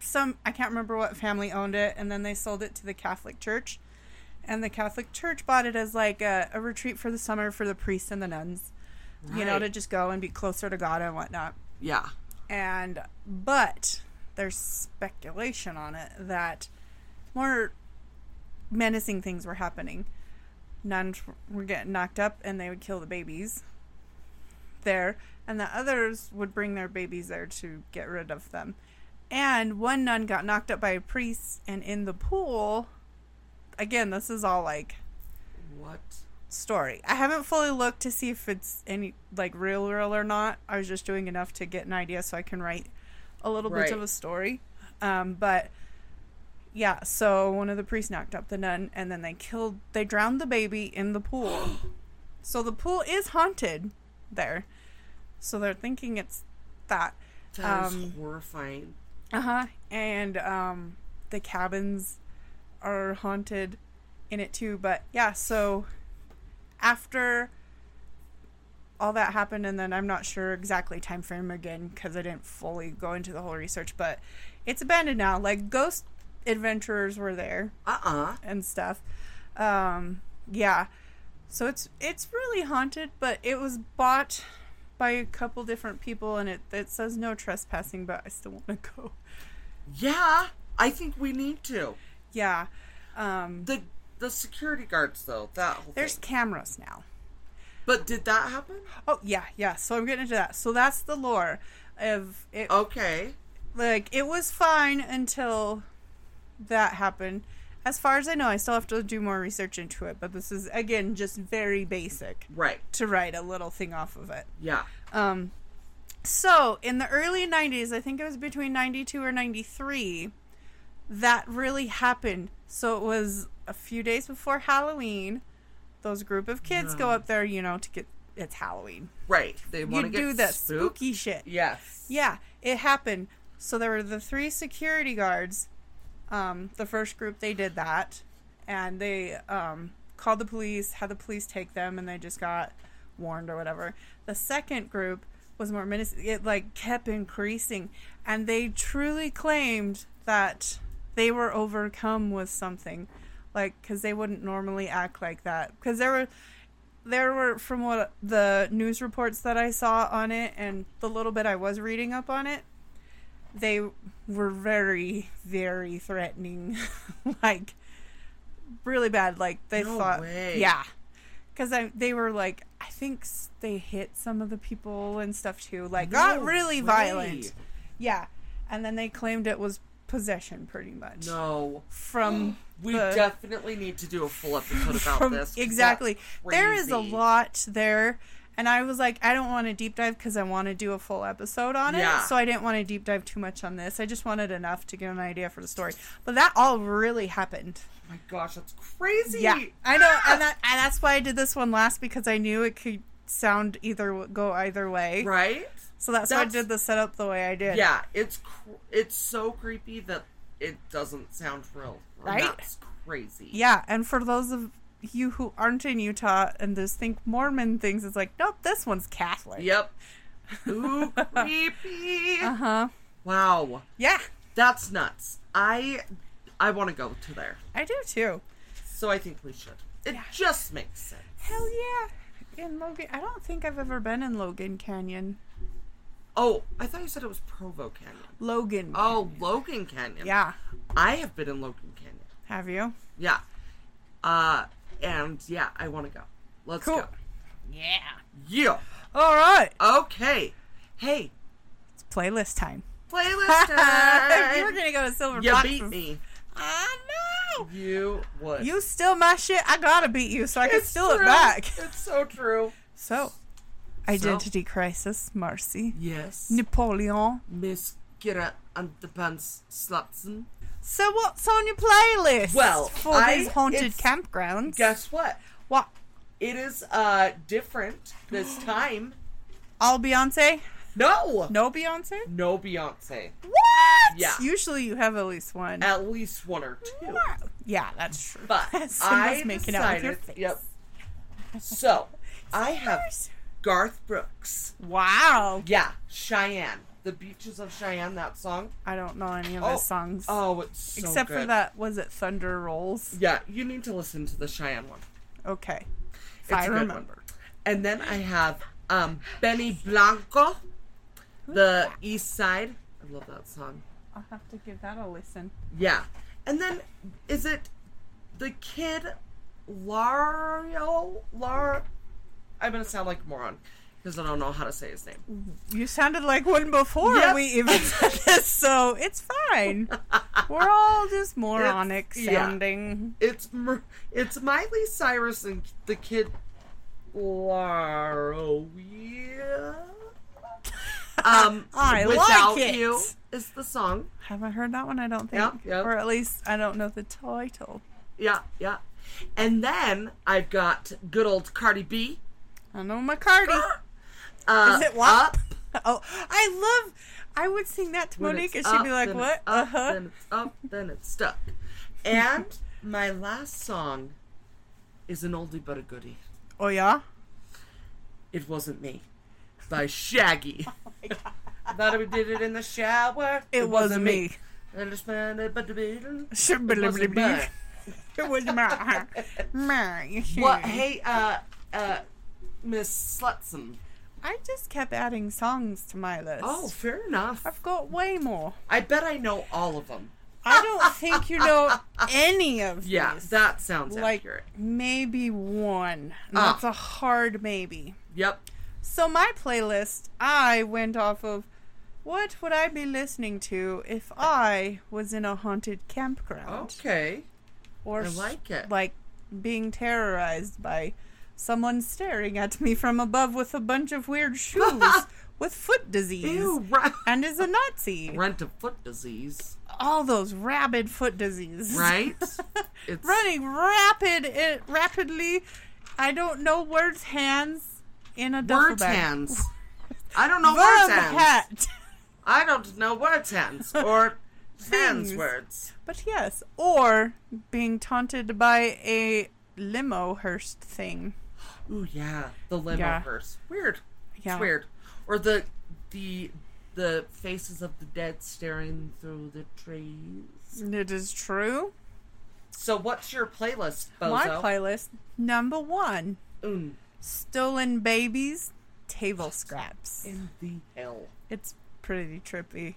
some I can't remember what family owned it and then they sold it to the Catholic Church. And the Catholic Church bought it as like a, a retreat for the summer for the priests and the nuns. You know, Right. to just go and be closer to God and whatnot Yeah. And but there's speculation on it that more menacing things were happening. Nuns were getting knocked up and they would kill the babies there. And the others would bring their babies there to get rid of them. And one nun got knocked up by a priest and in the pool again this is all like What? Story. I haven't fully looked to see if it's any like real real or not. I was just doing enough to get an idea so I can write a little Right. bit of a story. Um, but yeah, so one of the priests knocked up the nun and then they killed they drowned the baby in the pool. *gasps* so the pool is haunted there. So they're thinking it's that. That is Um, horrifying. Uh-huh. And um the cabins are haunted in it too, but yeah, so after all that happened and then I'm not sure exactly time frame again cuz I didn't fully go into the whole research, but it's abandoned now. Like ghost adventurers were there Uh-uh. and stuff. Um yeah. So it's it's really haunted, but it was bought by a couple different people and it it says no trespassing, but I still want to go. Yeah. I think we need to. Yeah. Um, The the security guards though, that whole there's thing. cameras now. But did that happen? Oh yeah, yeah. So I'm getting into that. So that's the lore of it. Okay. Like it was fine until that happened. As far as I know, I still have to do more research into it. But this is again just very basic Right. to write a little thing off of it. Yeah. Um, so in the early 90s, I think it was between 92 or 93, that really happened. So it was a few days before Halloween. Those group of kids go up there, you know, to get it's Halloween. Right. They want to do that spooked. spooky shit. Yes. Yeah, it happened. So there were the three security guards. Um, the first group they did that, and they um, called the police, had the police take them, and they just got warned or whatever. The second group was more menacing. It like kept increasing, and they truly claimed that they were overcome with something, like because they wouldn't normally act like that. Because there were there were from what the news reports that I saw on it and the little bit I was reading up on it, they were very, very threatening, *laughs* like really bad. Like they No thought, way. yeah, because I they were like I think they hit some of the people and stuff too, like got really way. violent. Yeah, and then they claimed it was possession, pretty much No. from *gasps* We the- definitely need to do a full episode about from- this. Exactly. There is a lot there. And I was like, I don't want to deep dive because I want to do a full episode on Yeah. it. So I didn't want to deep dive too much on this. I just wanted enough to get an idea for the story. But that all really happened. Oh my gosh, that's crazy. Yeah, I know, and that and that's why I did this one last because I knew it could sound either go either way. Right? So that's, why I did the setup the way I did. Yeah, it's cr- it's so creepy that it doesn't sound real. Right? That's crazy. Yeah, and for those of you who aren't in Utah and just think Mormon things, it's like, nope, this one's Catholic. Yep. *laughs* Ooh, creepy. Uh huh. Wow. Yeah, That's nuts. I I want to go to there. I do too. So I think we should. It Yeah. just makes sense. Hell yeah. In Logan, I don't think I've ever been in Logan Canyon. Oh, I thought you said it was Provo Canyon. Logan. Oh, Logan Canyon. Yeah. I have been in Logan Canyon. Have you? Yeah. Uh, and yeah, I want to go. Let's Cool. go. Yeah. Yeah. All right. Okay. Hey, It's playlist time. playlist *laughs* time. you were gonna go to Silver You Fox. beat me. I know. You would. You steal my shit. I gotta beat you, so I can It's steal it back. It's so true. So Identity crisis, Marcy. Yes. Napoleon. Miss Kira Underpants Slutson. So what's on your playlist? Well, for I- these haunted campgrounds. Guess what? what? It is uh different this *gasps* time. All Beyonce? No. No Beyonce? No Beyonce. What? Yeah. Usually you have at least one. At least one or two. Yeah, that's true. But *laughs* I making out with your face. Yep. *laughs* So I have Garth Brooks. Wow. Yeah, Cheyenne. The Beaches of Cheyenne. That song. I don't know any of Oh, his songs. Oh, it's so Except for that, was it Thunder Rolls? Yeah, you need to listen to the Cheyenne one. Okay. It's I a good one. remember. And then I have um Benny Blanco, the East Side. I love that song. I'll have to give that a listen. Yeah. And then is it the kid Lario Lar I'm gonna sound like a moron because I don't know how to say his name. You sounded like one before Yep. we even *laughs* said this, so it's fine. We're all just moronic It's- yeah. sounding. It's it's Miley Cyrus and the kid Laro. Yeah. *laughs* Um, I like without it. you is the song. Haven't heard that one, I don't think. Yep, yep. Or at least I don't know the title. Yeah, yeah. And then I've got good old Cardi B. I know McCarty. Uh, Is it what? Up. *laughs* Oh, I love. I would sing that to When Monique, and she'd be like, "What? Uh huh." Then it's up, then it's stuck. And my last song is an oldie but a goodie. Oh yeah. It wasn't me. By Shaggy. *laughs* I *laughs* thought we did it in the shower. It, wasn't me. I just found it, but the beating. It It wasn't mine. my, my. What? Hey, uh, uh, Miss Slutson. I just kept adding songs to my list. Oh, fair enough. I've got way more. I bet I know all of them. I don't think you know *laughs* any of Yeah, these. that sounds like accurate. maybe one. Ah. That's a hard maybe. Yep. So my playlist, I went off of what would I be listening to if I was in a haunted campground Okay. or I like it. like being terrorized by someone staring at me from above with a bunch of weird *laughs* shoes with foot disease Ew, right. and is a Nazi. Rent a foot disease, All those rabid foot disease. right? *laughs* It's running rapid it, rapidly. I don't know words hands in a duffel words bag. hands. I don't know words hands. hat. I don't know words hands or *laughs* hands words. But yes, or being taunted by a limo hearse thing. Ooh yeah, the limo Yeah. hearse. Weird. Yeah. It's weird. Or the the the faces of the dead staring through the trees. It is true. So what's your playlist, Bozo? My playlist number one: Mm, stolen babies, table scraps. in the hell. It's pretty trippy.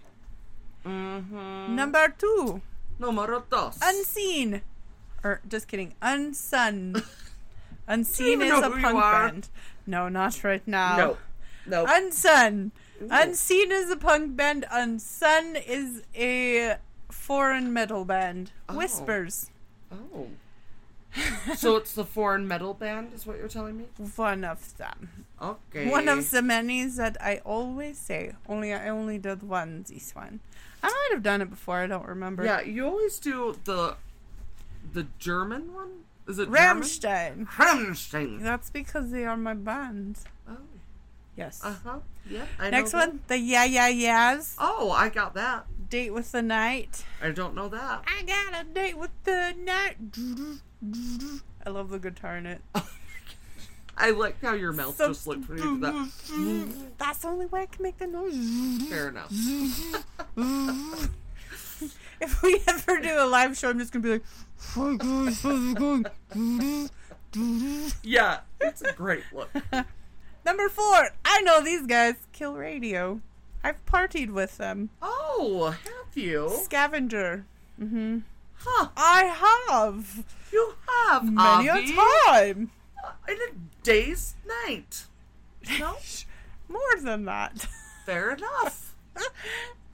Mm-hmm. Number two: Numero dos. unseen, or just kidding, unsun. *laughs* Unseen is a punk band. No, not right now. no. No. Unsun. Ooh. Unseen is a punk band. Unsun is a foreign metal band. Oh. Whispers. oh. *laughs* so it's the foreign metal band, is what you're telling me? One of them. Okay. One of the many that I always say. Only I only did one this one. I might have done it before. I don't remember. Yeah, you always do the the German one. Is it German? Rammstein. Rammstein. That's because they are my band. Oh. Yes. Uh huh. Yeah. I Next know that. one, the Yeah Yeah Yeahs. Oh, I got that. Date with the night. I don't know that. I got a date with the night. I love the guitar in it. *laughs* I like how your mouth So- just looked when you did that. That's the only way I can make the noise. Fair enough. *laughs* If we *laughs* ever do a live show, I'm just gonna be like, "Hi guys, how's it going?" Yeah, it's a great look. *laughs* Number four, I know these guys. Kill Radio. I've partied with them. Oh, have you? Scavenger. Mm-hmm. Huh? I have You have many Avi. a time. in a day's night. No, *laughs* More than that. fair enough.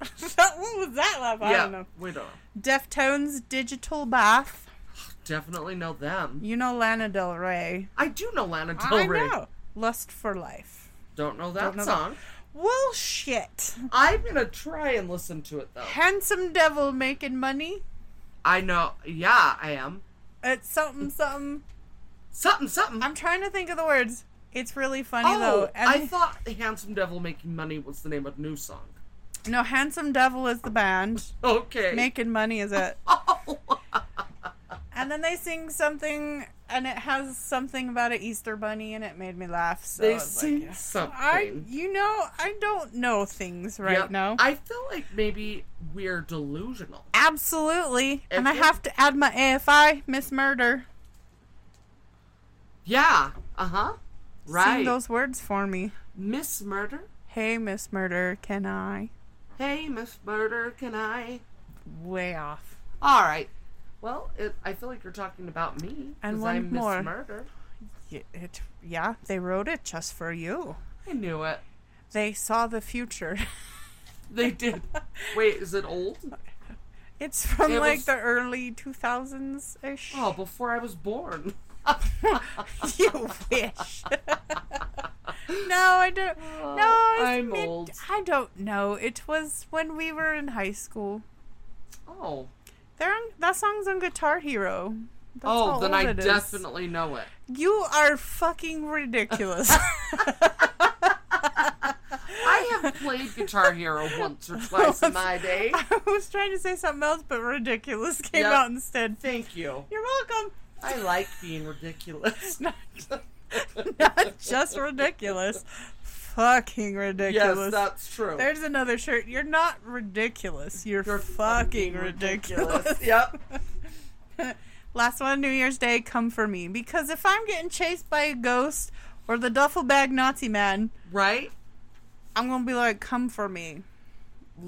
*laughs* what was that laugh? I yeah, don't know. we don't know. Deftones Digital Bath. *sighs* Definitely know them. You know Lana Del Rey. I do know Lana Del Rey. I know. Lust for Life. Don't know that Don't know that. song. Well, shit. I'm gonna try and listen to it though. Handsome devil making money. I know. Yeah, I am. It's something something. Something, something. I'm trying to think of the words. It's really funny oh, though. And I thought "Handsome Devil Making Money" was the name of the new song. No, handsome devil is the band. *laughs* Okay. Making money is it. *laughs* oh, And then they sing something, and it has something about an Easter bunny, and it made me laugh. So they sing like, something. I, you know, I don't know things right Yep. now. I feel like maybe we're delusional. Absolutely, and I have to add my AFI, Miss Murder. Yeah. Uh huh. Right. Sing those words for me. Miss Murder. Hey, Miss Murder, can I? Hey, Miss Murder, can I? Way off. All right. Well, it, I feel like you're talking about me. And one I'm more. Miss Murder. Y- It, yeah, they wrote it just for you. I knew it. They saw the future. *laughs* They did. Wait, is it old? It's from It like was- the early 2000s ish. Oh, before I was born. *laughs* you wish. *laughs* no, I don't. I'm mid- old. I don't know. It was when we were in high school. Oh. They're on, that song's on Guitar Hero. That's oh, then I is. definitely know it. You are fucking ridiculous. *laughs* *laughs* I have played Guitar Hero once or twice in my day. *laughs* I was trying to say something else, but ridiculous came Yep. out instead. Thank you. You're welcome. I like being ridiculous. Not, not just ridiculous, fucking ridiculous. yes, that's true. There's another shirt. You're not ridiculous. You're, You're fucking ridiculous. yep. *laughs* Last one, New Year's Day, come for me. Because if I'm getting chased by a ghost or the duffel bag Nazi man, Right? I'm gonna be like, come for me.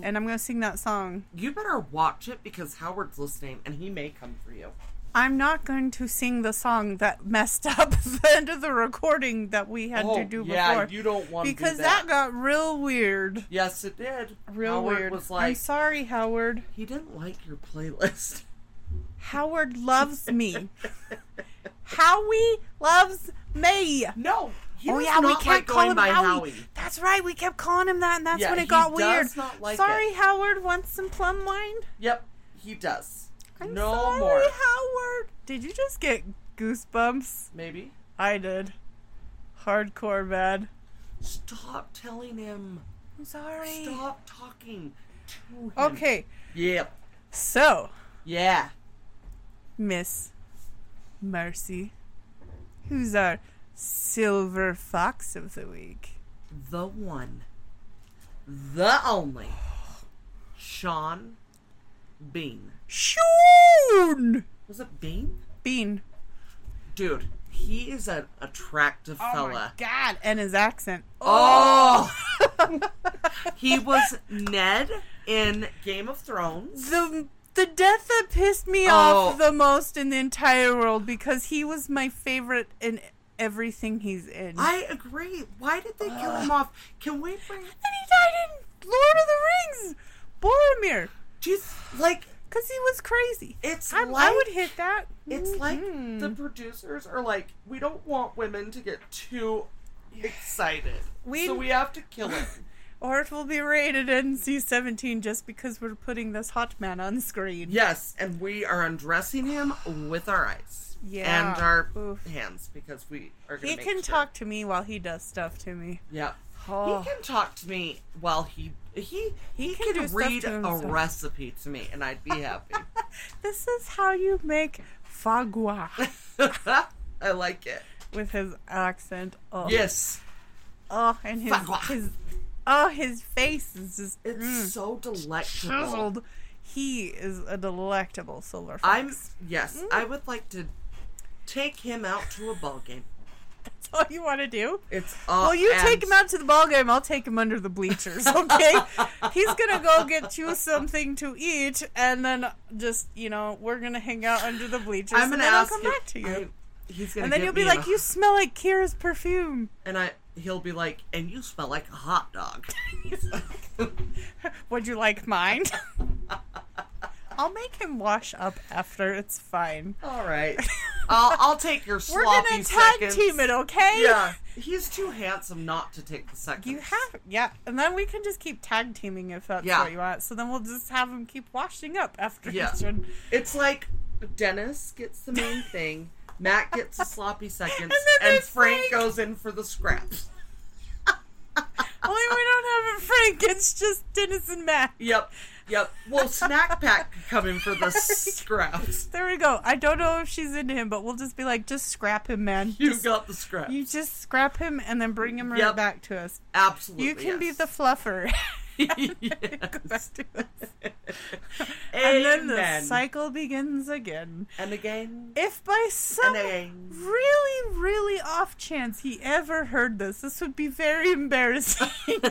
And I'm gonna sing that song. You better watch it because Howard's listening and he may come for you. I'm not going to sing the song that messed up *laughs* the end of the recording that we had to oh, do Oh, yeah, before. you don't want because to do that. that. got real weird. yes, it did. Real Howard weird. was like, I'm sorry, Howard. he didn't like your playlist. *laughs* Howard loves me. Howie loves me. No, oh yeah, we can't like call him Howie. Howie. That's right. We kept calling him that, and that's Yeah, when it got weird. not like sorry, it. Howard. Want some plum wine? Yep, he does. I'm no sorry, more. Howard. Did you just get goosebumps? Maybe. I did. Hardcore bad. Stop telling him. I'm sorry. Stop talking to him. Okay, Yep. so Yeah. Miss Mercy, who's our silver fox of the week? The one. The only. Sean Bean. Shoon Was it Bean? Bean. Dude, he is an attractive Oh my fella. god, and his accent. Oh! *laughs* he was Ned in Game of Thrones. the the death that pissed me Oh. off the most in the entire world because he was my favorite in everything he's in. I agree. Why did they kill him off? Can we bring. and he died in Lord of the Rings, Boromir, Do you th- like. Because he was crazy. It's I, I like. would hit that. It's like Mhm. the producers are like, we don't want women to get too excited. We- so we have to kill him. or it *laughs* will be rated NC-17 just because we're putting this hot man on screen. yes, and we are undressing him with our eyes. Yeah. And our Oof. hands because we are going He can talk to me while he does stuff to me. Yeah. Oh. He can talk to me while he he he, He can can, read a recipe to me and I'd be *laughs* happy. This is how you make fagua *laughs* I like it. with his accent. Oh. Yes. Oh, and his Fagua. his oh his face is just It's mm, so delectable. chiseled. He is a delectable silver fox. I'm yes, Mm. I would like to take him out to a ball game. *laughs* That's all you want to do. It's all Well, you and- take him out to the ball game. I'll take him under the bleachers. *laughs* Okay, he's gonna go get you something to eat, and then just you know we're gonna hang out under the bleachers. I'm and gonna then I'll come him- back to you, I- he's gonna and then you'll be like, a- "You smell like Kira's perfume." and I he'll be like, and you smell like a hot dog. *laughs* Would you like mine? I'll make him wash up after. It's fine. all right, *laughs* I'll I'll take your We're gonna tag seconds. team it, okay? Yeah. He's too handsome not to take the second. You have, yeah, and then we can just keep tag teaming if that's Yeah. what you want. So then we'll just have him keep washing up after Yeah. each one. It's like Dennis gets the main *laughs* thing, Matt gets the sloppy seconds, then and, there's Frank Frank. goes in for the scraps. *laughs* Only we don't have a Frank. It's just Dennis and Matt. Yep, yep. Well, Snack Pack could come in for the scraps. *laughs* There we go. I don't know if she's into him, but we'll just be like, just scrap him, man. You Just- got the scraps. you just scrap him and then bring him right Yep. back to us. Absolutely. You can be the fluffer. *laughs* Yes. And then the cycle begins again. and again, If by some really, really off chance he ever heard this, this would be very embarrassing. *laughs* so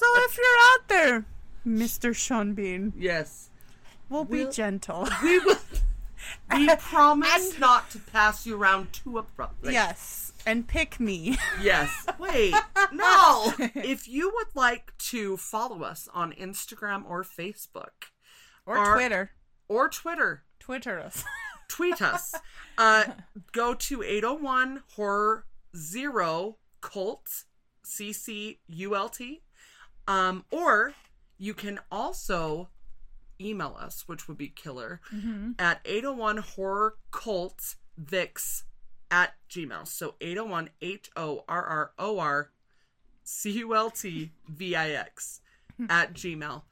if you're out there, Mr. Sean Bean, yes, we'll be We'll- gentle. *laughs* we will. We *laughs* promise not to pass you around too abruptly. yes. And pick me. *laughs* Yes. Wait. No. if you would like to follow us on Instagram or Facebook Or Or- Twitter. or Twitter, Twitter us. tweet us. Uh, go to 801 horror zero cult c c u l t. Um, or you can also email us, which would be killer, mm-hmm. at 801 horror cult vix at gmail. So 801 H O R R O R C U L T V I X hmm. at gmail.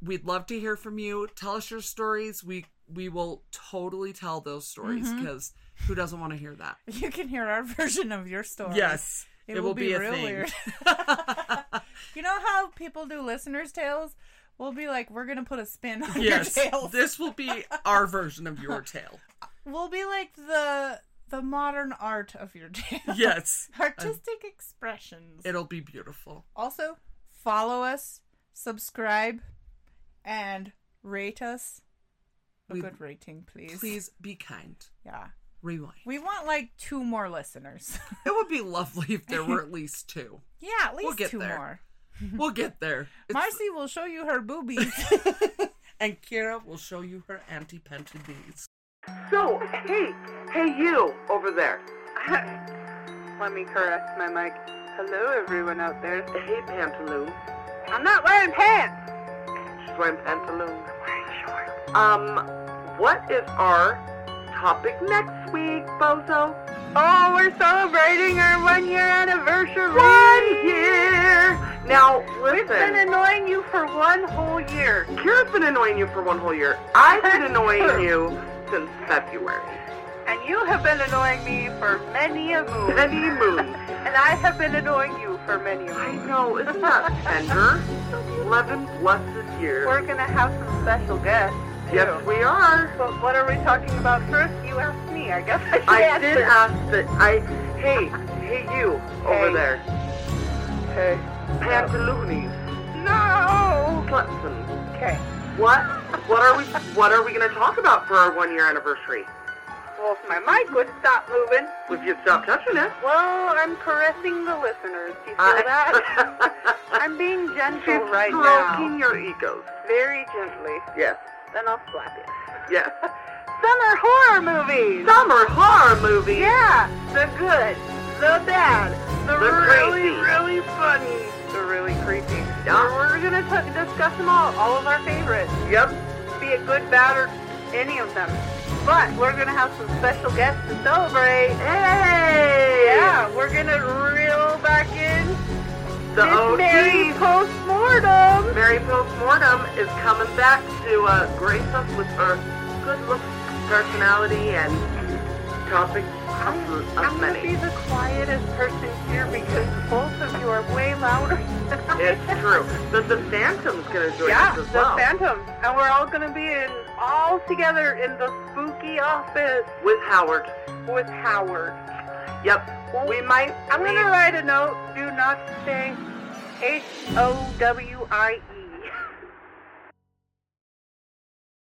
We'd love to hear from you. Tell us your stories. We we will totally tell those stories mm-hmm. because who doesn't want to hear that? *laughs* You can hear our *laughs* version of your story. Yes, It, will, be, a real thing. weird. *laughs* you know how people do listeners' tales? We'll be like, we're gonna put a spin on yes, your tales. this will be our *laughs* version of your tale. We'll be like the the modern art of your tale. Yes, *laughs* Artistic expressions. it'll be beautiful. also, follow us, subscribe, and rate us. A We- good rating, please. Please be kind. Yeah. Rewind. We want like two more listeners. It would be lovely if there were at *laughs* least two. yeah, at least We'll get two there. more. *laughs* We'll get there. It's- Marcy will show you her boobies. *laughs* *laughs* and Kira will show you her anti panty beads. So, hey, hey, you over there. Let me caress my mic. Hello, everyone out there. Hey, pantaloon. I'm not wearing pants. She's wearing pantaloons. Um, what is our topic next week, Bozo? Oh, we're celebrating our one year anniversary. One year. Now, We've been annoying you for one whole year. Kira's been annoying you for one whole year. I've been annoying you since February. And you have been annoying me for many a moon. Many moons. and I have been annoying you for many a I moon. I know, isn't that tender? Eleven blessed years. We're gonna have some special guests. Too. Yes, we are. But what are we talking about first? You asked me. I guess I should I answer. did ask that. I hey, hey, you over Hey. there, Okay. Pantaloonies, No. Slutson. Okay. What? What are we? What are we going to talk about for our one year anniversary? Well, if my mic would stop moving. If you stop touching it. Well, I'm caressing the listeners. Do you feel I- that? *laughs* I'm being gentle She's right stroking now. your egos. Very gently. Yes. Then I'll slap you. Yes. *laughs* Summer horror movies. Summer horror movies. Yeah, the good, the bad, the, The really, crazy. really funny, the really creepy. Yeah. We're, we're gonna t- discuss them all, all of our favorites, Yep. be it good, bad, or any of them. But we're gonna have some special guests to celebrate. Hey. Yeah, we're gonna reel back in The Mary postmortem. Mary Postmortem is coming back to uh, grace us with her good look, personality, and topic of, of I'm gonna be the quietest person here because both of you are way louder. *laughs* It's true. But the Phantom's gonna join Yeah, us as well. Yeah, the. Phantom, and we're all gonna be in all together in the spooky office with Howard. with Howard. Yep. We might. I'm leave- gonna write a note. Do not say H O W I E